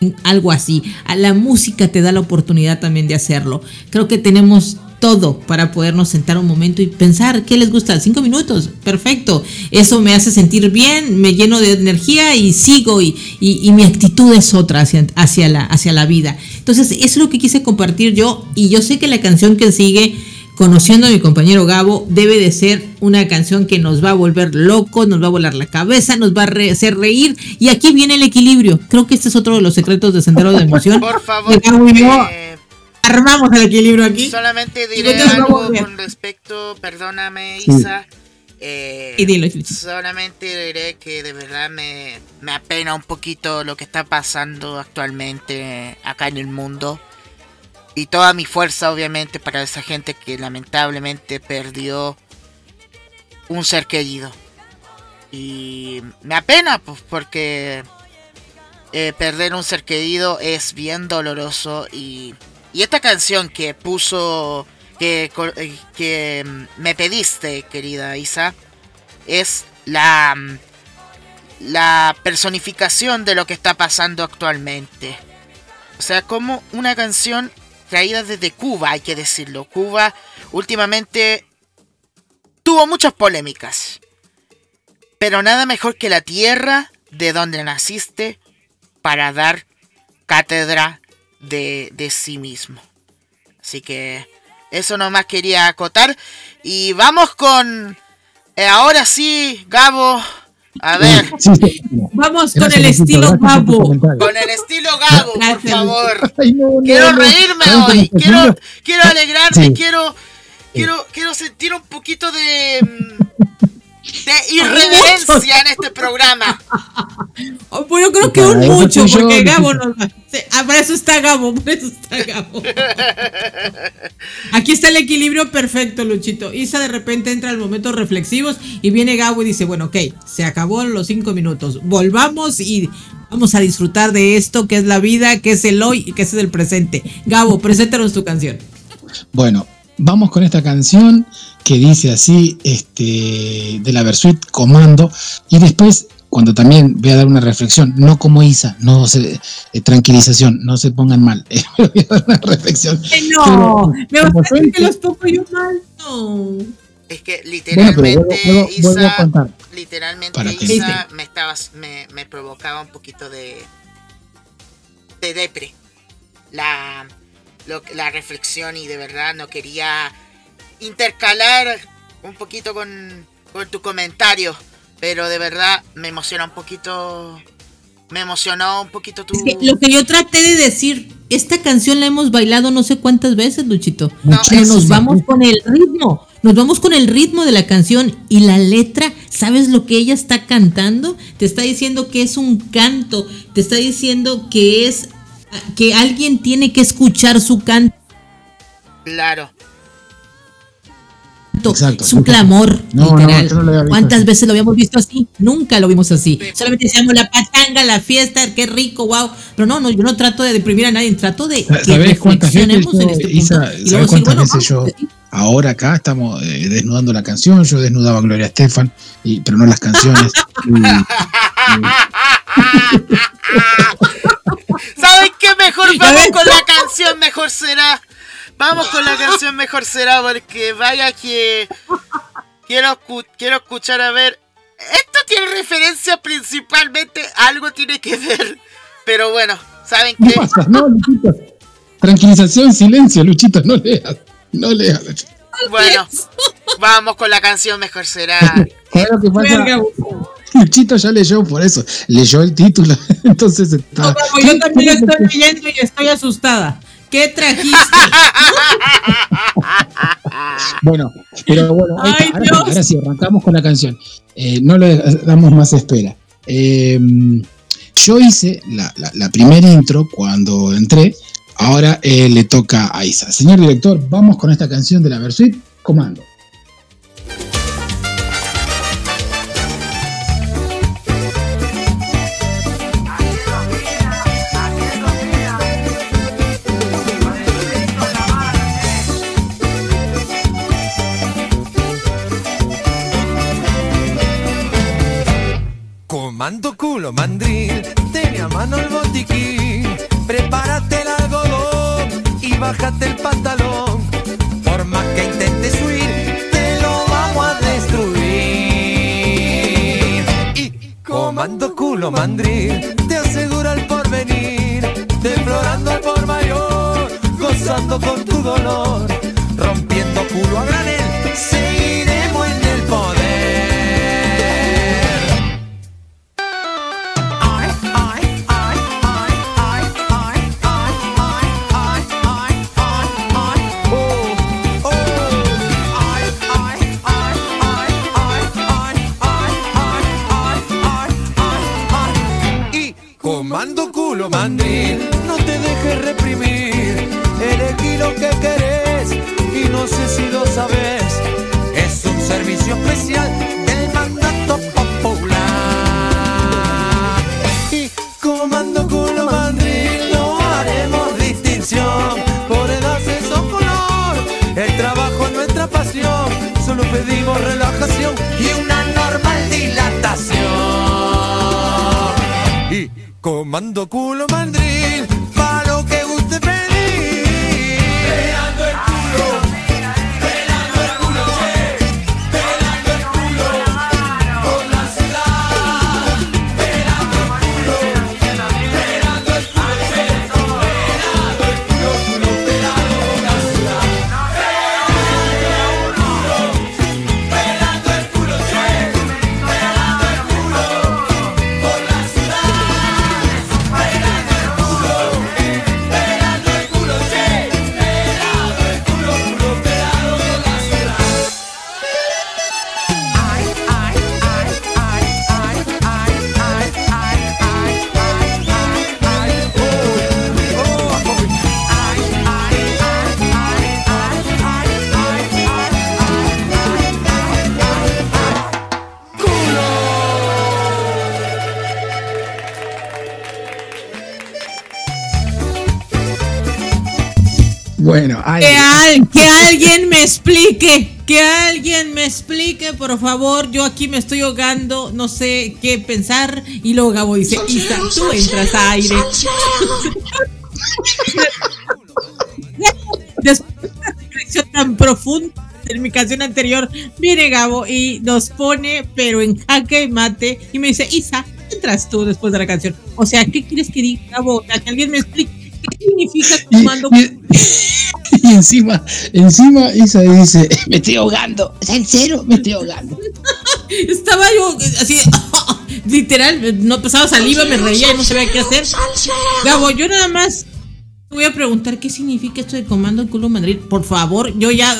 en algo así. A la música te da la oportunidad también de hacerlo. Creo que tenemos todo para podernos sentar un momento y pensar qué les gusta. Cinco minutos, perfecto. Eso me hace sentir bien, me lleno de energía y sigo y, y- y mi actitud es otra hacia, hacia, la, hacia la vida. Entonces, eso es lo que quise compartir yo y yo sé que la canción que sigue conociendo a mi compañero Gabo, debe de ser una canción que nos va a volver locos, nos va a volar la cabeza, nos va a re- hacer reír. Y aquí viene el equilibrio. Creo que este es otro de los secretos de Sendero de Emoción. Por favor, armamos el equilibrio aquí. solamente diré algo con respecto, perdóname Sí. Isa. eh, Y dilo, Chucho. solamente diré que de verdad me, me apena un poquito lo que está pasando actualmente acá en el mundo. Y toda mi fuerza, obviamente, para esa gente que lamentablemente perdió un ser querido. Y me apena, pues, porque eh, perder un ser querido es bien doloroso. Y, y esta canción que puso, que, eh, mm, me pediste, querida Isa, es la, mm, la personificación de lo que está pasando actualmente. O sea, como una canción traída desde Cuba, hay que decirlo. Cuba últimamente tuvo muchas polémicas. Pero nada mejor que la tierra de donde naciste para dar cátedra de, de sí mismo. Así que eso nomás quería acotar. Y vamos con... eh, ahora sí, Gabo. A ver, Sí, sí. Vamos con el estilo Gabo. con el estilo Gabo, por favor. Ay, no, no, Quiero no. reírme ¿Saben cómo hoy, quiero, quiero alegrarme, Sí. quiero, quiero, quiero sentir un poquito de, mm, de irreverencia en este programa. Oh, Bueno, creo que un mucho, porque Gabo sí, ah, para eso está Gabo, por eso está Gabo. Aquí está el equilibrio perfecto, Luchito. Isa de repente entra en momentos reflexivos y viene Gabo y dice, bueno, ok, se acabó los cinco minutos. Volvamos y vamos a disfrutar de esto que es la vida, que es el hoy y que es el presente. Gabo, preséntanos tu canción. Bueno, vamos con esta canción que dice así, este, de la Versuit Comando, y después, cuando también voy a dar una reflexión, no como Isa, no se, eh, tranquilización, no se pongan mal, eh, voy a dar una reflexión. Eh, no, me a decir soy- que los pongo yo mal. No. Es que Bueno, pero literalmente a Isa, contar. literalmente que- Isa me estaba, me, me provocaba un poquito de, de depre. La, lo- la reflexión y de verdad no quería intercalar un poquito con, con tu comentario, pero de verdad me emociona un poquito, me emocionó un poquito tu... Es que lo que yo traté de decir, esta canción la hemos bailado no sé cuántas veces, Luchito. No, Pero nos sí. vamos con el ritmo. Nos vamos con el ritmo de la canción y la letra, ¿sabes lo que ella está cantando? Te está diciendo que es un canto, te está diciendo que es que alguien tiene que escuchar su canto, Claro. Exacto. su clamor, No, no, literal. no visto ¿Cuántas así. veces lo habíamos visto así? Nunca lo vimos así. Solamente decíamos la patanga, la fiesta, qué rico, wow. Pero no, no, yo no trato de deprimir a nadie, trato de que ¿Sabes cuántas veces reflexionemos yo, en este punto. Isa, Y ¿sabes luego decir, cuántas bueno, veces yo, ahora acá estamos eh, desnudando la canción, yo desnudaba a Gloria Estefan, y, pero no las canciones. ¿Saben qué? Mejor vamos con la canción, mejor será. Vamos con la canción, mejor será, porque vaya que quiero, quiero escuchar a ver. Esto tiene referencia principalmente, algo tiene que ver Pero bueno, ¿saben ¿Qué qué? pasa? No, Luchito. Tranquilización, silencio, Luchito, no leas. No leas, Luchito. Bueno, vamos con la canción Mejor será. ¿Sabes lo que pasa? Luchito ya leyó por eso. Leyó el título. Entonces está. No, yo también estoy leyendo y estoy asustada. ¿Qué trajiste? Bueno, pero bueno, ahí Ay, está. ahora, sí, arrancamos con la canción. Eh, no le damos más espera. Eh, yo hice la, la- la primera intro cuando entré. Ahora eh, le toca a Isa. Señor director, vamos con esta canción de la Versuit. Comando. Culo mandril, ten a mano el botiquín, prepárate el algodón y bájate el pantalón. Por más que intentes huir, te lo vamos a destruir. Y comando culo mandril, te asegura el porvenir, deflorando el por mayor, gozando con tu dolor, rompiendo culo a granel, no te dejes reprimir. Elegí lo que querés y no sé si lo sabes. Es un servicio especial comando culo mandril, Bueno. Que, al- que alguien me explique, que alguien me explique, por favor. Yo aquí me estoy ahogando, no sé qué pensar. Y luego Gabo dice, Isa, tú entras a aire. Después de una reflexión tan profunda en mi canción anterior, viene Gabo y nos pone, pero en jaque y mate, y me dice, Isa, entras tú después de la canción. O sea, ¿qué quieres que diga, Gabo? O sea, que alguien me explique qué significa comando. y- y encima, encima Isa dice, me estoy ahogando. ¿En serio? Me estoy ahogando. Estaba yo así, literal, no pasaba saliva, me reía y no sabía qué hacer. Gabo, yo nada más voy a preguntar qué significa esto de comando culo Madrid. Por favor, yo ya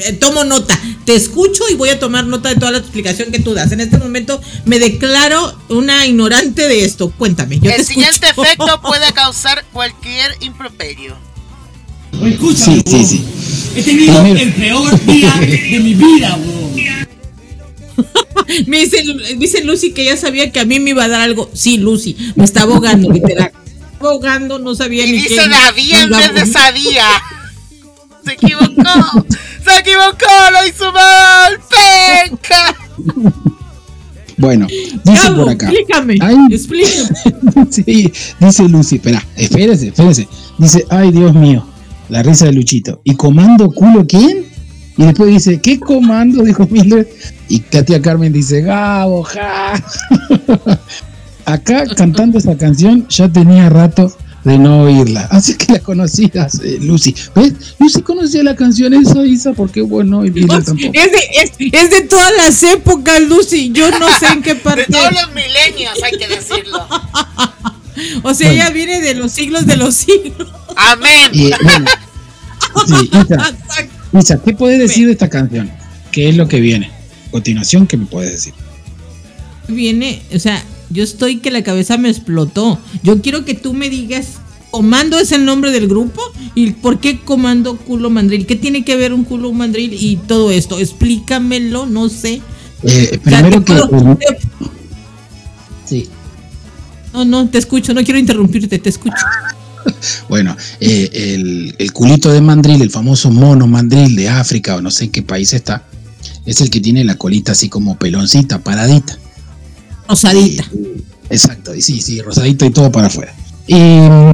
eh, tomo nota, te escucho y voy a tomar nota de toda la explicación que tú das. En este momento me declaro una ignorante de esto. Cuéntame, yo te El siguiente escucho. efecto puede causar cualquier improperio. Escúchame, Sí, sí, sí. He tenido el peor día de mi vida. Me dice, dice Lucy que ya sabía que a mí me iba a dar algo. Sí, Lucy, me estaba ahogando, literal. Ahogando, no sabía Y ni qué. dice Davía en vez de sabía. Se equivocó. Se equivocó, lo hizo mal. Penca. Bueno, dice por acá. explícame, Ay. explícame. sí, dice Lucy, espera, espérese, espérese. Dice, ay Dios mío, la risa de Luchito. ¿Y comando culo quién? Y después dice, ¿qué comando? Dijo Miller. Y la tía Carmen dice, Gabo, ja. acá cantando esa canción ya tenía rato de no oírla. Así que la conocías, eh, Lucy. ¿Ves? Lucy conocía la canción esa, Isa, porque bueno, y Mila tampoco. Es de, es, es de todas las épocas, Lucy. Yo no sé en qué De parte. todos los milenios, hay que decirlo. O sea, ella viene de los siglos de los siglos. Amén. Y, bueno, sí, Isa, Isa, ¿qué puedes decir de esta canción? ¿Qué es lo que viene? A continuación, ¿qué me puedes decir? Viene, o sea, yo estoy que la cabeza me explotó. Yo quiero que tú me digas, Comando es el nombre del grupo y por qué Comando Culo Mandril. ¿Qué tiene que ver un culo mandril y todo esto? Explícamelo, no sé. Eh, primero que. puedo- Sí. No, no, te escucho, no quiero interrumpirte, te escucho. Bueno, eh, el, el culito de mandril, el famoso mono mandril de África o no sé en qué país está, es el que tiene la colita así como peloncita, paradita. Rosadita. Y- exacto, y sí, sí, rosadito y todo para afuera. Y mm,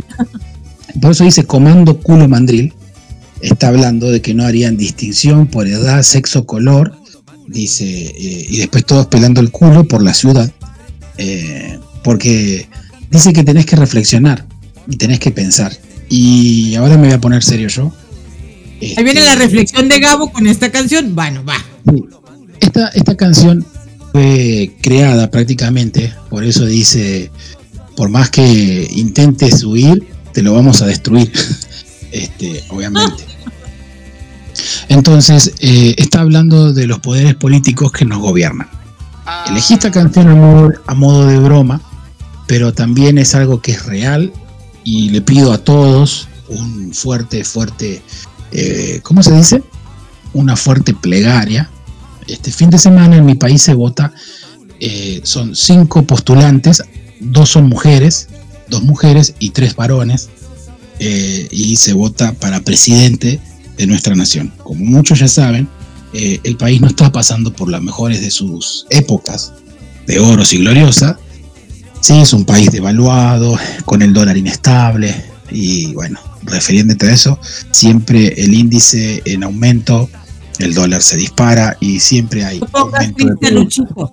por eso dice comando culo mandril. Está hablando de que no harían distinción por edad, sexo, color. Dice, eh, y después todos pelando el culo por la ciudad. eh, porque dice que tenés que reflexionar y tenés que pensar. Y ahora me voy a poner serio yo. Ahí viene Este, la reflexión de Gabo con esta canción. Bueno, va. Esta, esta canción fue creada prácticamente, por eso dice, por más que intentes huir, te lo vamos a destruir. Este, obviamente. Entonces, eh, está hablando de los poderes políticos que nos gobiernan. Elegí esta canción a modo, a modo de broma, pero también es algo que es real y le pido a todos un fuerte, fuerte, eh, ¿cómo se dice? Una fuerte plegaria. Este fin de semana en mi país se vota, eh, son cinco postulantes, dos son mujeres, dos mujeres y tres varones, eh, y se vota para presidente de nuestra nación. Como muchos ya saben, eh, el país no está pasando por las mejores de sus épocas de oros y gloriosa. Sí, es un país devaluado, con el dólar inestable y bueno, refiriéndote a eso, siempre el índice en aumento, el dólar se dispara y siempre hay No pongas triste a. Luchito.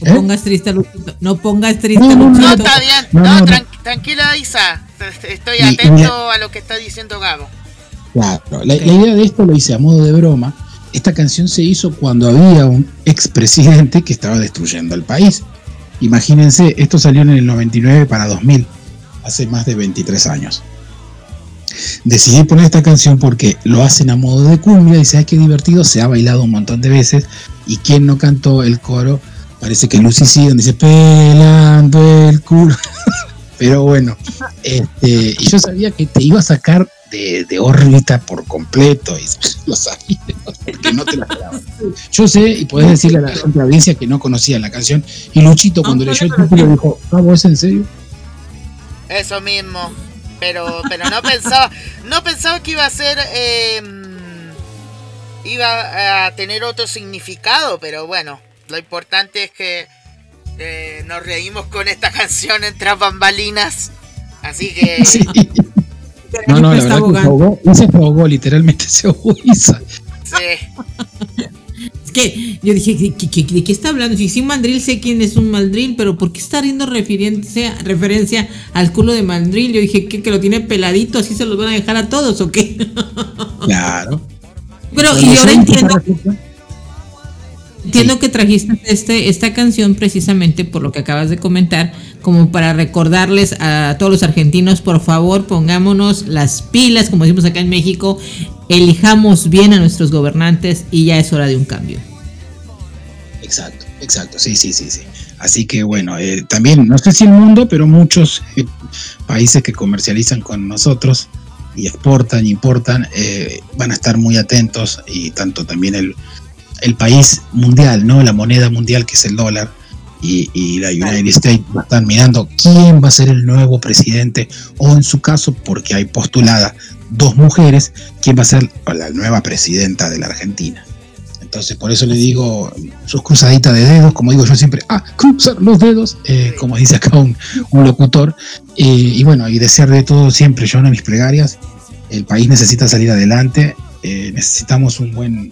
No ¿Eh? pongas triste a Luchito. No pongas triste No, a está bien. No, No, no, no. tran- tranquila, Isa. Estoy Y- y atento a lo que está diciendo Gabo. Claro, la, la idea de esto lo hice a modo de broma. Esta canción se hizo cuando había un expresidente que estaba destruyendo el país. Imagínense, esto salió en el 99 para 2000, hace más de 23 años. Decidí poner esta canción porque lo hacen a modo de cumbia y sabes qué divertido, se ha bailado un montón de veces y quien no cantó el coro, parece que Lucy sí, donde dice pelando el culo. Pero bueno, este, y yo sabía que te iba a sacar de, de órbita por completo, y lo sabía, porque no te la esperaba. Yo sé, y podés decirle a la gente de audiencia que no conocía la canción, y Luchito cuando leyó el título dijo, Gabo, ¿es en serio? Eso mismo. Pero, pero no pensaba, no pensaba que iba a ser, eh, iba a tener otro significado, pero bueno, lo importante es que eh, nos reímos con esta canción entre bambalinas, así que Sí. No, no, la Está verdad que se ahogó, se ahogó, literalmente se ahogó Isa. sí. Es que yo dije, ¿de qué, qué- de qué está hablando? Si sí, mandril sé quién es un mandril, pero ¿por qué está haciendo referencia, referencia al culo de mandril? Yo dije que, que lo tiene peladito, así se los van a dejar a todos o qué. Claro. Pero Bueno, y ahora sí, entiendo, sí. que trajiste este, esta canción precisamente por lo que acabas de comentar, como para recordarles a todos los argentinos, por favor, pongámonos las pilas, como decimos acá en México, elijamos bien a nuestros gobernantes y ya es hora de un cambio. Exacto, exacto, sí, sí, sí, sí. Así que bueno, eh, también, no sé si el mundo, pero muchos eh, países que comercializan con nosotros y exportan, importan, eh, van a estar muy atentos y tanto también el, el país mundial, ¿no? La moneda mundial que es el dólar y, y la United States están mirando quién va a ser el nuevo presidente o en su caso, porque hay postulada dos mujeres, quién va a ser la nueva presidenta de la Argentina. Entonces, por eso le digo sus cruzaditas de dedos, como digo yo siempre, ah, cruzar los dedos, eh, como dice acá un, un locutor. Eh, y bueno, y desear de todo siempre, yo en mis plegarias, el país necesita salir adelante, eh, necesitamos un buen,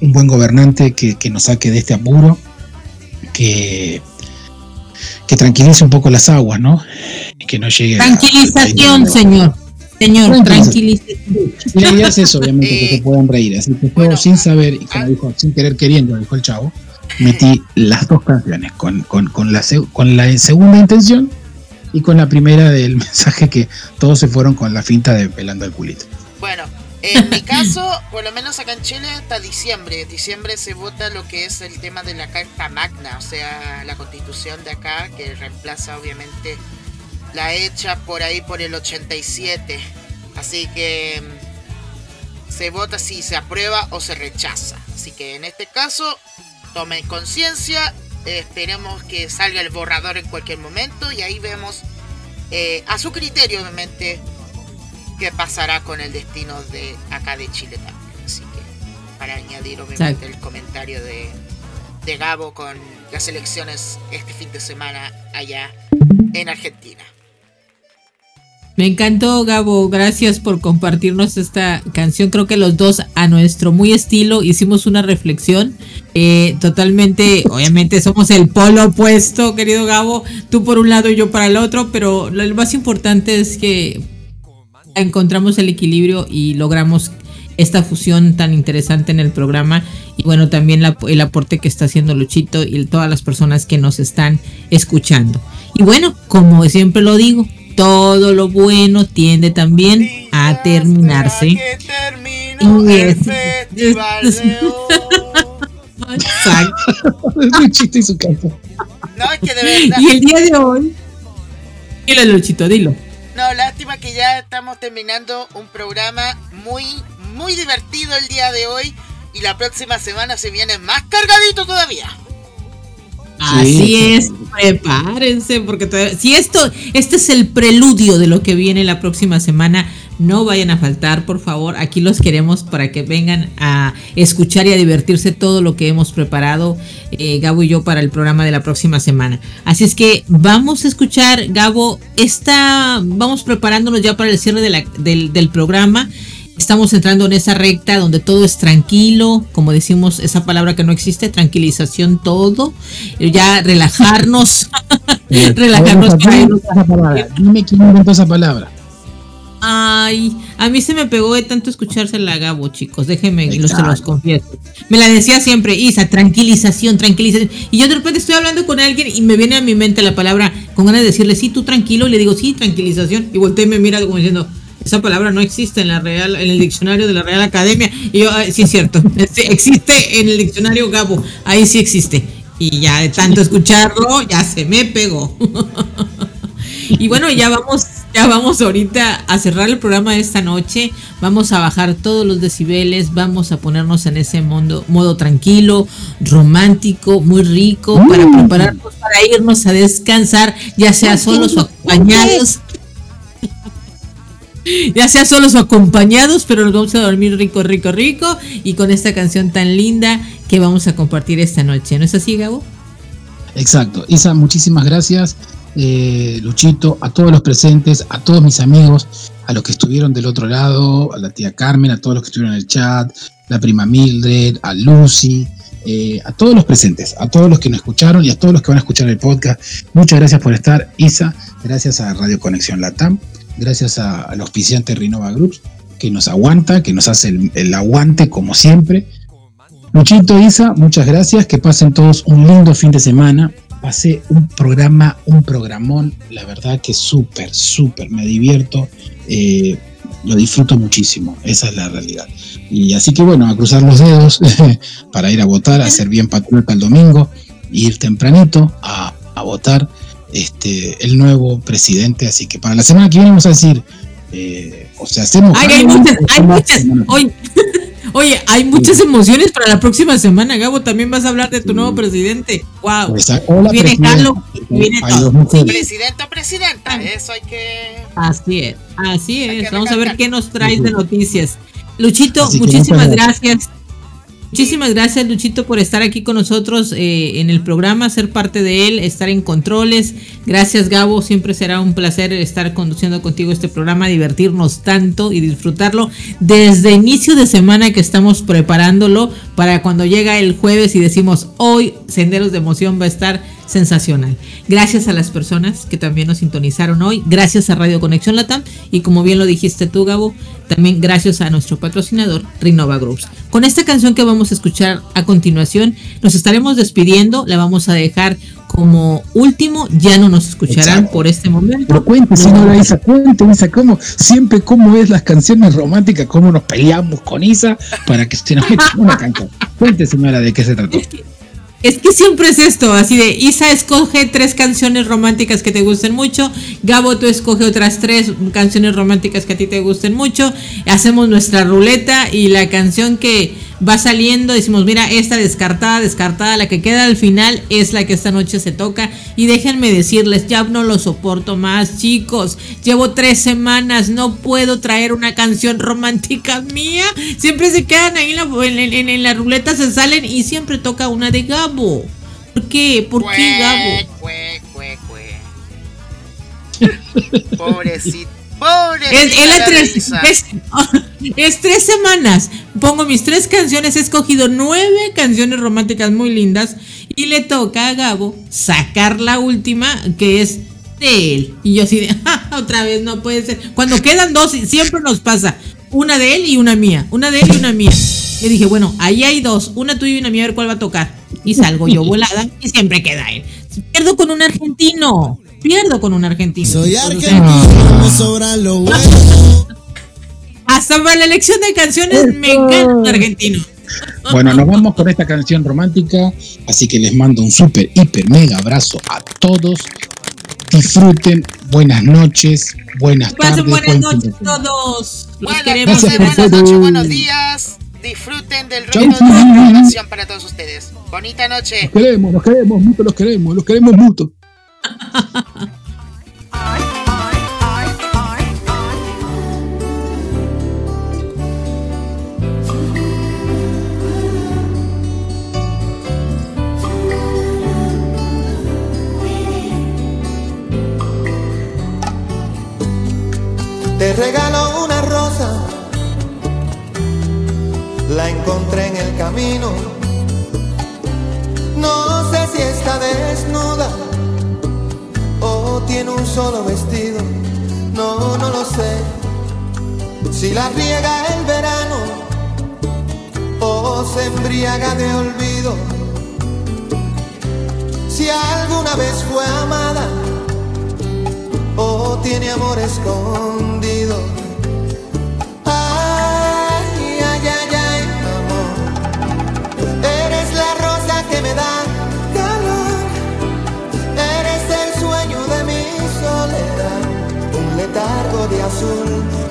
un buen gobernante que, que nos saque de este apuro, que, que tranquilice un poco las aguas, ¿no? Y que no llegue a- Tranquilización, a- señor. Señor, Tranquilización. Y la idea es eso, obviamente, que Eh, se puedan reír. Así que bueno, sin saber, y como ah. dijo, sin querer queriendo, dijo el chavo, metí las dos canciones, con, con, con, la, con la segunda intención y con la primera del mensaje que todos se fueron con la finta de pelando el culito. Bueno, en mi caso, por lo menos acá en Chile, hasta diciembre. Diciembre se vota lo que es el tema de la Carta Magna, o sea, la constitución de acá, que reemplaza obviamente la hecha por ahí por el 87. Así que mm, se vota si se aprueba o se rechaza. Así que en este caso, tomen conciencia, esperemos que salga el borrador en cualquier momento y ahí vemos eh, a su criterio, obviamente, qué pasará con el destino de acá de Chile también. Así que para añadir obviamente el comentario de, de Gabo con las elecciones este fin de semana allá en Argentina. Me encantó, Gabo. Gracias por compartirnos esta canción. Creo que los dos, a nuestro muy estilo, hicimos una reflexión. Eh, totalmente, obviamente, somos el polo opuesto, querido Gabo. Tú por un lado y yo para el otro. Pero lo más importante es que encontramos el equilibrio y logramos esta fusión tan interesante en el programa. Y bueno también la- el aporte que está haciendo Luchito y todas las personas que nos están escuchando. Y bueno como siempre lo digo todo lo bueno tiende también a terminarse. terminó Y es- es- su casa. No, es que de verdad. y el día de hoy dilo Luchito dilo No, lástima que ya estamos terminando un programa muy, muy divertido el día de hoy. Y la próxima semana se viene más cargadito todavía. Así es, prepárense, porque todavía- si esto, este es el preludio de lo que viene la próxima semana, no vayan a faltar, por favor, aquí los queremos para que vengan a escuchar y a divertirse todo lo que hemos preparado, eh, Gabo y yo, para el programa de la próxima semana. Así es que vamos a escuchar, Gabo, esta, vamos preparándonos ya para el cierre de la- del, del programa. Estamos entrando en esa recta donde todo es tranquilo, como decimos esa palabra que no existe, tranquilización todo, ya relajarnos, relajarnos para esa palabra. Dime quién inventó esa palabra. Ay, a mí se me pegó de tanto escuchársela a Gabo, chicos. Déjenme, lo- se los confieso. Me la decía siempre, Isa, tranquilización, tranquilización. Y yo de repente estoy hablando con alguien y me viene a mi mente la palabra con ganas de decirle, sí, tú tranquilo. Y le digo, sí, tranquilización. Y volteé y me mira como diciendo, esa palabra no existe en la Real, en el diccionario de la Real Academia. Y yo, "Ay, sí, es cierto. Sí, existe en el diccionario Gabo. Ahí sí existe. Y ya de tanto escucharlo, ya se me pegó. Y bueno, ya vamos, ya vamos ahorita a cerrar el programa de esta noche. Vamos a bajar todos los decibeles, vamos a ponernos en ese modo, modo tranquilo, romántico, muy rico, para prepararnos para irnos a descansar, ya sea solos o acompañados. Ya sea solos o acompañados, pero nos vamos a dormir rico, rico, rico. Y con esta canción tan linda que vamos a compartir esta noche. ¿No es así, Gabo? Exacto. Isa, muchísimas gracias. Eh, Luchito, a todos los presentes, a todos mis amigos, a los que estuvieron del otro lado, a la tía Carmen, a todos los que estuvieron en el chat, la prima Mildred, a Lucy, eh, a todos los presentes, a todos los que nos escucharon y a todos los que van a escuchar el podcast. Muchas gracias por estar, Isa. Gracias a Radio Conexión Latam. Gracias a- al auspiciante Rinova Groups, que nos aguanta, que nos hace el, el aguante como siempre. Luchito, Isa, muchas gracias. Que pasen todos un lindo fin de semana. Pasé un programa, un programón, la verdad que súper, súper, me divierto, eh, lo disfruto muchísimo, esa es la realidad. Y así que bueno, a cruzar los dedos para ir a votar, a ser bien patriota el domingo, ir tempranito a, a votar este, el nuevo presidente. Así que para la semana que viene vamos a decir, eh, o sea, hacemos... Ay, hay muchas, hay muchas. Oye, oye, hay muchas emociones para la próxima semana, Gabo. También vas a hablar de tu nuevo presidente. Wow. Hola, viene presidenta. Halo, viene todo. Presidenta presidenta, eso hay que. Así es, así es. Vamos a ver qué nos traes de noticias. Luchito, muchísimas gracias. Muchísimas gracias, Luchito, por estar aquí con nosotros eh, en el programa, ser parte de él, estar en controles. Gracias, Gabo. Siempre será un placer estar conduciendo contigo este programa, divertirnos tanto y disfrutarlo desde inicio de semana que estamos preparándolo para cuando llega el jueves y decimos hoy Senderos de Emoción va a estar sensacional. Gracias a las personas que también nos sintonizaron hoy, gracias a Radio Conexión Latam y como bien lo dijiste tú, Gabo, también gracias a nuestro patrocinador Renova Groups. Con esta canción que vamos a escuchar a continuación, nos estaremos despidiendo, la vamos a dejar como último, ya no nos escucharán Exacto. por este momento. Pero cuente, señora Isa, cuente, Isa, cómo, siempre cómo es las canciones románticas, cómo nos peleamos con Isa para que se nos meta una canción. Cuente, señora, de qué se trató. Es que siempre es esto, así de Isa escoge tres canciones románticas que te gusten mucho, Gabo tú escoge otras tres canciones románticas que a ti te gusten mucho, hacemos nuestra ruleta y la canción que va saliendo decimos, mira, esta descartada, descartada, la que queda al final es la que esta noche se toca y déjenme decirles, ya no lo soporto más chicos, llevo tres semanas, no puedo traer una canción romántica mía, siempre se quedan ahí en la, ruleta, se salen y siempre toca una de Gabo. ¿Por qué? ¿Por qué Gabo? Cue, cue. Es, tres, es, es tres semanas. Pongo mis tres canciones. He escogido nueve canciones románticas muy lindas. Y le toca a Gabo sacar la última, que es de él. Y yo así de, "Ah, otra vez no puede ser. Cuando quedan dos, siempre nos pasa. Una de él y una mía. Una de él y una mía. Y dije, bueno, ahí hay dos. Una tuya y una mía, a ver cuál va a tocar. Y salgo yo volada y siempre queda él. Pierdo con un argentino. Pierdo con un argentino. Soy argentino, me sobra lo bueno. Hasta para la elección de canciones me encanta un argentino. Bueno, nos vamos con esta canción romántica, así que les mando un súper, hiper, mega abrazo a todos. Disfruten, buenas noches, buenas Pasen tardes. buenas buen noches semana. todos. Los Buenas queremos. noches, buenas noches, buenos días. Disfruten del Chau, ruido de chau. la programación para todos ustedes. Bonita noche. Los queremos, los queremos, mucho los queremos, los queremos mucho. Te regalo una rosa, la encontré en el camino. No sé si está desnuda tiene un solo vestido. No, no lo sé. Si la riega el verano o se embriaga de olvido. Si alguna vez fue amada o tiene amor escondido. Ay, ay, ay, ay, amor. Eres la rosa que me da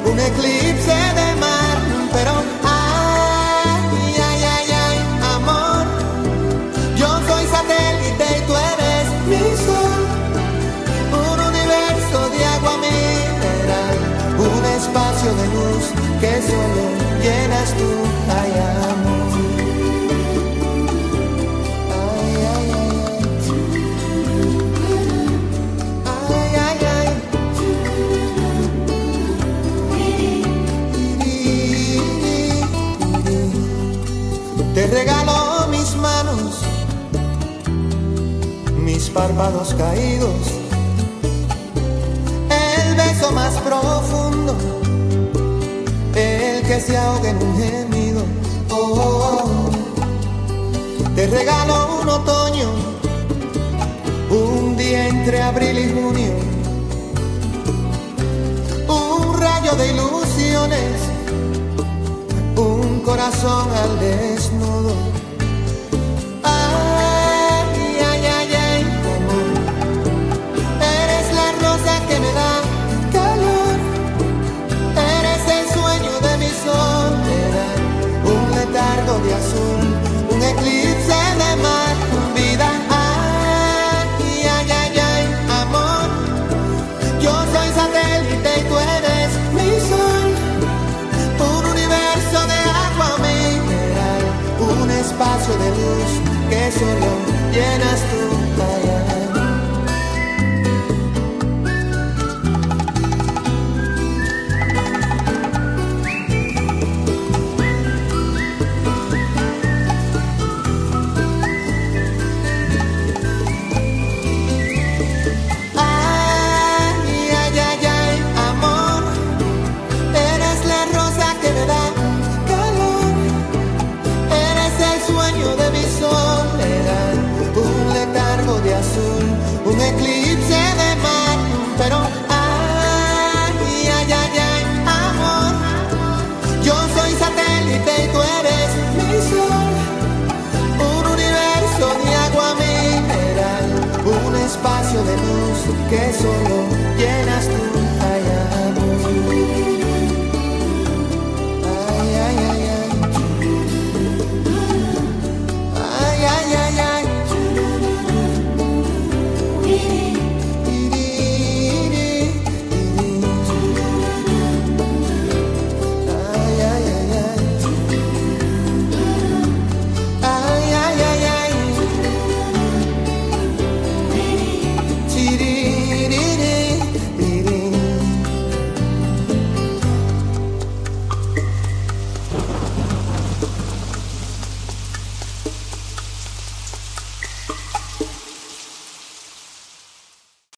un eclipse de mar. Pero, ay, ay, ay, ay, amor. Yo soy satélite y tú eres mi sol un universo de agua mineral, un espacio de luz que solo llenas tú, ay regalo mis manos, mis párpados caídos el beso más profundo, el que se ahoga en un gemido. Oh. Te regalo un otoño, un día entre abril y junio, un rayo de ilusiones, corazón al desnudo.